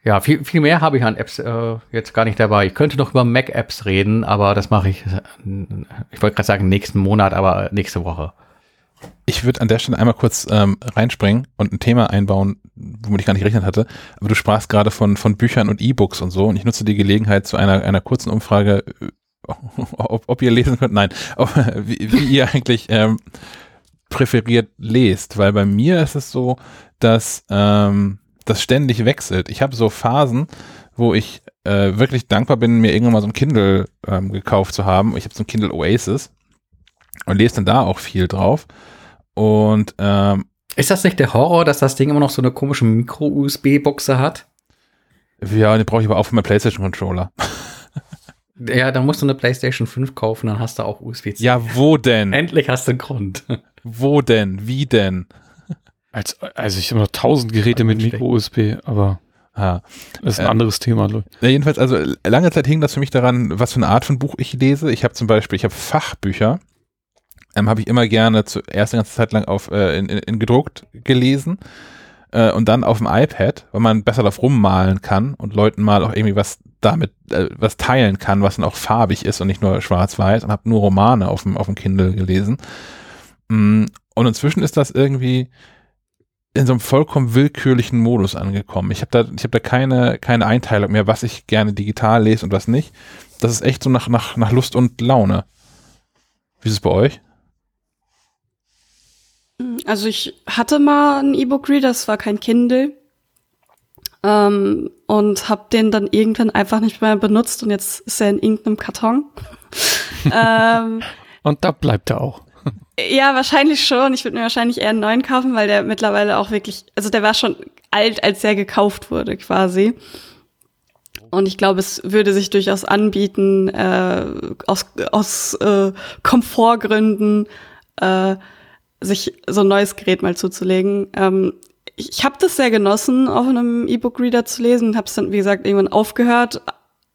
[SPEAKER 4] Ja, viel, viel mehr habe ich an Apps äh, jetzt gar nicht dabei. Ich könnte noch über Mac-Apps reden, aber das mache ich, ich wollte gerade sagen nächsten Monat, aber nächste Woche.
[SPEAKER 1] Ich würde an der Stelle einmal kurz ähm, reinspringen und ein Thema einbauen, womit ich gar nicht gerechnet hatte. Aber du sprachst gerade von, von Büchern und E-Books und so. Und ich nutze die Gelegenheit zu einer, einer kurzen Umfrage, äh, ob, ob ihr lesen könnt. Nein, ob, wie, wie ihr eigentlich ähm, präferiert lest. Weil bei mir ist es so, dass ähm, das ständig wechselt. Ich habe so Phasen, wo ich äh, wirklich dankbar bin, mir irgendwann mal so ein Kindle ähm, gekauft zu haben. Ich habe so ein Kindle Oasis und lese dann da auch viel drauf. Und ähm,
[SPEAKER 4] ist das nicht der Horror, dass das Ding immer noch so eine komische Micro-USB-Buchse hat?
[SPEAKER 1] Ja, die brauche ich aber auch für meinen PlayStation-Controller.
[SPEAKER 4] Ja, dann musst du eine PlayStation 5 kaufen, dann hast du auch USB-C.
[SPEAKER 1] Ja, wo denn?
[SPEAKER 4] Endlich hast du einen Grund.
[SPEAKER 1] Wo denn? Wie denn?
[SPEAKER 3] Als, also ich habe noch tausend Geräte mit Micro-USB, aber
[SPEAKER 1] ja.
[SPEAKER 3] das ist ein äh, anderes Thema.
[SPEAKER 1] Ja, jedenfalls, also lange Zeit hing das für mich daran, was für eine Art von Buch ich lese. Ich habe zum Beispiel, ich habe Fachbücher, ähm, habe ich immer gerne zuerst eine ganze Zeit lang auf äh, in, in, in gedruckt gelesen äh, und dann auf dem iPad, weil man besser darauf rummalen kann und Leuten mal auch irgendwie was damit äh, was teilen kann, was dann auch farbig ist und nicht nur schwarz-weiß und habe nur Romane auf dem auf dem Kindle gelesen. Mm, und inzwischen ist das irgendwie in so einem vollkommen willkürlichen Modus angekommen. Ich habe da ich habe da keine keine Einteilung mehr, was ich gerne digital lese und was nicht. Das ist echt so nach nach nach Lust und Laune. Wie ist es bei euch?
[SPEAKER 2] Also ich hatte mal einen E-Book-Reader, das war kein Kindle. Ähm, und habe den dann irgendwann einfach nicht mehr benutzt und jetzt ist er in irgendeinem Karton.
[SPEAKER 3] ähm, und da bleibt er auch.
[SPEAKER 2] Ja, wahrscheinlich schon. Ich würde mir wahrscheinlich eher einen neuen kaufen, weil der mittlerweile auch wirklich, also der war schon alt, als er gekauft wurde quasi. Und ich glaube, es würde sich durchaus anbieten, äh, aus, aus äh, Komfortgründen äh, sich so ein neues Gerät mal zuzulegen. Ähm, ich ich habe das sehr genossen, auf einem E-Book-Reader zu lesen. Habe es dann, wie gesagt, irgendwann aufgehört.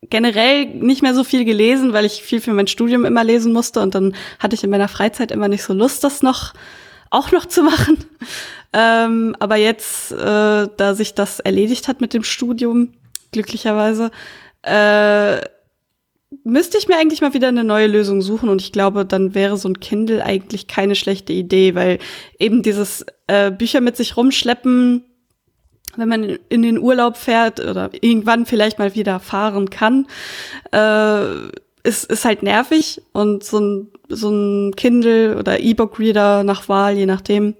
[SPEAKER 2] Generell nicht mehr so viel gelesen, weil ich viel für mein Studium immer lesen musste und dann hatte ich in meiner Freizeit immer nicht so Lust, das noch auch noch zu machen. Ähm, aber jetzt, äh, da sich das erledigt hat mit dem Studium, glücklicherweise, äh, müsste ich mir eigentlich mal wieder eine neue Lösung suchen und ich glaube, dann wäre so ein Kindle eigentlich keine schlechte Idee, weil eben dieses äh, Bücher mit sich rumschleppen, wenn man in den Urlaub fährt oder irgendwann vielleicht mal wieder fahren kann, äh, ist, ist halt nervig und so ein, so ein Kindle oder E-Book-Reader nach Wahl, je nachdem,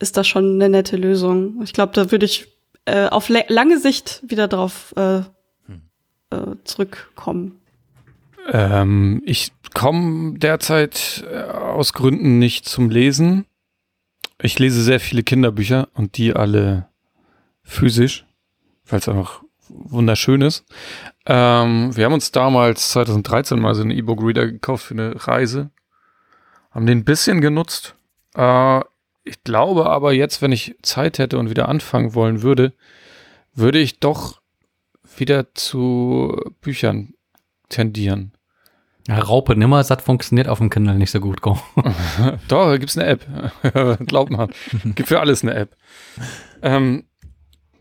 [SPEAKER 2] ist das schon eine nette Lösung. Ich glaube, da würde ich äh, auf lange Sicht wieder drauf äh, hm. äh, zurückkommen.
[SPEAKER 3] Ähm, ich komme derzeit äh, aus Gründen nicht zum Lesen. Ich lese sehr viele Kinderbücher und die alle physisch, weil es einfach wunderschön ist. Ähm, wir haben uns damals 2013 mal so einen E-Book-Reader gekauft für eine Reise. Haben den ein bisschen genutzt. Äh, ich glaube aber jetzt, wenn ich Zeit hätte und wieder anfangen wollen würde, würde ich doch wieder zu Büchern tendieren.
[SPEAKER 4] Ja, Raupe Nimmersatt funktioniert auf dem Kindle nicht so gut. Go.
[SPEAKER 3] Doch, da gibt es eine App. Glaubt man. Gibt für alles eine App. Ähm,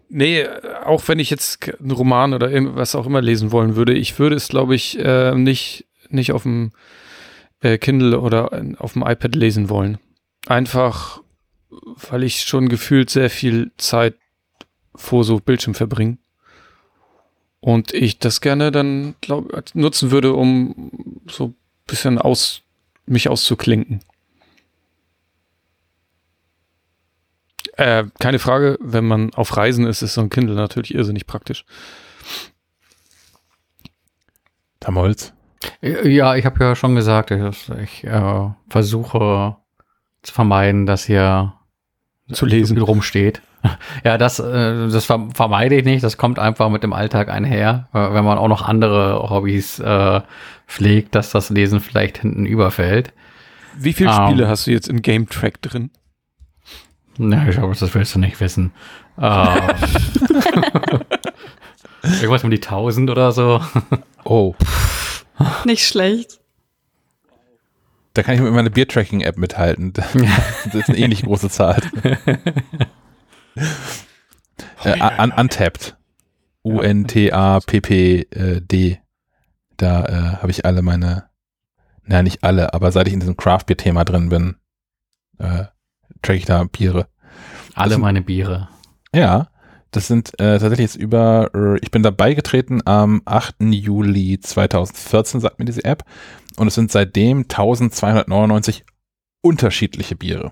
[SPEAKER 3] nee, auch wenn ich jetzt einen Roman oder was auch immer lesen wollen würde, ich würde es, glaube ich, äh, nicht, nicht auf dem äh, Kindle oder auf dem iPad lesen wollen. Einfach, weil ich schon gefühlt sehr viel Zeit vor so Bildschirm verbringe. Und ich das gerne dann glaub, nutzen würde, um so ein bisschen aus, mich auszuklinken. Äh, keine Frage, wenn man auf Reisen ist, ist so ein Kindle natürlich irrsinnig praktisch.
[SPEAKER 1] Tamolz?
[SPEAKER 4] Ja, ich habe ja schon gesagt, ich, ich äh, versuche zu vermeiden, dass hier
[SPEAKER 3] zu lesen
[SPEAKER 4] rumsteht. Ja, das, äh, das vermeide ich nicht. Das kommt einfach mit dem Alltag einher. Äh, wenn man auch noch andere Hobbys äh, pflegt, dass das Lesen vielleicht hinten überfällt.
[SPEAKER 3] Wie viele um, Spiele ähm. hast du jetzt im Game Track drin?
[SPEAKER 4] Na, ich glaube, das willst du nicht wissen. Ähm, irgendwas um die 1000 oder so.
[SPEAKER 1] Oh.
[SPEAKER 2] Nicht schlecht.
[SPEAKER 1] Da kann ich mit meiner Beer-Tracking-App mithalten. Das ist eine ähnlich große Zahl. äh, un untapped. U-N-T-A-P-P-D. Da äh, habe ich alle meine, naja, nicht alle, aber seit ich in diesem Craft-Bier-Thema drin bin, äh, track ich da Biere.
[SPEAKER 4] Alle sind, meine Biere.
[SPEAKER 1] Ja, das sind äh, tatsächlich jetzt über, äh, ich bin dabei getreten am 8. Juli 2014, sagt mir diese App. Und es sind seitdem 1299 unterschiedliche Biere.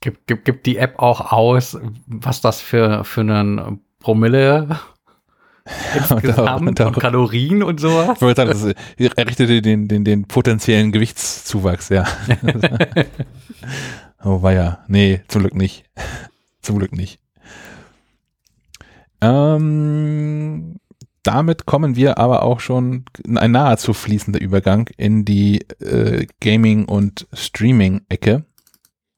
[SPEAKER 4] Gibt, gibt, gibt die App auch aus, was das für, für einen Promille insgesamt und, und Kalorien und sowas? Ich
[SPEAKER 1] wollte sagen, das errichtete den, den, den potenziellen Gewichtszuwachs, ja. oh, war ja. Nee, zum Glück nicht. zum Glück nicht. Ähm, damit kommen wir aber auch schon in ein nahezu fließender Übergang in die äh, Gaming- und Streaming-Ecke.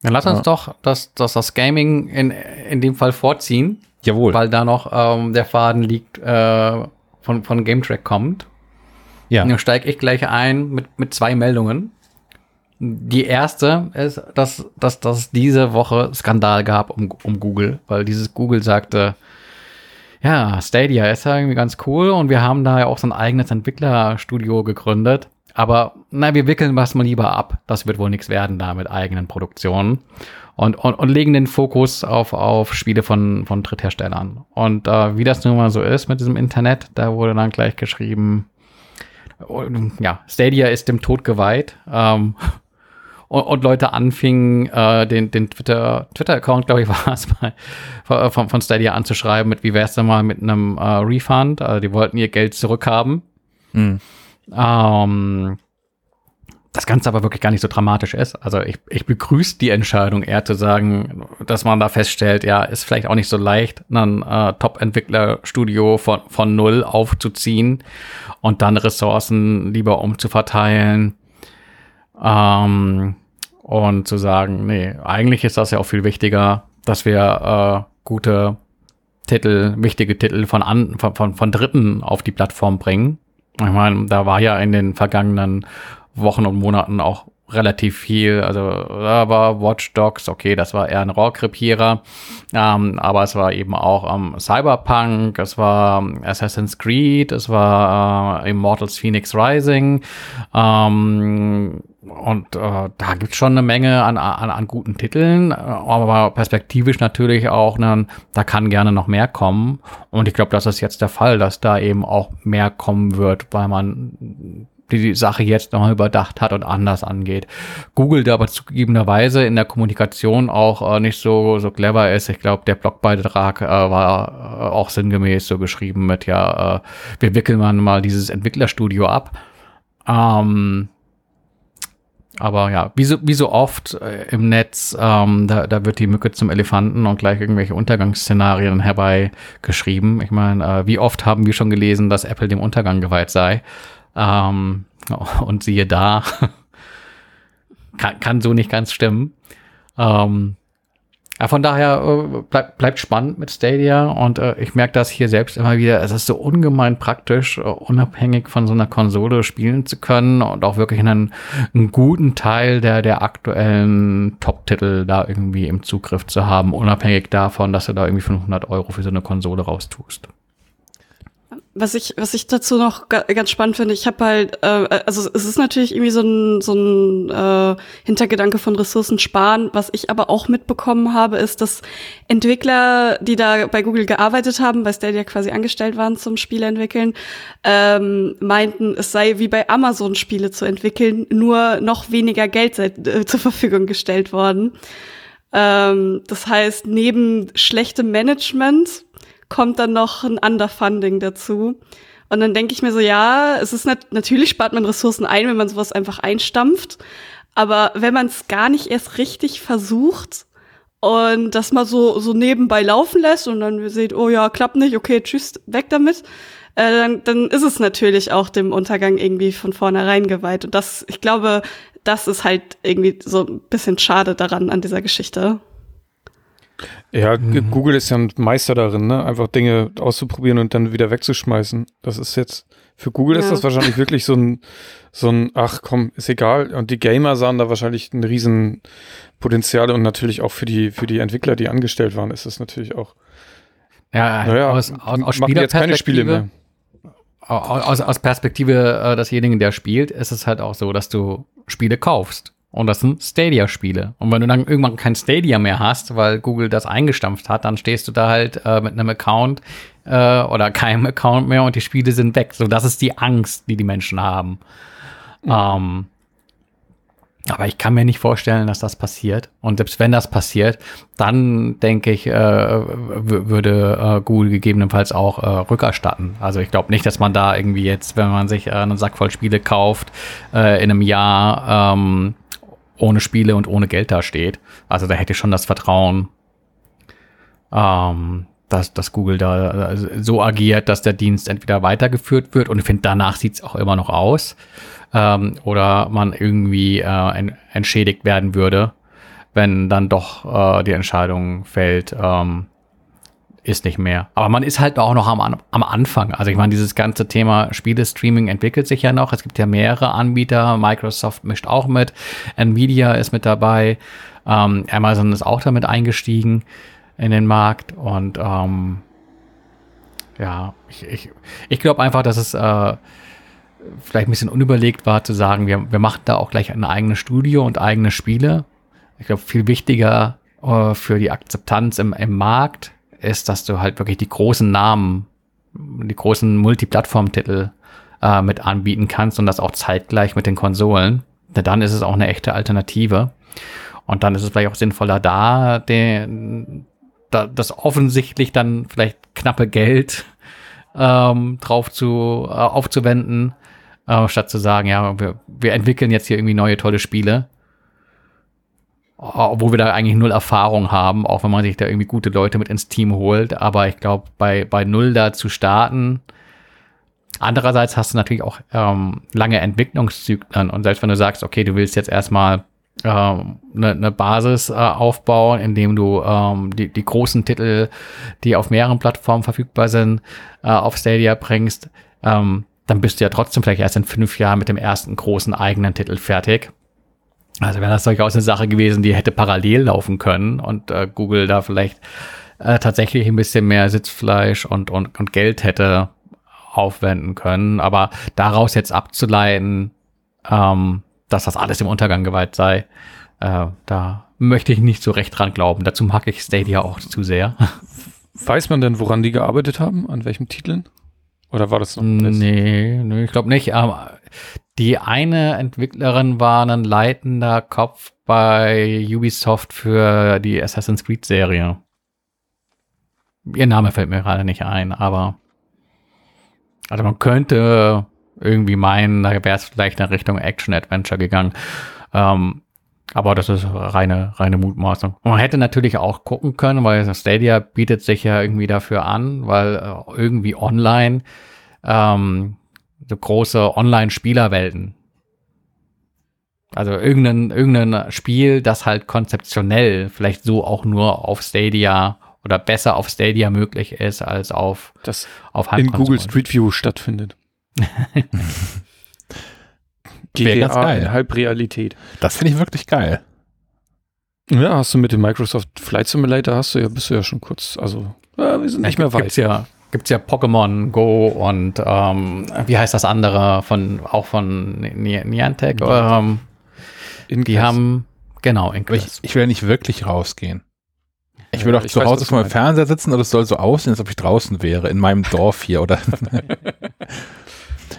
[SPEAKER 4] Dann lass uns ja. doch das, das, das Gaming in, in dem Fall vorziehen.
[SPEAKER 1] Jawohl.
[SPEAKER 4] Weil da noch ähm, der Faden liegt, äh, von, von GameTrack kommt. Ja. Dann steige ich gleich ein mit, mit zwei Meldungen. Die erste ist, dass, dass, dass es diese Woche Skandal gab um, um Google, weil dieses Google sagte, ja, Stadia ist ja irgendwie ganz cool und wir haben da ja auch so ein eigenes Entwicklerstudio gegründet. Aber na, wir wickeln was mal lieber ab. Das wird wohl nichts werden da mit eigenen Produktionen. Und, und, und legen den Fokus auf, auf Spiele von, von Drittherstellern. Und äh, wie das nun mal so ist mit diesem Internet, da wurde dann gleich geschrieben, ja, Stadia ist dem Tod geweiht. Ähm, und, und, Leute anfingen, äh, den, den Twitter, Twitter-Account, glaube ich, war es mal, von, von Stadia anzuschreiben, mit wie wär's denn mal mit einem äh, Refund? Also die wollten ihr Geld zurückhaben. Mhm. Ähm, das Ganze aber wirklich gar nicht so dramatisch ist. Also ich, ich begrüße die Entscheidung eher zu sagen, dass man da feststellt, ja, ist vielleicht auch nicht so leicht, ein äh, Top-Entwickler-Studio von, von null aufzuziehen und dann Ressourcen lieber umzuverteilen ähm, und zu sagen, nee, eigentlich ist das ja auch viel wichtiger, dass wir äh, gute Titel, wichtige Titel von, an, von, von, von Dritten auf die Plattform bringen. Ich meine, da war ja in den vergangenen Wochen und Monaten auch relativ viel. Also da war Watch Dogs, okay, das war eher ein Rohrkrepierer, ähm, aber es war eben auch ähm, Cyberpunk, es war ähm, Assassin's Creed, es war äh, Immortals Phoenix Rising. Ähm, und äh, da gibt's schon eine Menge an, an, an guten Titeln, äh, aber perspektivisch natürlich auch, ne, da kann gerne noch mehr kommen. Und ich glaube, das ist jetzt der Fall, dass da eben auch mehr kommen wird, weil man die Sache jetzt nochmal überdacht hat und anders angeht. Google, der aber zugegebenerweise in der Kommunikation auch äh, nicht so, so clever ist. Ich glaube, der Blogbeitrag äh, war äh, auch sinngemäß so geschrieben mit, ja, äh, wir wickeln mal dieses Entwicklerstudio ab. Ähm, aber ja, wie so, wie so oft äh, im Netz, ähm, da, da wird die Mücke zum Elefanten und gleich irgendwelche Untergangsszenarien herbeigeschrieben. Ich meine, äh, wie oft haben wir schon gelesen, dass Apple dem Untergang geweiht sei? Ähm, und siehe da, kann, kann so nicht ganz stimmen. Ähm, ja, von daher äh, bleib, bleibt spannend mit Stadia und äh, ich merke das hier selbst immer wieder. Es ist so ungemein praktisch, äh, unabhängig von so einer Konsole spielen zu können und auch wirklich einen, einen guten Teil der, der aktuellen Top-Titel da irgendwie im Zugriff zu haben, unabhängig davon, dass du da irgendwie 500 Euro für so eine Konsole raustust
[SPEAKER 2] was ich, was ich dazu noch ganz spannend finde, ich habe halt, äh, also es ist natürlich irgendwie so ein, so ein äh, Hintergedanke von Ressourcen sparen. Was ich aber auch mitbekommen habe, ist, dass Entwickler, die da bei Google gearbeitet haben, bei Stadia quasi angestellt waren zum Spiele entwickeln, ähm, meinten, es sei wie bei Amazon Spiele zu entwickeln, nur noch weniger Geld sei, äh, zur Verfügung gestellt worden. Ähm, das heißt, neben schlechtem Management kommt dann noch ein Underfunding dazu. Und dann denke ich mir so, ja, es ist nat natürlich spart man Ressourcen ein, wenn man sowas einfach einstampft. Aber wenn man es gar nicht erst richtig versucht und das mal so, so nebenbei laufen lässt und dann seht, oh ja, klappt nicht, okay, tschüss, weg damit, äh, dann, dann ist es natürlich auch dem Untergang irgendwie von vornherein geweiht. Und das, ich glaube, das ist halt irgendwie so ein bisschen schade daran an dieser Geschichte.
[SPEAKER 3] Ja, mhm. Google ist ja ein Meister darin, ne? einfach Dinge auszuprobieren und dann wieder wegzuschmeißen. Das ist jetzt, für Google ja. ist das wahrscheinlich wirklich so ein, so ein, ach komm, ist egal. Und die Gamer sahen da wahrscheinlich ein riesen Potenzial und natürlich auch für die, für die Entwickler, die angestellt waren, ist das natürlich auch.
[SPEAKER 4] Ja, naja, aus, aus, aus machen jetzt keine Spiele mehr. Aus, aus Perspektive äh, desjenigen, der spielt, ist es halt auch so, dass du Spiele kaufst. Und das sind Stadia-Spiele. Und wenn du dann irgendwann kein Stadia mehr hast, weil Google das eingestampft hat, dann stehst du da halt äh, mit einem Account äh, oder keinem Account mehr und die Spiele sind weg. So, das ist die Angst, die die Menschen haben. Mhm. Ähm, aber ich kann mir nicht vorstellen, dass das passiert. Und selbst wenn das passiert, dann denke ich, äh, würde äh, Google gegebenenfalls auch äh, rückerstatten. Also ich glaube nicht, dass man da irgendwie jetzt, wenn man sich äh, einen Sack voll Spiele kauft, äh, in einem Jahr ähm, ohne Spiele und ohne Geld dasteht. Also da hätte ich schon das Vertrauen, ähm, dass, dass Google da äh, so agiert, dass der Dienst entweder weitergeführt wird und ich finde, danach sieht es auch immer noch aus. Ähm, oder man irgendwie äh, entschädigt werden würde, wenn dann doch äh, die Entscheidung fällt, ähm, ist nicht mehr. Aber man ist halt auch noch am, am Anfang. Also ich meine, dieses ganze Thema Spiele-Streaming entwickelt sich ja noch. Es gibt ja mehrere Anbieter. Microsoft mischt auch mit. Nvidia ist mit dabei. Ähm, Amazon ist auch damit eingestiegen in den Markt. Und ähm, ja, ich, ich, ich glaube einfach, dass es äh, vielleicht ein bisschen unüberlegt war zu sagen, wir, wir machen da auch gleich ein eigenes Studio und eigene Spiele. Ich glaube, viel wichtiger äh, für die Akzeptanz im, im Markt ist, dass du halt wirklich die großen Namen, die großen Multiplattform-Titel äh, mit anbieten kannst und das auch zeitgleich mit den Konsolen. Denn dann ist es auch eine echte Alternative. Und dann ist es vielleicht auch sinnvoller, da, den, da das offensichtlich dann vielleicht knappe Geld ähm, drauf zu, äh, aufzuwenden, äh, statt zu sagen, ja, wir, wir entwickeln jetzt hier irgendwie neue tolle Spiele obwohl wir da eigentlich null Erfahrung haben, auch wenn man sich da irgendwie gute Leute mit ins Team holt. Aber ich glaube, bei, bei null da zu starten, andererseits hast du natürlich auch ähm, lange Entwicklungszyklen. Und selbst wenn du sagst, okay, du willst jetzt erstmal eine ähm, ne, ne Basis äh, aufbauen, indem du ähm, die, die großen Titel, die auf mehreren Plattformen verfügbar sind, äh, auf Stadia bringst, ähm, dann bist du ja trotzdem vielleicht erst in fünf Jahren mit dem ersten großen eigenen Titel fertig. Also wäre das durchaus eine Sache gewesen, die hätte parallel laufen können und äh, Google da vielleicht äh, tatsächlich ein bisschen mehr Sitzfleisch und, und, und Geld hätte aufwenden können. Aber daraus jetzt abzuleiten, ähm, dass das alles im Untergang geweiht sei, äh, da möchte ich nicht so recht dran glauben. Dazu mag ich Stadia auch zu sehr.
[SPEAKER 3] Weiß man denn, woran die gearbeitet haben? An welchen Titeln? Oder war das noch?
[SPEAKER 4] Nee, nee ich glaube nicht. Aber die eine Entwicklerin war ein leitender Kopf bei Ubisoft für die Assassin's Creed Serie. Ihr Name fällt mir gerade nicht ein, aber also man könnte irgendwie meinen, da wäre es vielleicht in Richtung Action-Adventure gegangen. Ähm, aber das ist reine, reine Mutmaßung. Man hätte natürlich auch gucken können, weil Stadia bietet sich ja irgendwie dafür an, weil äh, irgendwie online ähm, so große Online-Spielerwelten. Also irgendein, irgendein Spiel, das halt konzeptionell vielleicht so auch nur auf Stadia oder besser auf Stadia möglich ist als auf,
[SPEAKER 3] das auf in Google Street View stattfindet.
[SPEAKER 1] GTA ganz geil.
[SPEAKER 3] in Halbrealität.
[SPEAKER 1] Das finde ich wirklich geil.
[SPEAKER 3] Ja, hast du mit dem Microsoft Flight Simulator hast du ja, bist du ja schon kurz, also ja, wir sind nicht ja, mehr weit.
[SPEAKER 4] Gibt's ja, gibt's ja Pokémon Go und ähm, wie heißt das andere von auch von Niantic? Ähm, die haben genau
[SPEAKER 1] Inquest. Ich, ich will ja nicht wirklich rausgehen. Ich will doch zu Hause vor meinem Fernseher sitzen und es soll so aussehen, als ob ich draußen wäre, in meinem Dorf hier oder.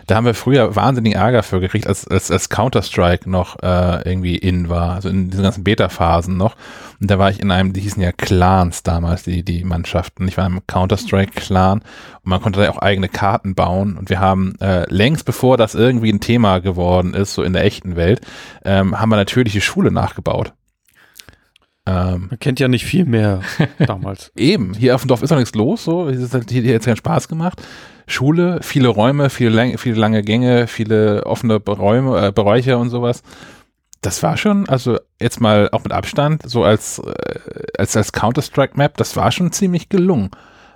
[SPEAKER 1] da haben wir früher wahnsinnigen Ärger für gekriegt, als, als, als Counter-Strike noch äh, irgendwie in war, also in diesen ganzen Beta-Phasen noch. Und da war ich in einem, die hießen ja Clans damals, die, die Mannschaften. Ich war im Counter-Strike-Clan und man konnte da auch eigene Karten bauen. Und wir haben äh, längst bevor das irgendwie ein Thema geworden ist, so in der echten Welt, ähm, haben wir natürlich die Schule nachgebaut.
[SPEAKER 3] Ähm, Man kennt ja nicht viel mehr damals.
[SPEAKER 1] Eben, hier auf dem Dorf ist noch nichts los, so. Es hat hier jetzt keinen Spaß gemacht. Schule, viele Räume, viele, viele lange Gänge, viele offene Räume, äh, Bereiche und sowas. Das war schon, also jetzt mal auch mit Abstand, so als, äh, als, als Counter-Strike-Map, das war schon ziemlich gelungen.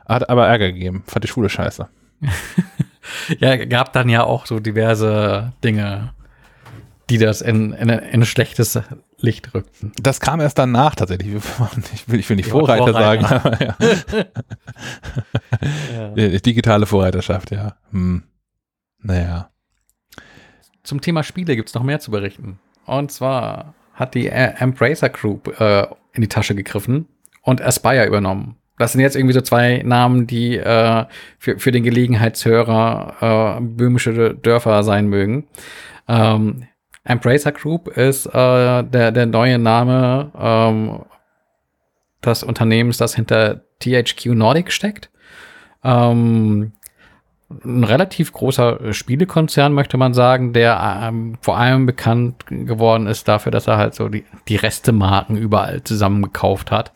[SPEAKER 1] Hat aber Ärger gegeben, fand die Schule scheiße.
[SPEAKER 4] ja, gab dann ja auch so diverse Dinge, die das in, in, in ein schlechtes Licht rückten.
[SPEAKER 1] Das kam erst danach tatsächlich. Ich will, ich will nicht Vorreiter, Vorreiter, sagen, ja. ja. Digitale Vorreiterschaft, ja. Hm. Naja.
[SPEAKER 4] Zum Thema Spiele gibt es noch mehr zu berichten. Und zwar hat die Embracer Group äh, in die Tasche gegriffen und Aspire übernommen. Das sind jetzt irgendwie so zwei Namen, die äh, für, für den Gelegenheitshörer äh, böhmische Dörfer sein mögen. Ähm, Embracer Group ist äh, der, der neue Name ähm, des Unternehmens, das hinter THQ Nordic steckt. Ähm, ein relativ großer Spielekonzern, möchte man sagen, der ähm, vor allem bekannt geworden ist dafür, dass er halt so die, die Restemarken überall zusammengekauft hat.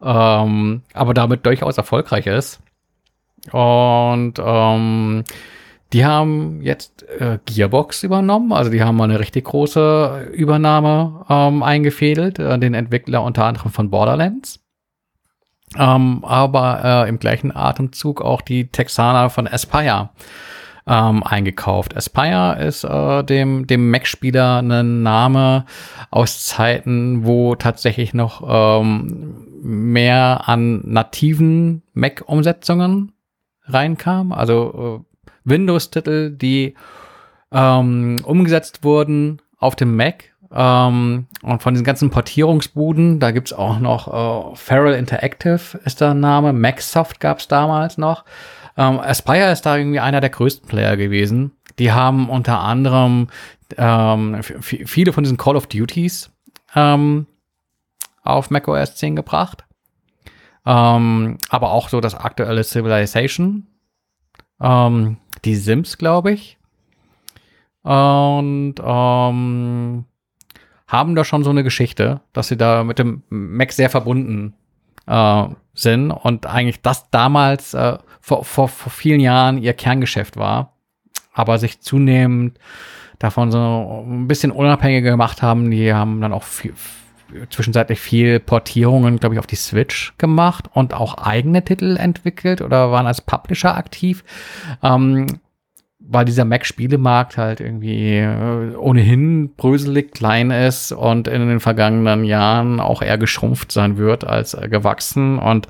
[SPEAKER 4] Ähm, aber damit durchaus erfolgreich ist. Und ähm, die haben jetzt äh, Gearbox übernommen, also die haben mal eine richtig große Übernahme ähm, eingefädelt, äh, den Entwickler unter anderem von Borderlands. Ähm, aber äh, im gleichen Atemzug auch die Texaner von Aspire ähm, eingekauft. Aspire ist äh, dem, dem Mac-Spieler ein Name aus Zeiten, wo tatsächlich noch ähm, mehr an nativen Mac-Umsetzungen reinkam. Also äh, Windows-Titel, die ähm, umgesetzt wurden auf dem Mac. Ähm, und von diesen ganzen Portierungsbuden, da gibt's auch noch äh, Feral Interactive ist der Name, Macsoft gab's damals noch. Ähm, Aspire ist da irgendwie einer der größten Player gewesen. Die haben unter anderem ähm, viele von diesen Call of Duties ähm, auf macOS 10 gebracht. Ähm, aber auch so das aktuelle Civilization. Ähm, die Sims, glaube ich. Und ähm, haben da schon so eine Geschichte, dass sie da mit dem Mac sehr verbunden äh, sind und eigentlich das damals äh, vor, vor, vor vielen Jahren ihr Kerngeschäft war, aber sich zunehmend davon so ein bisschen unabhängiger gemacht haben. Die haben dann auch viel, zwischenzeitlich viel Portierungen, glaube ich, auf die Switch gemacht und auch eigene Titel entwickelt oder waren als Publisher aktiv. Ähm, weil dieser Mac-Spielemarkt halt irgendwie äh, ohnehin bröselig klein ist und in den vergangenen Jahren auch eher geschrumpft sein wird als äh, gewachsen. Und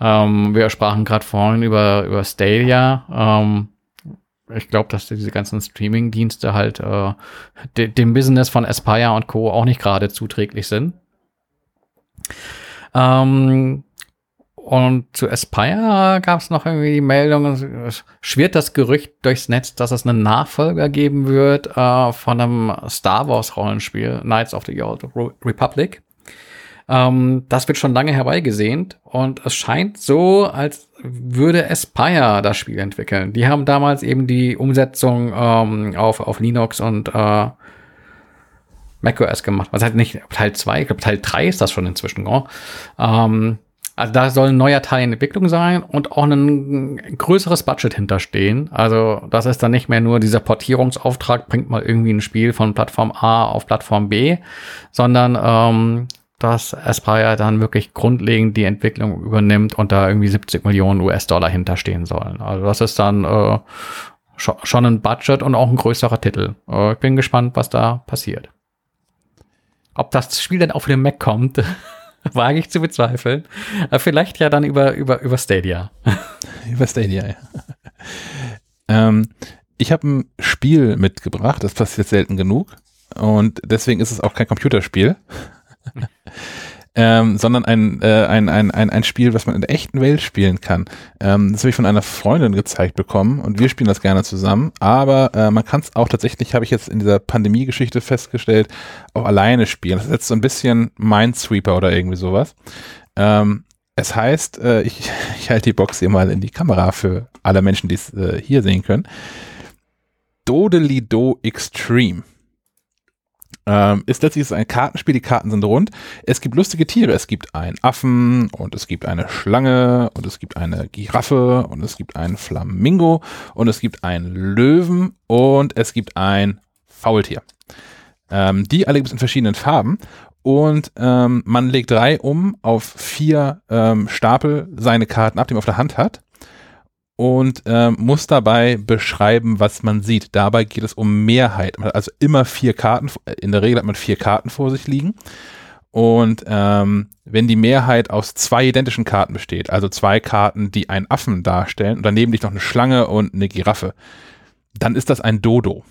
[SPEAKER 4] ähm, wir sprachen gerade vorhin über, über Stadia. Ähm, ich glaube, dass diese ganzen Streaming-Dienste halt äh, de dem Business von Aspire und Co. auch nicht gerade zuträglich sind. Ähm, und zu Aspire gab es noch irgendwie die Meldung, es schwirrt das Gerücht durchs Netz, dass es einen Nachfolger geben wird äh, von einem Star Wars Rollenspiel, Knights of the Old Republic. Ähm, das wird schon lange herbeigesehnt und es scheint so, als würde Aspire das Spiel entwickeln. Die haben damals eben die Umsetzung ähm, auf, auf Linux und äh, macOS gemacht. Was halt nicht Teil 2, ich glaube Teil 3 ist das schon inzwischen. Oh. Ähm, also da soll ein neuer Teil in Entwicklung sein und auch ein größeres Budget hinterstehen. Also das ist dann nicht mehr nur dieser Portierungsauftrag, bringt mal irgendwie ein Spiel von Plattform A auf Plattform B, sondern ähm, dass Aspire dann wirklich grundlegend die Entwicklung übernimmt und da irgendwie 70 Millionen US-Dollar hinterstehen sollen. Also das ist dann äh, schon ein Budget und auch ein größerer Titel. Äh, ich bin gespannt, was da passiert. Ob das Spiel dann auf dem Mac kommt, wage ich zu bezweifeln. Aber vielleicht ja dann über, über, über Stadia.
[SPEAKER 1] über Stadia, ja. ähm, ich habe ein Spiel mitgebracht, das passiert selten genug. Und deswegen ist es auch kein Computerspiel ähm, sondern ein, äh, ein, ein, ein, ein Spiel, was man in der echten Welt spielen kann. Ähm, das habe ich von einer Freundin gezeigt bekommen und wir spielen das gerne zusammen, aber äh, man kann es auch tatsächlich, habe ich jetzt in dieser Pandemie-Geschichte festgestellt, auch alleine spielen. Das ist jetzt so ein bisschen Minesweeper oder irgendwie sowas. Ähm, es heißt, äh, ich, ich halte die Box hier mal in die Kamera für alle Menschen, die es äh, hier sehen können. Dodelido Extreme ähm, ist letztlich ein Kartenspiel, die Karten sind rund. Es gibt lustige Tiere, es gibt einen Affen und es gibt eine Schlange und es gibt eine Giraffe und es gibt einen Flamingo und es gibt einen Löwen und es gibt ein Faultier. Ähm, die alle gibt es in verschiedenen Farben und ähm, man legt drei um auf vier ähm, Stapel seine Karten ab, die man auf der Hand hat und ähm, muss dabei beschreiben, was man sieht. Dabei geht es um Mehrheit. Also immer vier Karten, in der Regel hat man vier Karten vor sich liegen. Und ähm, wenn die Mehrheit aus zwei identischen Karten besteht, also zwei Karten, die einen Affen darstellen und daneben liegt noch eine Schlange und eine Giraffe, dann ist das ein Dodo.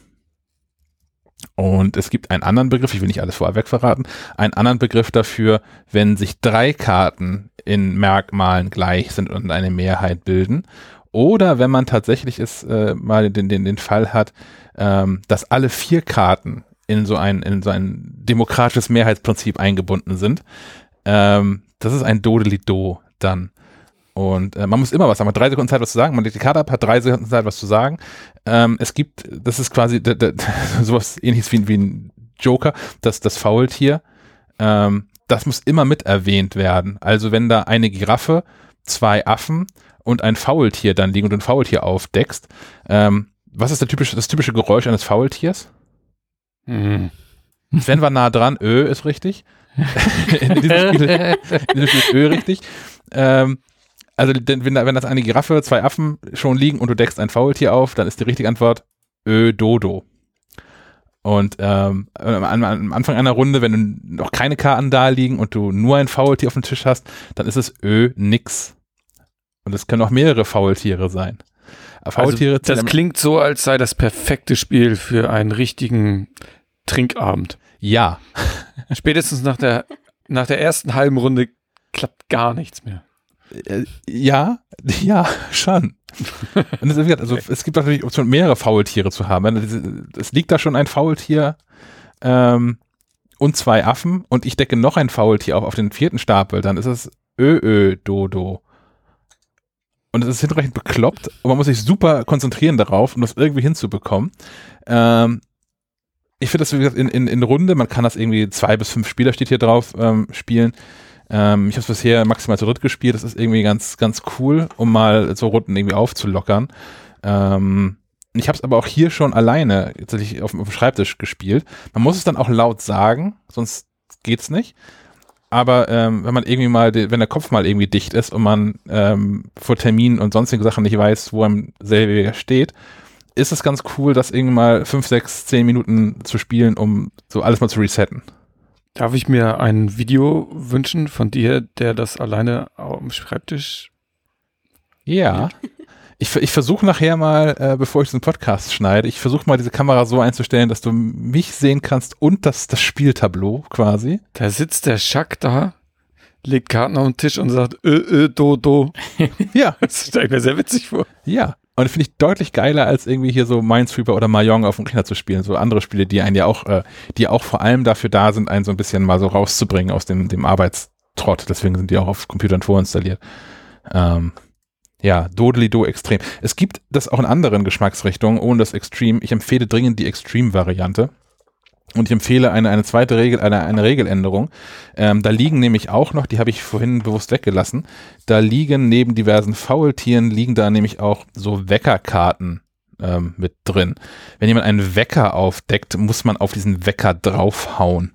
[SPEAKER 1] Und es gibt einen anderen Begriff, ich will nicht alles vorweg verraten, einen anderen Begriff dafür, wenn sich drei Karten in Merkmalen gleich sind und eine Mehrheit bilden. Oder wenn man tatsächlich es äh, mal den, den, den Fall hat, ähm, dass alle vier Karten in so ein, in so ein demokratisches Mehrheitsprinzip eingebunden sind. Ähm, das ist ein Dodeli-Do dann. Und äh, man muss immer was sagen. Hat drei Sekunden Zeit, was zu sagen. Man legt die Karte ab, hat drei Sekunden Zeit, was zu sagen. Ähm, es gibt, das ist quasi sowas ähnliches wie, wie ein Joker, das, das Faultier. Ähm, das muss immer mit erwähnt werden. Also wenn da eine Giraffe, zwei Affen und ein Faultier dann liegen und ein Faultier aufdeckst. Ähm, was ist typische, das typische Geräusch eines Faultiers? Mhm. Sven war nah dran, Ö ist richtig. in diesem Spiel, in diesem Spiel ist Ö richtig. Ähm, also wenn, wenn das eine Giraffe, zwei Affen schon liegen und du deckst ein Faultier auf, dann ist die richtige Antwort Ö Dodo. Und ähm, am, am, Anfang einer Runde, wenn du noch keine Karten da liegen und du nur ein Faultier auf dem Tisch hast, dann ist es Ö nix. Und es können auch mehrere Faultiere sein.
[SPEAKER 3] Faultiere also, das klingt so, als sei das perfekte Spiel für einen richtigen Trinkabend.
[SPEAKER 1] Ja.
[SPEAKER 3] Spätestens nach der, nach der ersten halben Runde klappt gar nichts mehr.
[SPEAKER 1] Äh, ja, ja, schon. Und es, also, es gibt natürlich Option, mehrere Faultiere zu haben. Es liegt da schon ein Faultier ähm, und zwei Affen und ich decke noch ein Faultier auf, auf den vierten Stapel, dann ist es Ö-Ö-Dodo und es ist hinreichend bekloppt und man muss sich super konzentrieren darauf, um das irgendwie hinzubekommen. Ähm, ich finde das, wie gesagt, in, in, in Runde, man kann das irgendwie zwei bis fünf Spieler steht hier drauf ähm, spielen. Ähm, ich habe es bisher maximal zu dritt gespielt, das ist irgendwie ganz, ganz cool, um mal so Runden irgendwie aufzulockern. Ähm, ich habe es aber auch hier schon alleine tatsächlich auf, auf dem Schreibtisch gespielt. Man muss es dann auch laut sagen, sonst geht's nicht aber ähm, wenn man irgendwie mal, wenn der Kopf mal irgendwie dicht ist und man ähm, vor Terminen und sonstigen Sachen nicht weiß, wo einem selber steht, ist es ganz cool, das irgendwie mal fünf, sechs, zehn Minuten zu spielen, um so alles mal zu resetten.
[SPEAKER 3] Darf ich mir ein Video wünschen von dir, der das alleine am Schreibtisch?
[SPEAKER 1] Ja. Ich, ich versuche nachher mal, äh, bevor ich diesen Podcast schneide, ich versuche mal diese Kamera so einzustellen, dass du mich sehen kannst und das, das Spieltableau quasi.
[SPEAKER 3] Da sitzt der Schack da, legt Karten auf den Tisch und sagt, ö, ö, do, do.
[SPEAKER 1] Ja,
[SPEAKER 3] Das stelle ich mir sehr witzig vor.
[SPEAKER 1] ja. Und finde ich deutlich geiler, als irgendwie hier so Minesweeper oder Mahjong auf dem Rechner zu spielen. So andere Spiele, die einen ja auch, äh, die auch vor allem dafür da sind, einen so ein bisschen mal so rauszubringen aus dem, dem Arbeitstrott. Deswegen sind die auch auf Computern vorinstalliert. Ähm, ja, Dodeli-Do Extrem. Es gibt das auch in anderen Geschmacksrichtungen, ohne das Extreme. Ich empfehle dringend die Extreme-Variante. Und ich empfehle eine, eine zweite Regel, eine, eine Regeländerung. Ähm, da liegen nämlich auch noch, die habe ich vorhin bewusst weggelassen, da liegen neben diversen Faultieren, liegen da nämlich auch so Weckerkarten ähm, mit drin. Wenn jemand einen Wecker aufdeckt, muss man auf diesen Wecker draufhauen.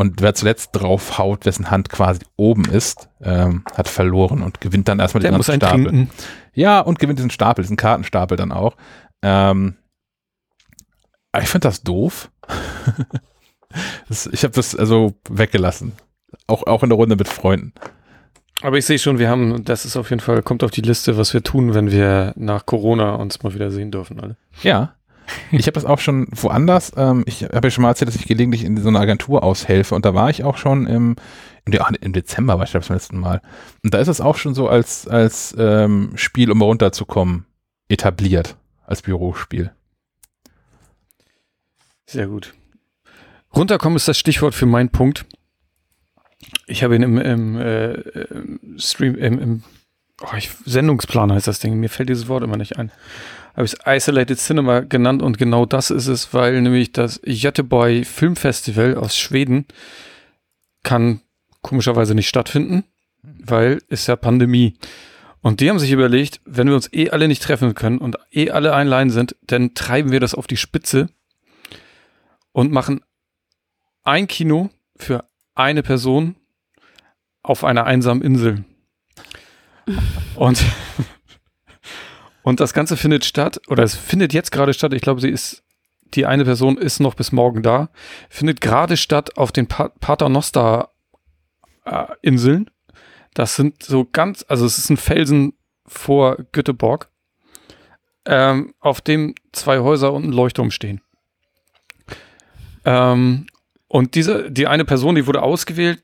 [SPEAKER 1] Und wer zuletzt draufhaut, wessen Hand quasi oben ist, ähm, hat verloren und gewinnt dann erstmal
[SPEAKER 3] Der
[SPEAKER 1] den ganzen Stapel.
[SPEAKER 3] trinken.
[SPEAKER 1] Ja, und gewinnt diesen Stapel, diesen Kartenstapel dann auch. Ähm, ich finde das doof. das, ich habe das also weggelassen. Auch, auch in der Runde mit Freunden.
[SPEAKER 3] Aber ich sehe schon, wir haben, das ist auf jeden Fall, kommt auf die Liste, was wir tun, wenn wir nach Corona uns mal wieder sehen dürfen. Alle.
[SPEAKER 1] Ja. Ich habe das auch schon woanders. Ähm, ich habe ja schon mal erzählt, dass ich gelegentlich in so einer Agentur aushelfe und da war ich auch schon im, im, De- ach, im Dezember, war ich glaube zum letzten Mal. Und da ist es auch schon so als, als ähm, Spiel, um runterzukommen, etabliert. Als Bürospiel.
[SPEAKER 3] Sehr gut. Runterkommen ist das Stichwort für meinen Punkt. Ich habe ihn im, im äh, Stream, im, im oh, ich, Sendungsplan heißt das Ding, mir fällt dieses Wort immer nicht ein. Habe ich es Isolated Cinema genannt und genau das ist es, weil nämlich das Göteborg Filmfestival aus Schweden kann komischerweise nicht stattfinden, weil ist ja Pandemie. Und die haben sich überlegt, wenn wir uns eh alle nicht treffen können und eh alle allein sind, dann treiben wir das auf die Spitze und machen ein Kino für eine Person auf einer einsamen Insel. Und, und das Ganze findet statt, oder es findet jetzt gerade statt, ich glaube, sie ist, die eine Person ist noch bis morgen da, findet gerade statt auf den pa Paternoster äh. Das sind so ganz, also es ist ein Felsen vor Göteborg, ähm, auf dem zwei Häuser und ein Leuchtturm stehen. Ähm, und diese, die eine Person, die wurde ausgewählt,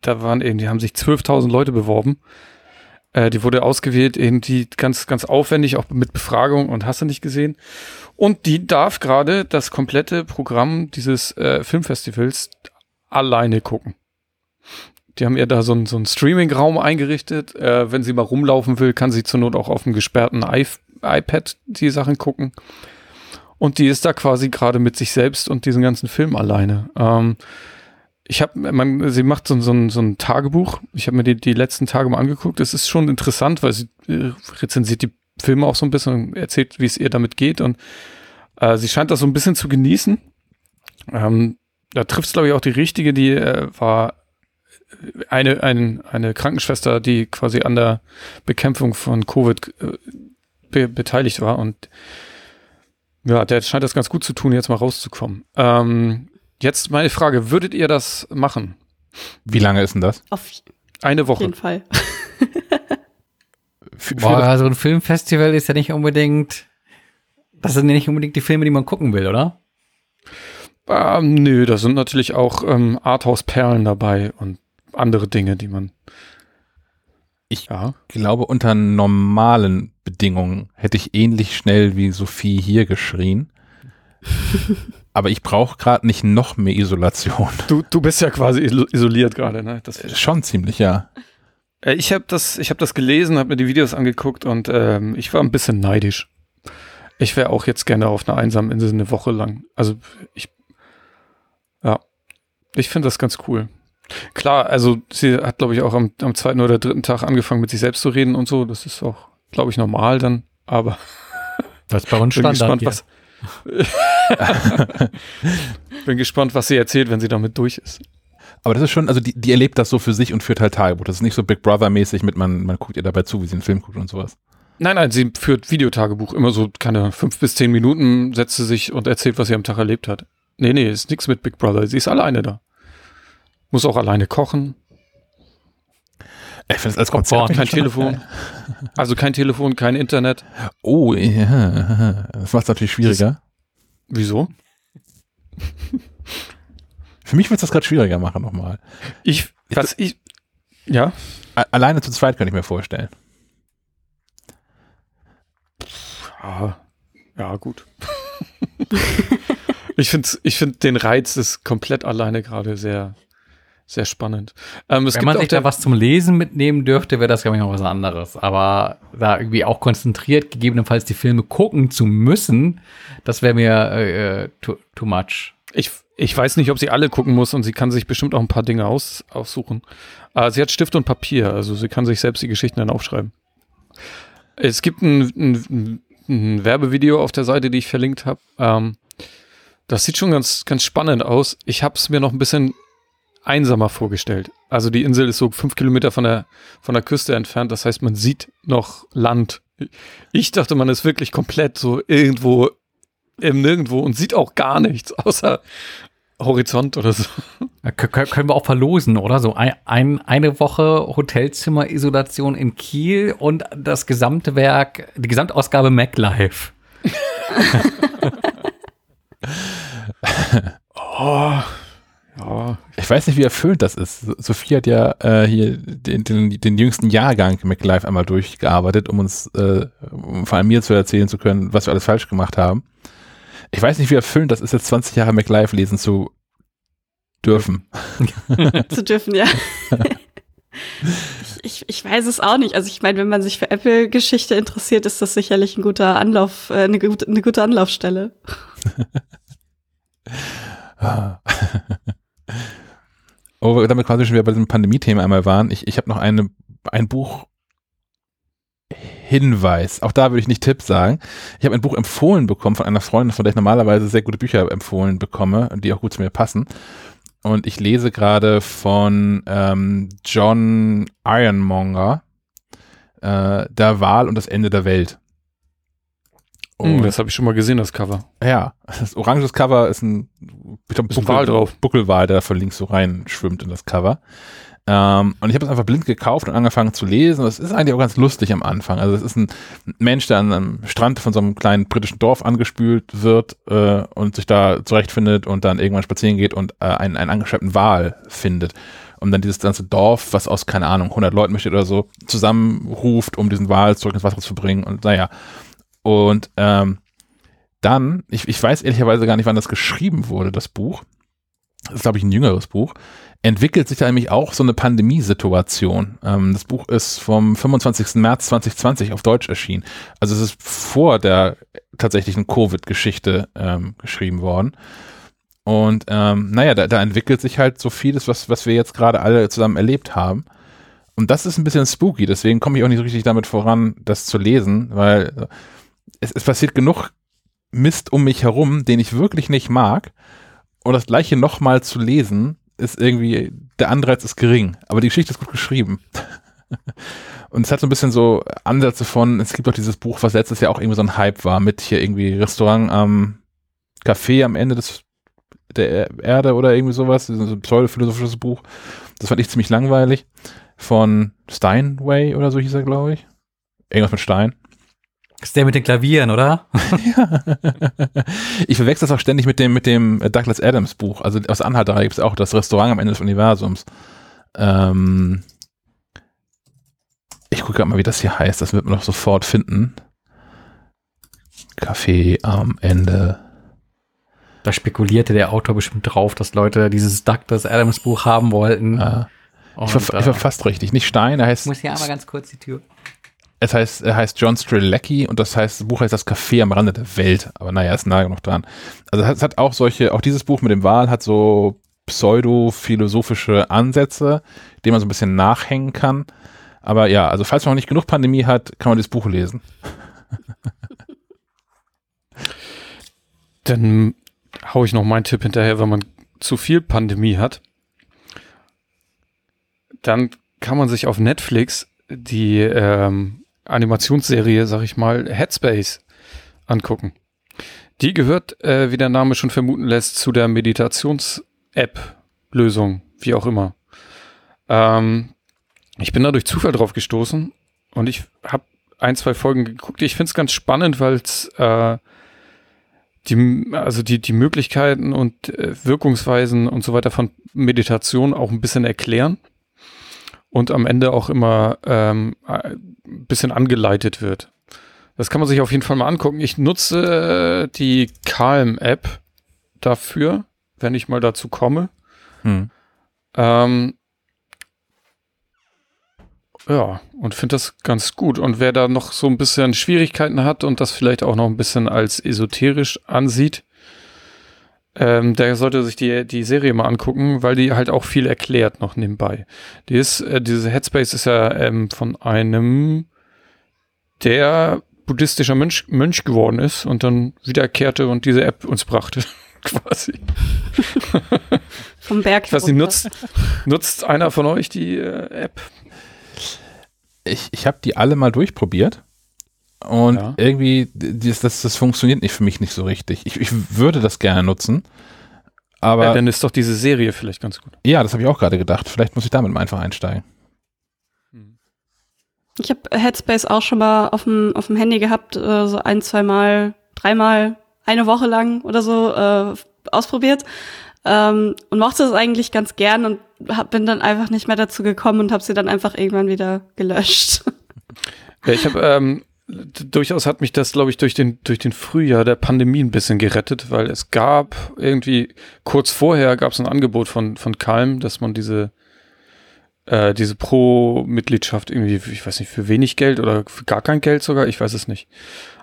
[SPEAKER 3] da waren eben, die haben sich 12.000 Leute beworben. Äh, die wurde ausgewählt, eben die ganz, ganz aufwendig, auch mit Befragung und hast du nicht gesehen. Und die darf gerade das komplette Programm dieses äh, Filmfestivals alleine gucken. Die haben ihr da so einen so einen Streaming-Raum eingerichtet. Äh, wenn sie mal rumlaufen will, kann sie zur Not auch auf dem gesperrten I iPad die Sachen gucken. Und die ist da quasi gerade mit sich selbst und diesen ganzen Film alleine. Ähm, ich habe, sie macht so, so, ein, so ein Tagebuch. Ich habe mir die, die letzten Tage mal angeguckt. Es ist schon interessant, weil sie äh, rezensiert die Filme auch so ein bisschen und erzählt, wie es ihr damit geht. Und äh, sie scheint das so ein bisschen zu genießen. Ähm, da trifft es, glaube ich, auch die richtige, die äh, war eine, ein, eine Krankenschwester, die quasi an der Bekämpfung von Covid äh, be beteiligt war. Und ja, der scheint das ganz gut zu tun, jetzt mal rauszukommen. Ähm, jetzt meine Frage, würdet ihr das machen?
[SPEAKER 1] Wie lange ist denn das?
[SPEAKER 2] Auf
[SPEAKER 3] Eine Woche.
[SPEAKER 2] jeden Fall.
[SPEAKER 1] Für, für
[SPEAKER 4] Boah, also ein Filmfestival ist ja nicht unbedingt, das sind ja nicht unbedingt die Filme, die man gucken will, oder?
[SPEAKER 3] Ähm, nö, da sind natürlich auch ähm, Arthouse-Perlen dabei und andere Dinge, die man.
[SPEAKER 1] Ich-
[SPEAKER 3] Ja.
[SPEAKER 1] glaube, unter normalen Bedingungen hätte ich ähnlich schnell wie Sophie hier geschrien. Aber ich brauche gerade nicht noch mehr Isolation.
[SPEAKER 3] Du, du bist ja quasi iso- isoliert gerade, ne? Das,
[SPEAKER 1] Schon ziemlich, ja.
[SPEAKER 3] Äh, Ich habe das, ich habe das gelesen, habe mir die Videos angeguckt und ähm, ich war ein bisschen neidisch. Ich wäre auch jetzt gerne auf einer einsamen Insel eine Woche lang. Also ich, ja, ich finde das ganz cool. Klar, also sie hat, glaube ich, auch am, am zweiten oder dritten Tag angefangen, mit sich selbst zu reden und so. Das ist auch, glaube ich, normal dann. Aber
[SPEAKER 4] Das ist bei uns
[SPEAKER 3] bin
[SPEAKER 4] Standard.
[SPEAKER 3] gespannt,
[SPEAKER 4] hier.
[SPEAKER 3] was. bin gespannt, was sie erzählt, wenn sie damit durch ist.
[SPEAKER 1] Aber das ist schon, also die, die erlebt das so für sich und führt halt Tagebuch. Das ist nicht so Big Brother-mäßig mit man, man guckt ihr dabei zu, wie sie einen Film guckt und sowas.
[SPEAKER 3] Nein, nein, sie führt Videotagebuch. Immer so, keine fünf bis zehn Minuten setzt sie sich und erzählt, was sie am Tag erlebt hat. Nee, nee, ist nichts mit Big Brother. Sie ist alleine da. Muss auch alleine kochen.
[SPEAKER 1] Ich finde es als
[SPEAKER 3] Konzept
[SPEAKER 1] Konzept
[SPEAKER 3] kein Telefon. Also kein Telefon, kein Internet.
[SPEAKER 1] Oh, ja. Das macht es natürlich schwieriger.
[SPEAKER 3] Wieso?
[SPEAKER 1] Für mich wird es das gerade schwieriger machen nochmal.
[SPEAKER 3] Ich, was ich, ja.
[SPEAKER 1] Alleine zu zweit kann ich mir vorstellen.
[SPEAKER 3] Ja, ja gut. ich finde ich find den Reiz des komplett alleine gerade sehr, sehr spannend. Ähm,
[SPEAKER 4] Wenn man sich da was zum Lesen mitnehmen dürfte, wäre das, glaube ich, noch was anderes. Aber da irgendwie auch konzentriert, gegebenenfalls die Filme gucken zu müssen, das wäre mir äh, äh, too, too much.
[SPEAKER 3] ich, ich weiß nicht, ob sie alle gucken muss und sie kann sich bestimmt auch ein paar Dinge aus, aussuchen. Aber sie hat Stift und Papier, also sie kann sich selbst die Geschichten dann aufschreiben. Es gibt ein, ein, ein Werbevideo auf der Seite, die ich verlinkt habe. Ähm, das sieht schon ganz, ganz spannend aus. Ich habe es mir noch ein bisschen einsamer vorgestellt. Also die Insel ist so fünf Kilometer von der, von der Küste entfernt. Das heißt, man sieht noch Land. Ich dachte, man ist wirklich komplett so irgendwo im Nirgendwo und sieht auch gar nichts außer Horizont oder so.
[SPEAKER 4] Ja, kö- kö- können wir auch verlosen, oder? So ein, ein, eine Woche Hotelzimmer-Isolation in Kiel und das gesamte Werk, die Gesamtausgabe MacLife.
[SPEAKER 3] Oh, ja.
[SPEAKER 1] Ich weiß nicht, wie erfüllend das ist. Sophie hat ja äh, hier den, den, den jüngsten Jahrgang MacLife einmal durchgearbeitet, um uns, äh, um vor allem mir zu erzählen zu können, was wir alles falsch gemacht haben. Ich weiß nicht, wie erfüllend das ist, jetzt 20 Jahre MacLife lesen zu dürfen.
[SPEAKER 2] zu dürfen, ja. ich, ich, ich weiß es auch nicht. Also ich meine, wenn man sich für Apple-Geschichte interessiert, ist das sicherlich ein guter Anlauf, äh, eine, gute, eine gute Anlaufstelle.
[SPEAKER 1] Oh, damit quasi schon wieder bei diesem Pandemie-Thema einmal waren. Ich, ich habe noch eine, ein Buch Hinweis. Auch da würde ich nicht Tipp sagen. Ich habe ein Buch empfohlen bekommen von einer Freundin, von der ich normalerweise sehr gute Bücher empfohlen bekomme, die auch gut zu mir passen. Und ich lese gerade von ähm, John Ironmonger äh, Der Wahl und das Ende der Welt.
[SPEAKER 3] Hm,
[SPEAKER 1] Und
[SPEAKER 3] das habe ich schon mal gesehen, das Cover.
[SPEAKER 1] ja, das oranges Cover ist ein, ich glaub,
[SPEAKER 3] Ist ein Wal drauf.
[SPEAKER 1] Buckelwal, der von links so rein schwimmt in das Cover. Ähm, und ich habe es einfach blind gekauft und angefangen zu lesen. Das ist eigentlich auch ganz lustig am Anfang. Also es ist ein Mensch, der an einem Strand von so einem kleinen britischen Dorf angespült wird äh, und sich da zurechtfindet und dann irgendwann spazieren geht und äh, einen, einen angeschleppten Wal findet. Und dann dieses ganze Dorf, was aus, keine Ahnung, 100 Leuten besteht oder so, zusammenruft, um diesen Wal zurück ins Wasser zu bringen. Und naja, und ähm, dann, ich, ich weiß ehrlicherweise gar nicht, wann das geschrieben wurde, das Buch. Das ist, glaube ich, ein jüngeres Buch. Entwickelt sich da nämlich auch so eine Pandemiesituation. Ähm, das Buch ist vom 25. März 2020 auf Deutsch erschienen. Also es ist vor der tatsächlichen Covid-Geschichte ähm, geschrieben worden. Und ähm, naja, da, da entwickelt sich halt so vieles, was, was wir jetzt gerade alle zusammen erlebt haben. Und das ist ein bisschen spooky, deswegen komme ich auch nicht so richtig damit voran, das zu lesen, weil es, es passiert genug Mist um mich herum, den ich wirklich nicht mag. Und das gleiche nochmal zu lesen, ist irgendwie, der Anreiz ist gering, aber die Geschichte ist gut geschrieben. Und es hat so ein bisschen so Ansätze von, es gibt auch dieses Buch, was letztes Jahr auch irgendwie so ein Hype war, mit hier irgendwie Restaurant am Café am Ende des, der Erde oder irgendwie sowas, so ein pseudophilosophisches Buch. Das fand ich ziemlich langweilig. Von Steinway oder so hieß er, glaube ich. Irgendwas mit Stein.
[SPEAKER 4] Das ist der mit den Klavieren, oder?
[SPEAKER 1] ja. Ich verwechsel das auch ständig mit dem, mit dem Douglas Adams Buch. Also aus Anhalter gibt es auch das Restaurant am Ende des Universums. Ähm ich gucke gerade mal, wie das hier heißt. Das wird man doch sofort finden. Kaffee am Ende.
[SPEAKER 4] Da spekulierte der Autor bestimmt drauf, dass Leute dieses Douglas Adams Buch haben wollten.
[SPEAKER 1] Ah,
[SPEAKER 4] Und,
[SPEAKER 1] ich, war, ich war fast richtig. Nicht Stein, er heißt,
[SPEAKER 4] ich muss hier einmal ganz kurz die Tür.
[SPEAKER 1] Es heißt, er heißt John Strelecki und das heißt, das Buch heißt das Café am Rande der Welt. Aber naja, ist nahe genug dran. Also es hat auch solche, auch dieses Buch mit dem Wal hat so pseudo-philosophische Ansätze, denen man so ein bisschen nachhängen kann. Aber ja, also falls man noch nicht genug Pandemie hat, kann man dieses Buch lesen.
[SPEAKER 3] Dann hau ich noch meinen Tipp hinterher, wenn man zu viel Pandemie hat. Dann kann man sich auf Netflix die ähm, Animationsserie, sag ich mal, Headspace angucken. Die gehört, äh, wie der Name schon vermuten lässt, zu der Meditations-App-Lösung, wie auch immer. Ähm, ich bin da durch Zufall drauf gestoßen und ich habe ein, zwei Folgen geguckt. Ich finde es ganz spannend, weil es äh, die, also die, die Möglichkeiten und äh, Wirkungsweisen und so weiter von Meditation auch ein bisschen erklären und am Ende auch immer ähm, ein bisschen angeleitet wird. Das kann man sich auf jeden Fall mal angucken. Ich nutze äh, die Calm-App dafür, wenn ich mal dazu komme. Hm. Ähm, ja, und finde das ganz gut. Und wer da noch so ein bisschen Schwierigkeiten hat und das vielleicht auch noch ein bisschen als esoterisch ansieht, ähm, der sollte sich die, die Serie mal angucken, weil die halt auch viel erklärt noch nebenbei. Die ist, äh, diese Headspace ist ja ähm, von einem, der buddhistischer Mönch, Mönch geworden ist und dann wiederkehrte und diese App uns brachte. quasi.
[SPEAKER 2] Vom Berg.
[SPEAKER 3] Nicht, nutzt, nutzt einer von euch die äh, App?
[SPEAKER 1] ich, ich habe die alle mal durchprobiert und ja. irgendwie, das, das, das funktioniert nicht für mich nicht so richtig. Ich, ich würde das gerne nutzen, aber. Ja,
[SPEAKER 3] dann ist doch diese Serie vielleicht ganz gut.
[SPEAKER 1] Ja, das habe ich auch gerade gedacht. Vielleicht muss ich damit mal einfach einsteigen.
[SPEAKER 2] Hm. Ich habe Headspace auch schon mal auf dem, auf dem Handy gehabt, äh, so ein, zwei Mal, dreimal, eine Woche lang oder so äh, ausprobiert ähm, und mochte es eigentlich ganz gern und hab, bin dann einfach nicht mehr dazu gekommen und habe sie dann einfach irgendwann wieder gelöscht.
[SPEAKER 3] Ja, ich habe ähm, durchaus hat mich das, glaube ich, durch den durch den Frühjahr der Pandemie ein bisschen gerettet, weil es gab irgendwie kurz vorher gab es ein Angebot von von Calm, dass man diese äh, diese Pro-Mitgliedschaft irgendwie, ich weiß nicht, für wenig Geld oder für gar kein Geld sogar, ich weiß es nicht.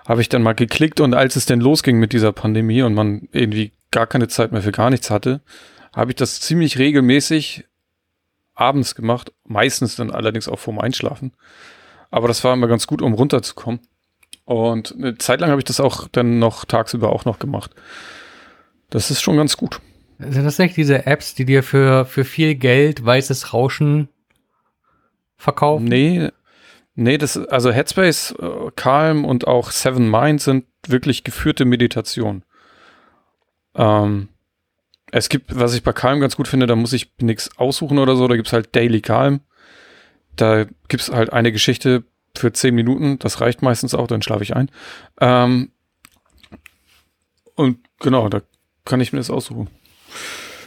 [SPEAKER 3] Habe ich dann mal geklickt und als es denn losging mit dieser Pandemie und man irgendwie gar keine Zeit mehr für gar nichts hatte, habe ich das ziemlich regelmäßig abends gemacht, meistens dann allerdings auch vorm Einschlafen. Aber das war immer ganz gut, um runterzukommen. Und eine Zeit lang habe ich das auch dann noch tagsüber auch noch gemacht. Das ist schon ganz gut.
[SPEAKER 4] Sind das nicht diese Apps, die dir für, für viel Geld weißes Rauschen verkaufen?
[SPEAKER 3] Nee, nee, das, also Headspace, äh, Calm und auch Seven Mind sind wirklich geführte Meditationen. Ähm, es gibt, was ich bei Calm ganz gut finde, da muss ich nichts aussuchen oder so, da gibt's halt Daily Calm. Da gibt's halt eine Geschichte für zehn Minuten, das reicht meistens auch, dann schlafe ich ein. Ähm, und genau, da kann ich mir das aussuchen.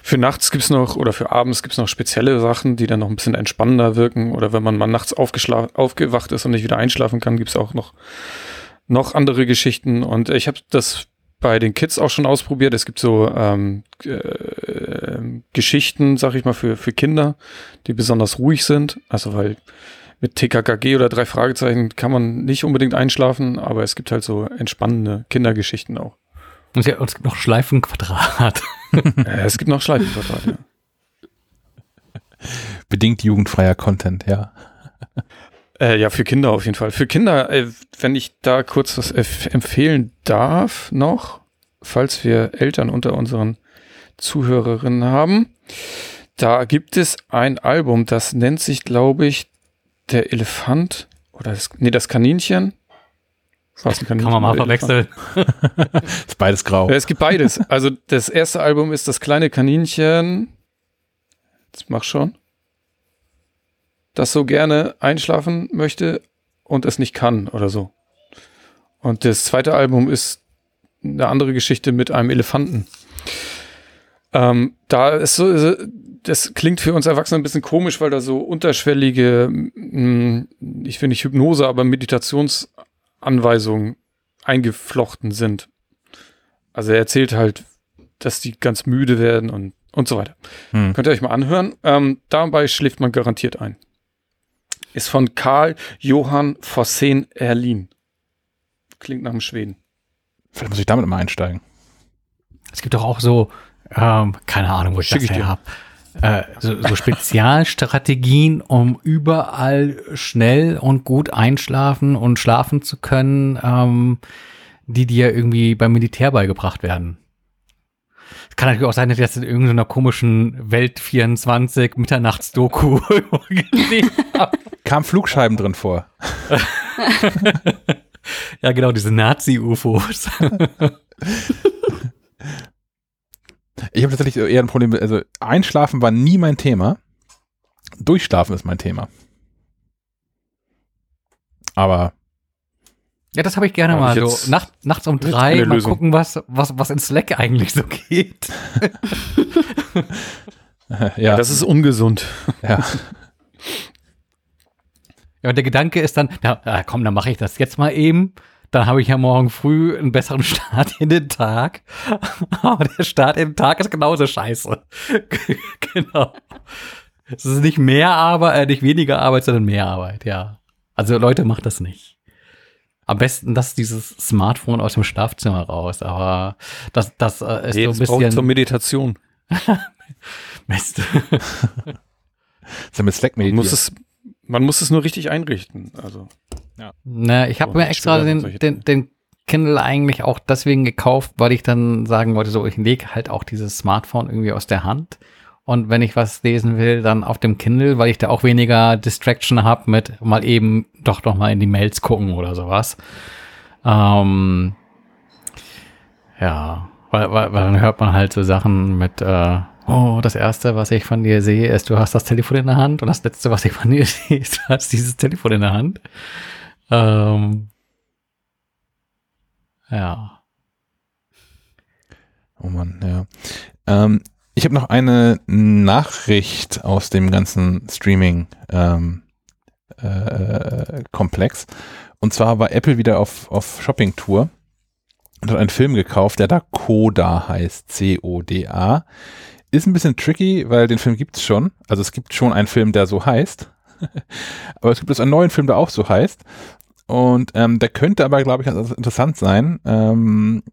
[SPEAKER 3] Für nachts gibt's noch, oder für abends gibt's noch spezielle Sachen, die dann noch ein bisschen entspannender wirken. Oder wenn man mal nachts aufgewacht ist und nicht wieder einschlafen kann, gibt's auch noch, noch andere Geschichten. Und ich habe das bei den Kids auch schon ausprobiert. Es gibt so ähm, äh, Geschichten, sag ich mal, für, für Kinder, die besonders ruhig sind. Also weil mit TKKG oder drei Fragezeichen kann man nicht unbedingt einschlafen, aber es gibt halt so entspannende Kindergeschichten auch.
[SPEAKER 4] Und es gibt noch Schleifenquadrat.
[SPEAKER 3] es gibt noch Schleifenquadrat, ja.
[SPEAKER 1] Bedingt jugendfreier Content, ja.
[SPEAKER 3] Äh, ja, für Kinder auf jeden Fall. Für Kinder, äh, wenn ich da kurz was empfehlen darf noch, falls wir Eltern unter unseren Zuhörerinnen haben, da gibt es ein Album, das nennt sich, glaube ich, der Elefant oder das, nee, das Kaninchen.
[SPEAKER 4] Was ein Kaninchen Kann man mal verwechseln.
[SPEAKER 1] ist beides grau.
[SPEAKER 3] Ja, es gibt beides. Also das erste Album ist das kleine Kaninchen. Jetzt mach schon das so gerne einschlafen möchte und es nicht kann oder so. Und das zweite Album ist eine andere Geschichte mit einem Elefanten. Ähm, da ist so, das klingt für uns Erwachsene ein bisschen komisch, weil da so unterschwellige, hm, ich will nicht Hypnose, aber Meditationsanweisungen eingeflochten sind. Also er erzählt halt, dass die ganz müde werden und, und so weiter. Hm. Könnt ihr euch mal anhören. Ähm, dabei schläft man garantiert ein ist von Karl Johann Fossen Erlin. Klingt nach dem Schweden.
[SPEAKER 1] Vielleicht muss ich damit mal einsteigen.
[SPEAKER 4] Es gibt doch auch so, ähm, keine Ahnung, wo ich Schick das her habe. Äh, so, so Spezialstrategien, um überall schnell und gut einschlafen und schlafen zu können, ähm, die dir irgendwie beim Militär beigebracht werden. Kann natürlich auch sein, dass ich das in irgendeiner komischen Welt 24 Mitternachtsdoku gesehen
[SPEAKER 1] habe. Kam Flugscheiben drin vor.
[SPEAKER 4] ja, genau, diese Nazi-UFOs.
[SPEAKER 1] Ich habe tatsächlich eher ein Problem, also Einschlafen war nie mein Thema. Durchschlafen ist mein Thema. Aber
[SPEAKER 4] Ja, das habe ich gerne
[SPEAKER 3] Hab
[SPEAKER 4] mal.
[SPEAKER 3] ich
[SPEAKER 4] So nacht, nachts um drei mal
[SPEAKER 3] Lösung.
[SPEAKER 4] gucken, was, was, was in Slack eigentlich so geht.
[SPEAKER 1] ja,
[SPEAKER 3] Das ist ungesund.
[SPEAKER 1] ja.
[SPEAKER 4] Ja, und der Gedanke ist dann, na, ah, komm, dann mache ich das jetzt mal eben. Dann habe ich ja morgen früh einen besseren Start in den Tag. Aber der Start in den Tag ist genauso scheiße. genau. Es ist nicht mehr Arbeit, äh, nicht weniger Arbeit, sondern mehr Arbeit, ja. Also Leute, macht das nicht. Am besten das dieses Smartphone aus dem Schlafzimmer raus, aber das, das äh, ist
[SPEAKER 3] Nee,
[SPEAKER 4] so ein
[SPEAKER 3] braucht zur
[SPEAKER 4] bisschen
[SPEAKER 3] Meditation.
[SPEAKER 4] Mist.
[SPEAKER 1] Ist ja mit Slack
[SPEAKER 3] Man muss, es, man muss es nur richtig einrichten. Also,
[SPEAKER 4] Na, ich habe
[SPEAKER 3] So,
[SPEAKER 4] mir extra den, den, den Kindle eigentlich auch deswegen gekauft, weil ich dann sagen wollte, so, ich lege halt auch dieses Smartphone irgendwie aus der Hand. Und wenn ich was lesen will, dann auf dem Kindle, weil ich da auch weniger Distraction habe mit mal eben doch noch mal in die Mails gucken oder sowas. Ähm, ja, weil, weil, weil dann hört man halt so Sachen mit, äh, oh, das erste, was ich von dir sehe, ist, du hast das Telefon in der Hand und das letzte, was ich von dir sehe, ist, du hast dieses Telefon in der Hand. Ähm, ja.
[SPEAKER 1] Oh Mann, ja. Ähm, ich habe noch eine Nachricht aus dem ganzen Streaming ähm, äh. Und zwar war Apple wieder auf, auf Shopping-Tour und hat einen Film gekauft, der da Coda heißt, C-O-D-A. Ist ein bisschen tricky, weil den Film gibt's schon. Also es gibt schon einen Film, der so heißt. aber es gibt jetzt einen neuen Film, der auch so heißt. Und ähm, der könnte aber, glaube ich, ganz interessant sein. Ähm,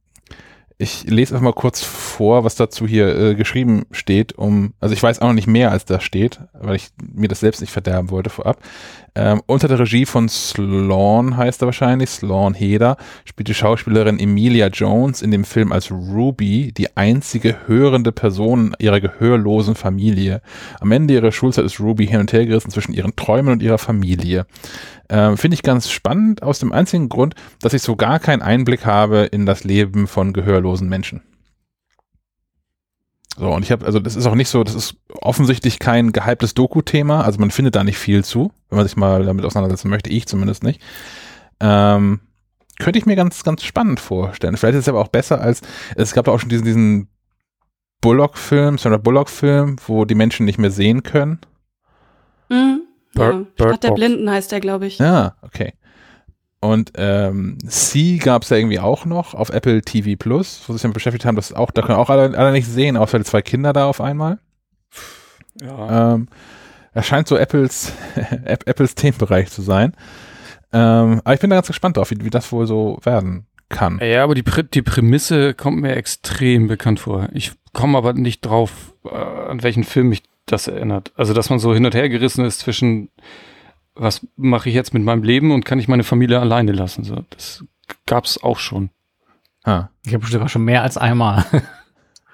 [SPEAKER 1] ich lese einfach mal kurz vor, was dazu hier äh, geschrieben steht, um, also ich weiß auch noch nicht mehr, als da steht, weil ich mir das selbst nicht verderben wollte vorab. Ähm, unter der Regie von Sloan heißt er wahrscheinlich, Sloan Heder, spielt die Schauspielerin Emilia Jones in dem Film als Ruby, die einzige hörende Person ihrer gehörlosen Familie. Am Ende ihrer Schulzeit ist Ruby hin und her gerissen zwischen ihren Träumen und ihrer Familie. Ähm, Finde ich ganz spannend aus dem einzigen Grund, dass ich so gar keinen Einblick habe in das Leben von gehörlosen Menschen. So, und ich habe, also das ist auch nicht so, das ist offensichtlich kein gehyptes Doku-Thema, also man findet da nicht viel zu, wenn man sich mal damit auseinandersetzen möchte, ich zumindest nicht. Ähm, könnte ich mir ganz, ganz spannend vorstellen. Vielleicht ist es aber auch besser als, es gab da auch schon diesen, diesen Bullock-Film, Sandra Bullock-Film, wo die Menschen nicht mehr sehen können.
[SPEAKER 2] Mhm.
[SPEAKER 3] Bird-
[SPEAKER 2] ja.
[SPEAKER 3] Bird
[SPEAKER 2] Stadt der
[SPEAKER 3] Box.
[SPEAKER 2] Blinden heißt der, glaube ich.
[SPEAKER 1] Ja, okay. Und ähm, C gab es ja irgendwie auch noch auf Apple TV Plus, wo sie sich damit beschäftigt haben, das auch, da können auch alle, alle nicht sehen, außer die zwei Kinder da auf einmal.
[SPEAKER 3] ja.
[SPEAKER 1] Ähm, das scheint so Apples, App- Apples Themenbereich zu sein. Ähm, aber ich bin da ganz gespannt drauf, wie, wie das wohl so werden kann.
[SPEAKER 3] ja, aber die, Prä die Prämisse kommt mir extrem bekannt vor. Ich komme aber nicht drauf, äh, an welchen Film mich das erinnert. Also, dass man so hin und her gerissen ist zwischen, was mache ich jetzt mit meinem Leben und kann ich meine Familie alleine lassen? So, das gab's auch schon.
[SPEAKER 1] Ah.
[SPEAKER 4] Ich habe sogar schon mehr als einmal.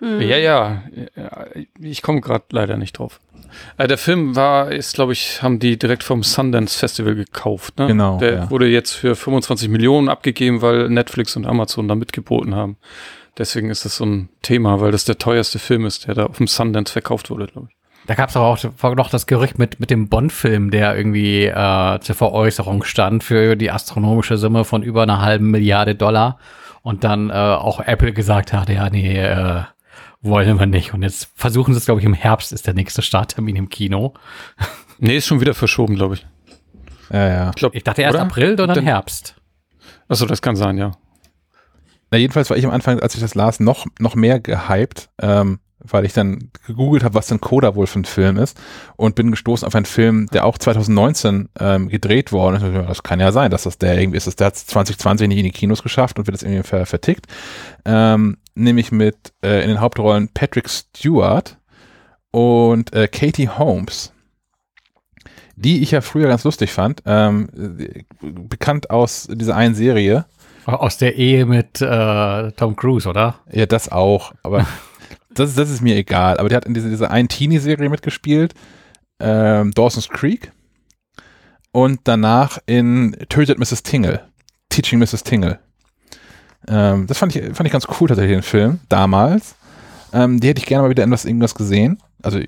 [SPEAKER 3] Ja, ja, ja, ich komme gerade leider nicht drauf. Äh, der Film war, ist, glaube ich, haben die direkt vom Sundance Festival gekauft. Ne?
[SPEAKER 1] Genau,
[SPEAKER 3] Der
[SPEAKER 1] ja.
[SPEAKER 3] wurde jetzt für 25 Millionen abgegeben, weil Netflix und Amazon da mitgeboten haben. Deswegen ist das so ein Thema, weil das der teuerste Film ist, der da auf dem Sundance verkauft wurde, glaube ich.
[SPEAKER 4] Da gab es aber auch noch das Gerücht mit, mit dem Bond-Film, der irgendwie äh, zur Veräußerung stand für die astronomische Summe von über einer halben Milliarde Dollar. Und dann äh, auch Apple gesagt hat, ja, nee, äh, wollen wir nicht. Und jetzt versuchen sie es, glaube ich, im Herbst ist der nächste Starttermin im Kino.
[SPEAKER 3] Nee, ist schon wieder verschoben, glaube ich.
[SPEAKER 1] Ja, ja.
[SPEAKER 3] Ich, glaub,
[SPEAKER 4] Ich dachte erst
[SPEAKER 3] oder?
[SPEAKER 4] April oder dann
[SPEAKER 3] Dann-
[SPEAKER 4] Herbst.
[SPEAKER 3] Achso, das kann sein, ja.
[SPEAKER 1] Na, jedenfalls war ich am Anfang, als ich das las, noch, noch mehr gehypt, ähm, weil ich dann gegoogelt habe, was denn Coda wohl für ein Film ist und bin gestoßen auf einen Film, der auch 2019 ähm, gedreht worden ist. Das kann ja sein, dass das der irgendwie ist. Das- Der hat 2020 nicht in die Kinos geschafft und wird jetzt irgendwie ver vertickt. Ähm, nämlich mit äh, in den Hauptrollen Patrick Stewart und äh, Katie Holmes die ich ja früher ganz lustig fand, ähm, äh, bekannt aus dieser einen Serie,
[SPEAKER 4] Aus der Ehe mit äh, Tom Cruise, oder?
[SPEAKER 1] Ja, das auch, aber das, das ist mir egal. Aber der hat in dieser, dieser einen Teenie-Serie mitgespielt, ähm, Dawson's Creek. und danach in Tötet Mrs. Tingle, Teaching Mrs. Tingle. Ähm, das fand ich, fand ich ganz cool tatsächlich, den Film, damals. Ähm, die hätte ich gerne mal wieder in was, irgendwas gesehen. Also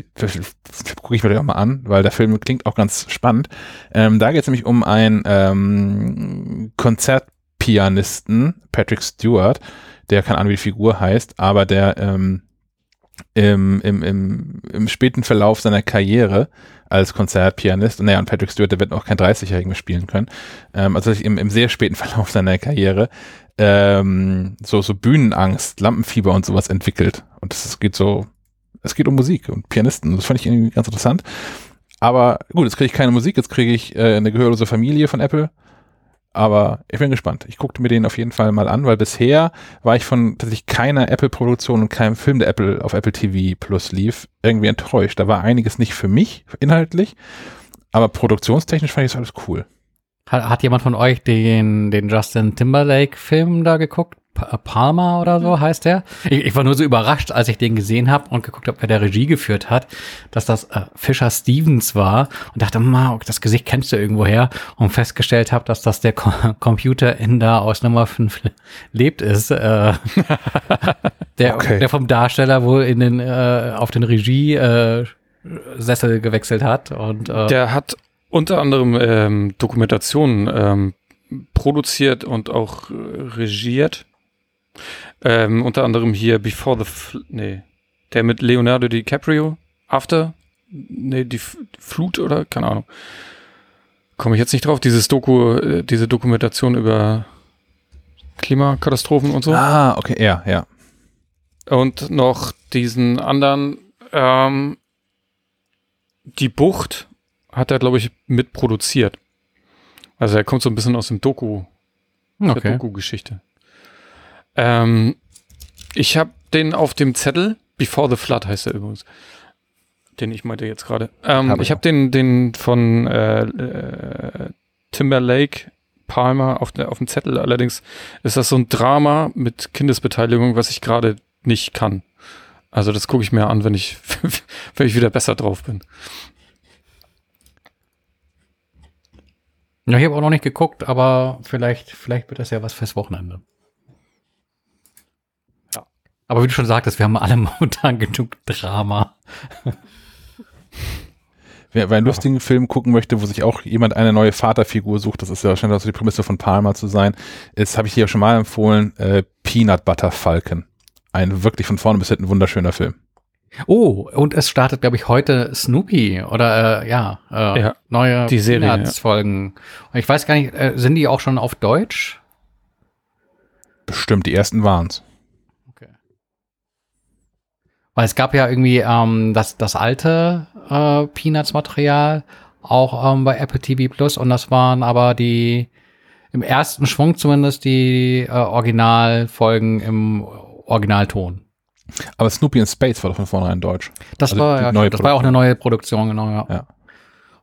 [SPEAKER 1] gucke ich mir das auch mal an, weil der Film klingt auch ganz spannend. Ähm, da geht es nämlich um einen ähm, Konzertpianisten, Patrick Stewart, der keine Ahnung, wie die Figur heißt, aber der ähm, im, im, im, im späten Verlauf seiner Karriere als Konzertpianist, naja, und Patrick Stewart, der wird auch kein 30-Jährigen mehr spielen können, ähm, also im, im sehr späten Verlauf seiner Karriere ähm, so, so Bühnenangst, Lampenfieber und sowas entwickelt. Und es geht so, es geht um Musik und Pianisten. Das fand ich irgendwie ganz interessant. Aber gut, jetzt kriege ich keine Musik, jetzt kriege ich äh, eine gehörlose Familie von Apple. Aber ich bin gespannt. Ich guckte mir den auf jeden Fall mal an, weil bisher war ich von tatsächlich keiner Apple-Produktion und keinem Film, der Apple auf Apple TV Plus lief, irgendwie enttäuscht. Da war einiges nicht für mich inhaltlich, aber produktionstechnisch fand ich das alles cool.
[SPEAKER 4] Hat, hat jemand von euch den, den Justin Timberlake-Film da geguckt? Palmer oder so heißt der. Ich, ich war nur so überrascht, als ich den gesehen habe und geguckt habe, wer der Regie geführt hat, dass das äh, Fisher Stevens war und dachte, ma, das Gesicht kennst du irgendwoher und festgestellt habe, dass das der Co Computer in da aus Nummer 5 lebt ist. Äh, der, okay. der vom Darsteller wohl in den äh, auf den Regie äh, Sessel gewechselt hat und
[SPEAKER 3] äh, der hat unter anderem ähm, Dokumentationen ähm, produziert und auch äh, regiert. Ähm, unter anderem hier Before the Fl nee, der mit Leonardo DiCaprio, After, nee, die F Flut oder keine Ahnung. Komme ich jetzt nicht drauf, dieses Doku, äh, diese Dokumentation über Klimakatastrophen und so.
[SPEAKER 1] Ah, okay, ja, ja.
[SPEAKER 3] Und noch diesen anderen, ähm, die Bucht hat er, glaube ich, mitproduziert. Also er kommt so ein bisschen aus dem Doku, okay. der Doku-Geschichte. Ähm, ich habe den auf dem Zettel, Before the Flood heißt er übrigens, den ich meinte jetzt gerade. Ähm, hab ich habe den, den von äh, äh, Timberlake Palmer auf, auf dem Zettel. Allerdings ist das so ein Drama mit Kindesbeteiligung, was ich gerade nicht kann. Also das gucke ich mir an, wenn ich, wenn ich wieder besser drauf bin.
[SPEAKER 4] Ja, ich habe auch noch nicht geguckt, aber vielleicht, vielleicht wird das ja was fürs Wochenende. Ja. Aber wie du schon sagtest, wir haben alle momentan genug Drama.
[SPEAKER 1] Wer, wer einen lustigen Film gucken möchte, wo sich auch jemand eine neue Vaterfigur sucht, das ist ja wahrscheinlich auch so die Prämisse von Palmer zu sein, ist, habe ich hier schon mal empfohlen, äh, Peanut Butter Falcon. Ein wirklich von vorne bis hinten wunderschöner Film.
[SPEAKER 4] Oh, und es startet, glaube ich, heute Snoopy oder äh, ja, äh, ja, neue
[SPEAKER 3] die Serie,
[SPEAKER 4] Folgen. Ja. Ich weiß gar nicht, äh, sind die auch schon auf Deutsch?
[SPEAKER 1] Bestimmt, die ersten waren's.
[SPEAKER 4] Weil es gab ja irgendwie ähm, das, das alte äh, Peanuts-Material auch ähm, bei Apple TV Plus und das waren aber die im ersten Schwung zumindest die äh, Originalfolgen im Originalton.
[SPEAKER 1] Aber Snoopy in Space war doch von vornherein deutsch.
[SPEAKER 4] Das also war, ja, das war auch eine neue Produktion, genau, ja. ja.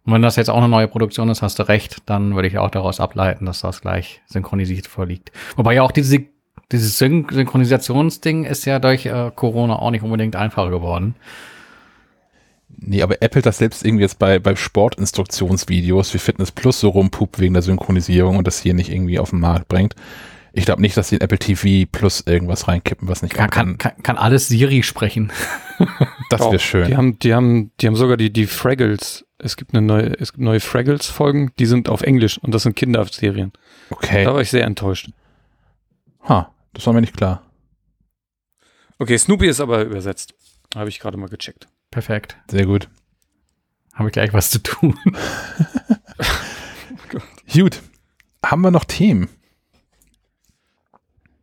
[SPEAKER 4] Und wenn das jetzt auch eine neue Produktion ist, hast du recht, dann würde ich auch daraus ableiten, dass das gleich synchronisiert vorliegt. Wobei ja auch diese, dieses Syn Synchronisationsding ist ja durch äh, Corona auch nicht unbedingt einfacher geworden.
[SPEAKER 1] Nee, aber Apple das selbst irgendwie jetzt bei, bei Sportinstruktionsvideos wie Fitness Plus so rumpupt wegen der Synchronisierung und das hier nicht irgendwie auf den Markt bringt. Ich glaube nicht, dass sie in Apple TV Plus irgendwas reinkippen, was nicht
[SPEAKER 4] kann. Kann, kann, kann alles Siri sprechen.
[SPEAKER 1] das wäre schön.
[SPEAKER 3] Die haben, die haben, die haben sogar die, die Fraggles. Es gibt eine neue, es gibt neue Fraggles-Folgen, die sind auf Englisch und das sind Kinderserien.
[SPEAKER 1] Okay.
[SPEAKER 3] Da war ich sehr enttäuscht.
[SPEAKER 1] Ha, das war mir nicht klar.
[SPEAKER 3] Okay, Snoopy ist aber übersetzt. Habe ich gerade mal gecheckt.
[SPEAKER 4] Perfekt.
[SPEAKER 1] Sehr gut.
[SPEAKER 4] Habe ich gleich was zu tun.
[SPEAKER 1] gut. Haben wir noch Themen?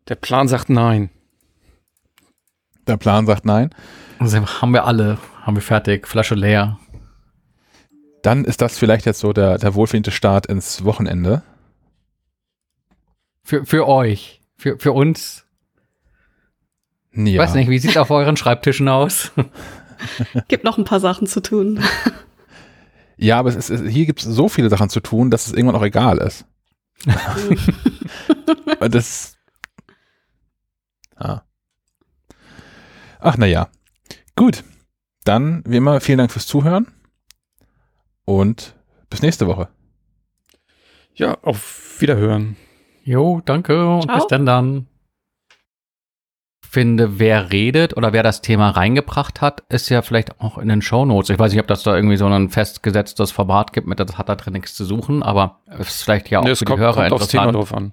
[SPEAKER 3] Der Plan sagt nein.
[SPEAKER 1] Der Plan sagt nein.
[SPEAKER 4] Also haben wir alle, haben wir fertig, Flasche leer.
[SPEAKER 1] Dann ist das vielleicht jetzt so der, der wohlverdiente Start ins Wochenende.
[SPEAKER 4] Für, für euch, für, für uns. Ja. Ich weiß nicht, wie sieht es auf euren Schreibtischen aus?
[SPEAKER 2] Gibt noch ein paar Sachen zu tun.
[SPEAKER 1] Ja, aber es ist, hier gibt es so viele Sachen zu tun, dass es irgendwann auch egal ist. das Ah. Ach, naja. Gut. Dann, wie immer, vielen Dank fürs Zuhören und bis nächste Woche.
[SPEAKER 3] Ja, auf Wiederhören.
[SPEAKER 4] Jo, danke und
[SPEAKER 2] Ciao.
[SPEAKER 4] bis dann dann. Finde, wer redet oder wer das Thema reingebracht hat, ist ja vielleicht auch in den Shownotes. Ich weiß nicht, ob das da irgendwie so ein festgesetztes Format gibt, mit das hat da drin nichts zu suchen, aber es ist vielleicht ja auch
[SPEAKER 3] Nee,
[SPEAKER 4] für die
[SPEAKER 3] kommt,
[SPEAKER 4] Hörer
[SPEAKER 3] kommt aufs Thema
[SPEAKER 4] interessant.
[SPEAKER 3] drauf an.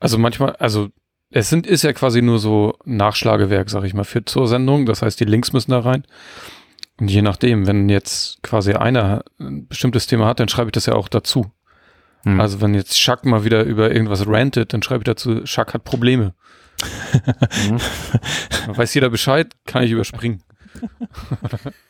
[SPEAKER 3] Also manchmal, also es sind, ist ja quasi nur so Nachschlagewerk, sag ich mal, für zur Sendung. Das heißt, die Links müssen da rein. Und je nachdem, wenn jetzt quasi einer ein bestimmtes Thema hat, dann schreibe ich das ja auch dazu.
[SPEAKER 4] Hm.
[SPEAKER 3] Also wenn jetzt Schack mal wieder über irgendwas rantet, dann schreibe ich dazu, Schack hat Probleme.
[SPEAKER 4] Mhm.
[SPEAKER 3] Weiß jeder Bescheid, kann ich überspringen.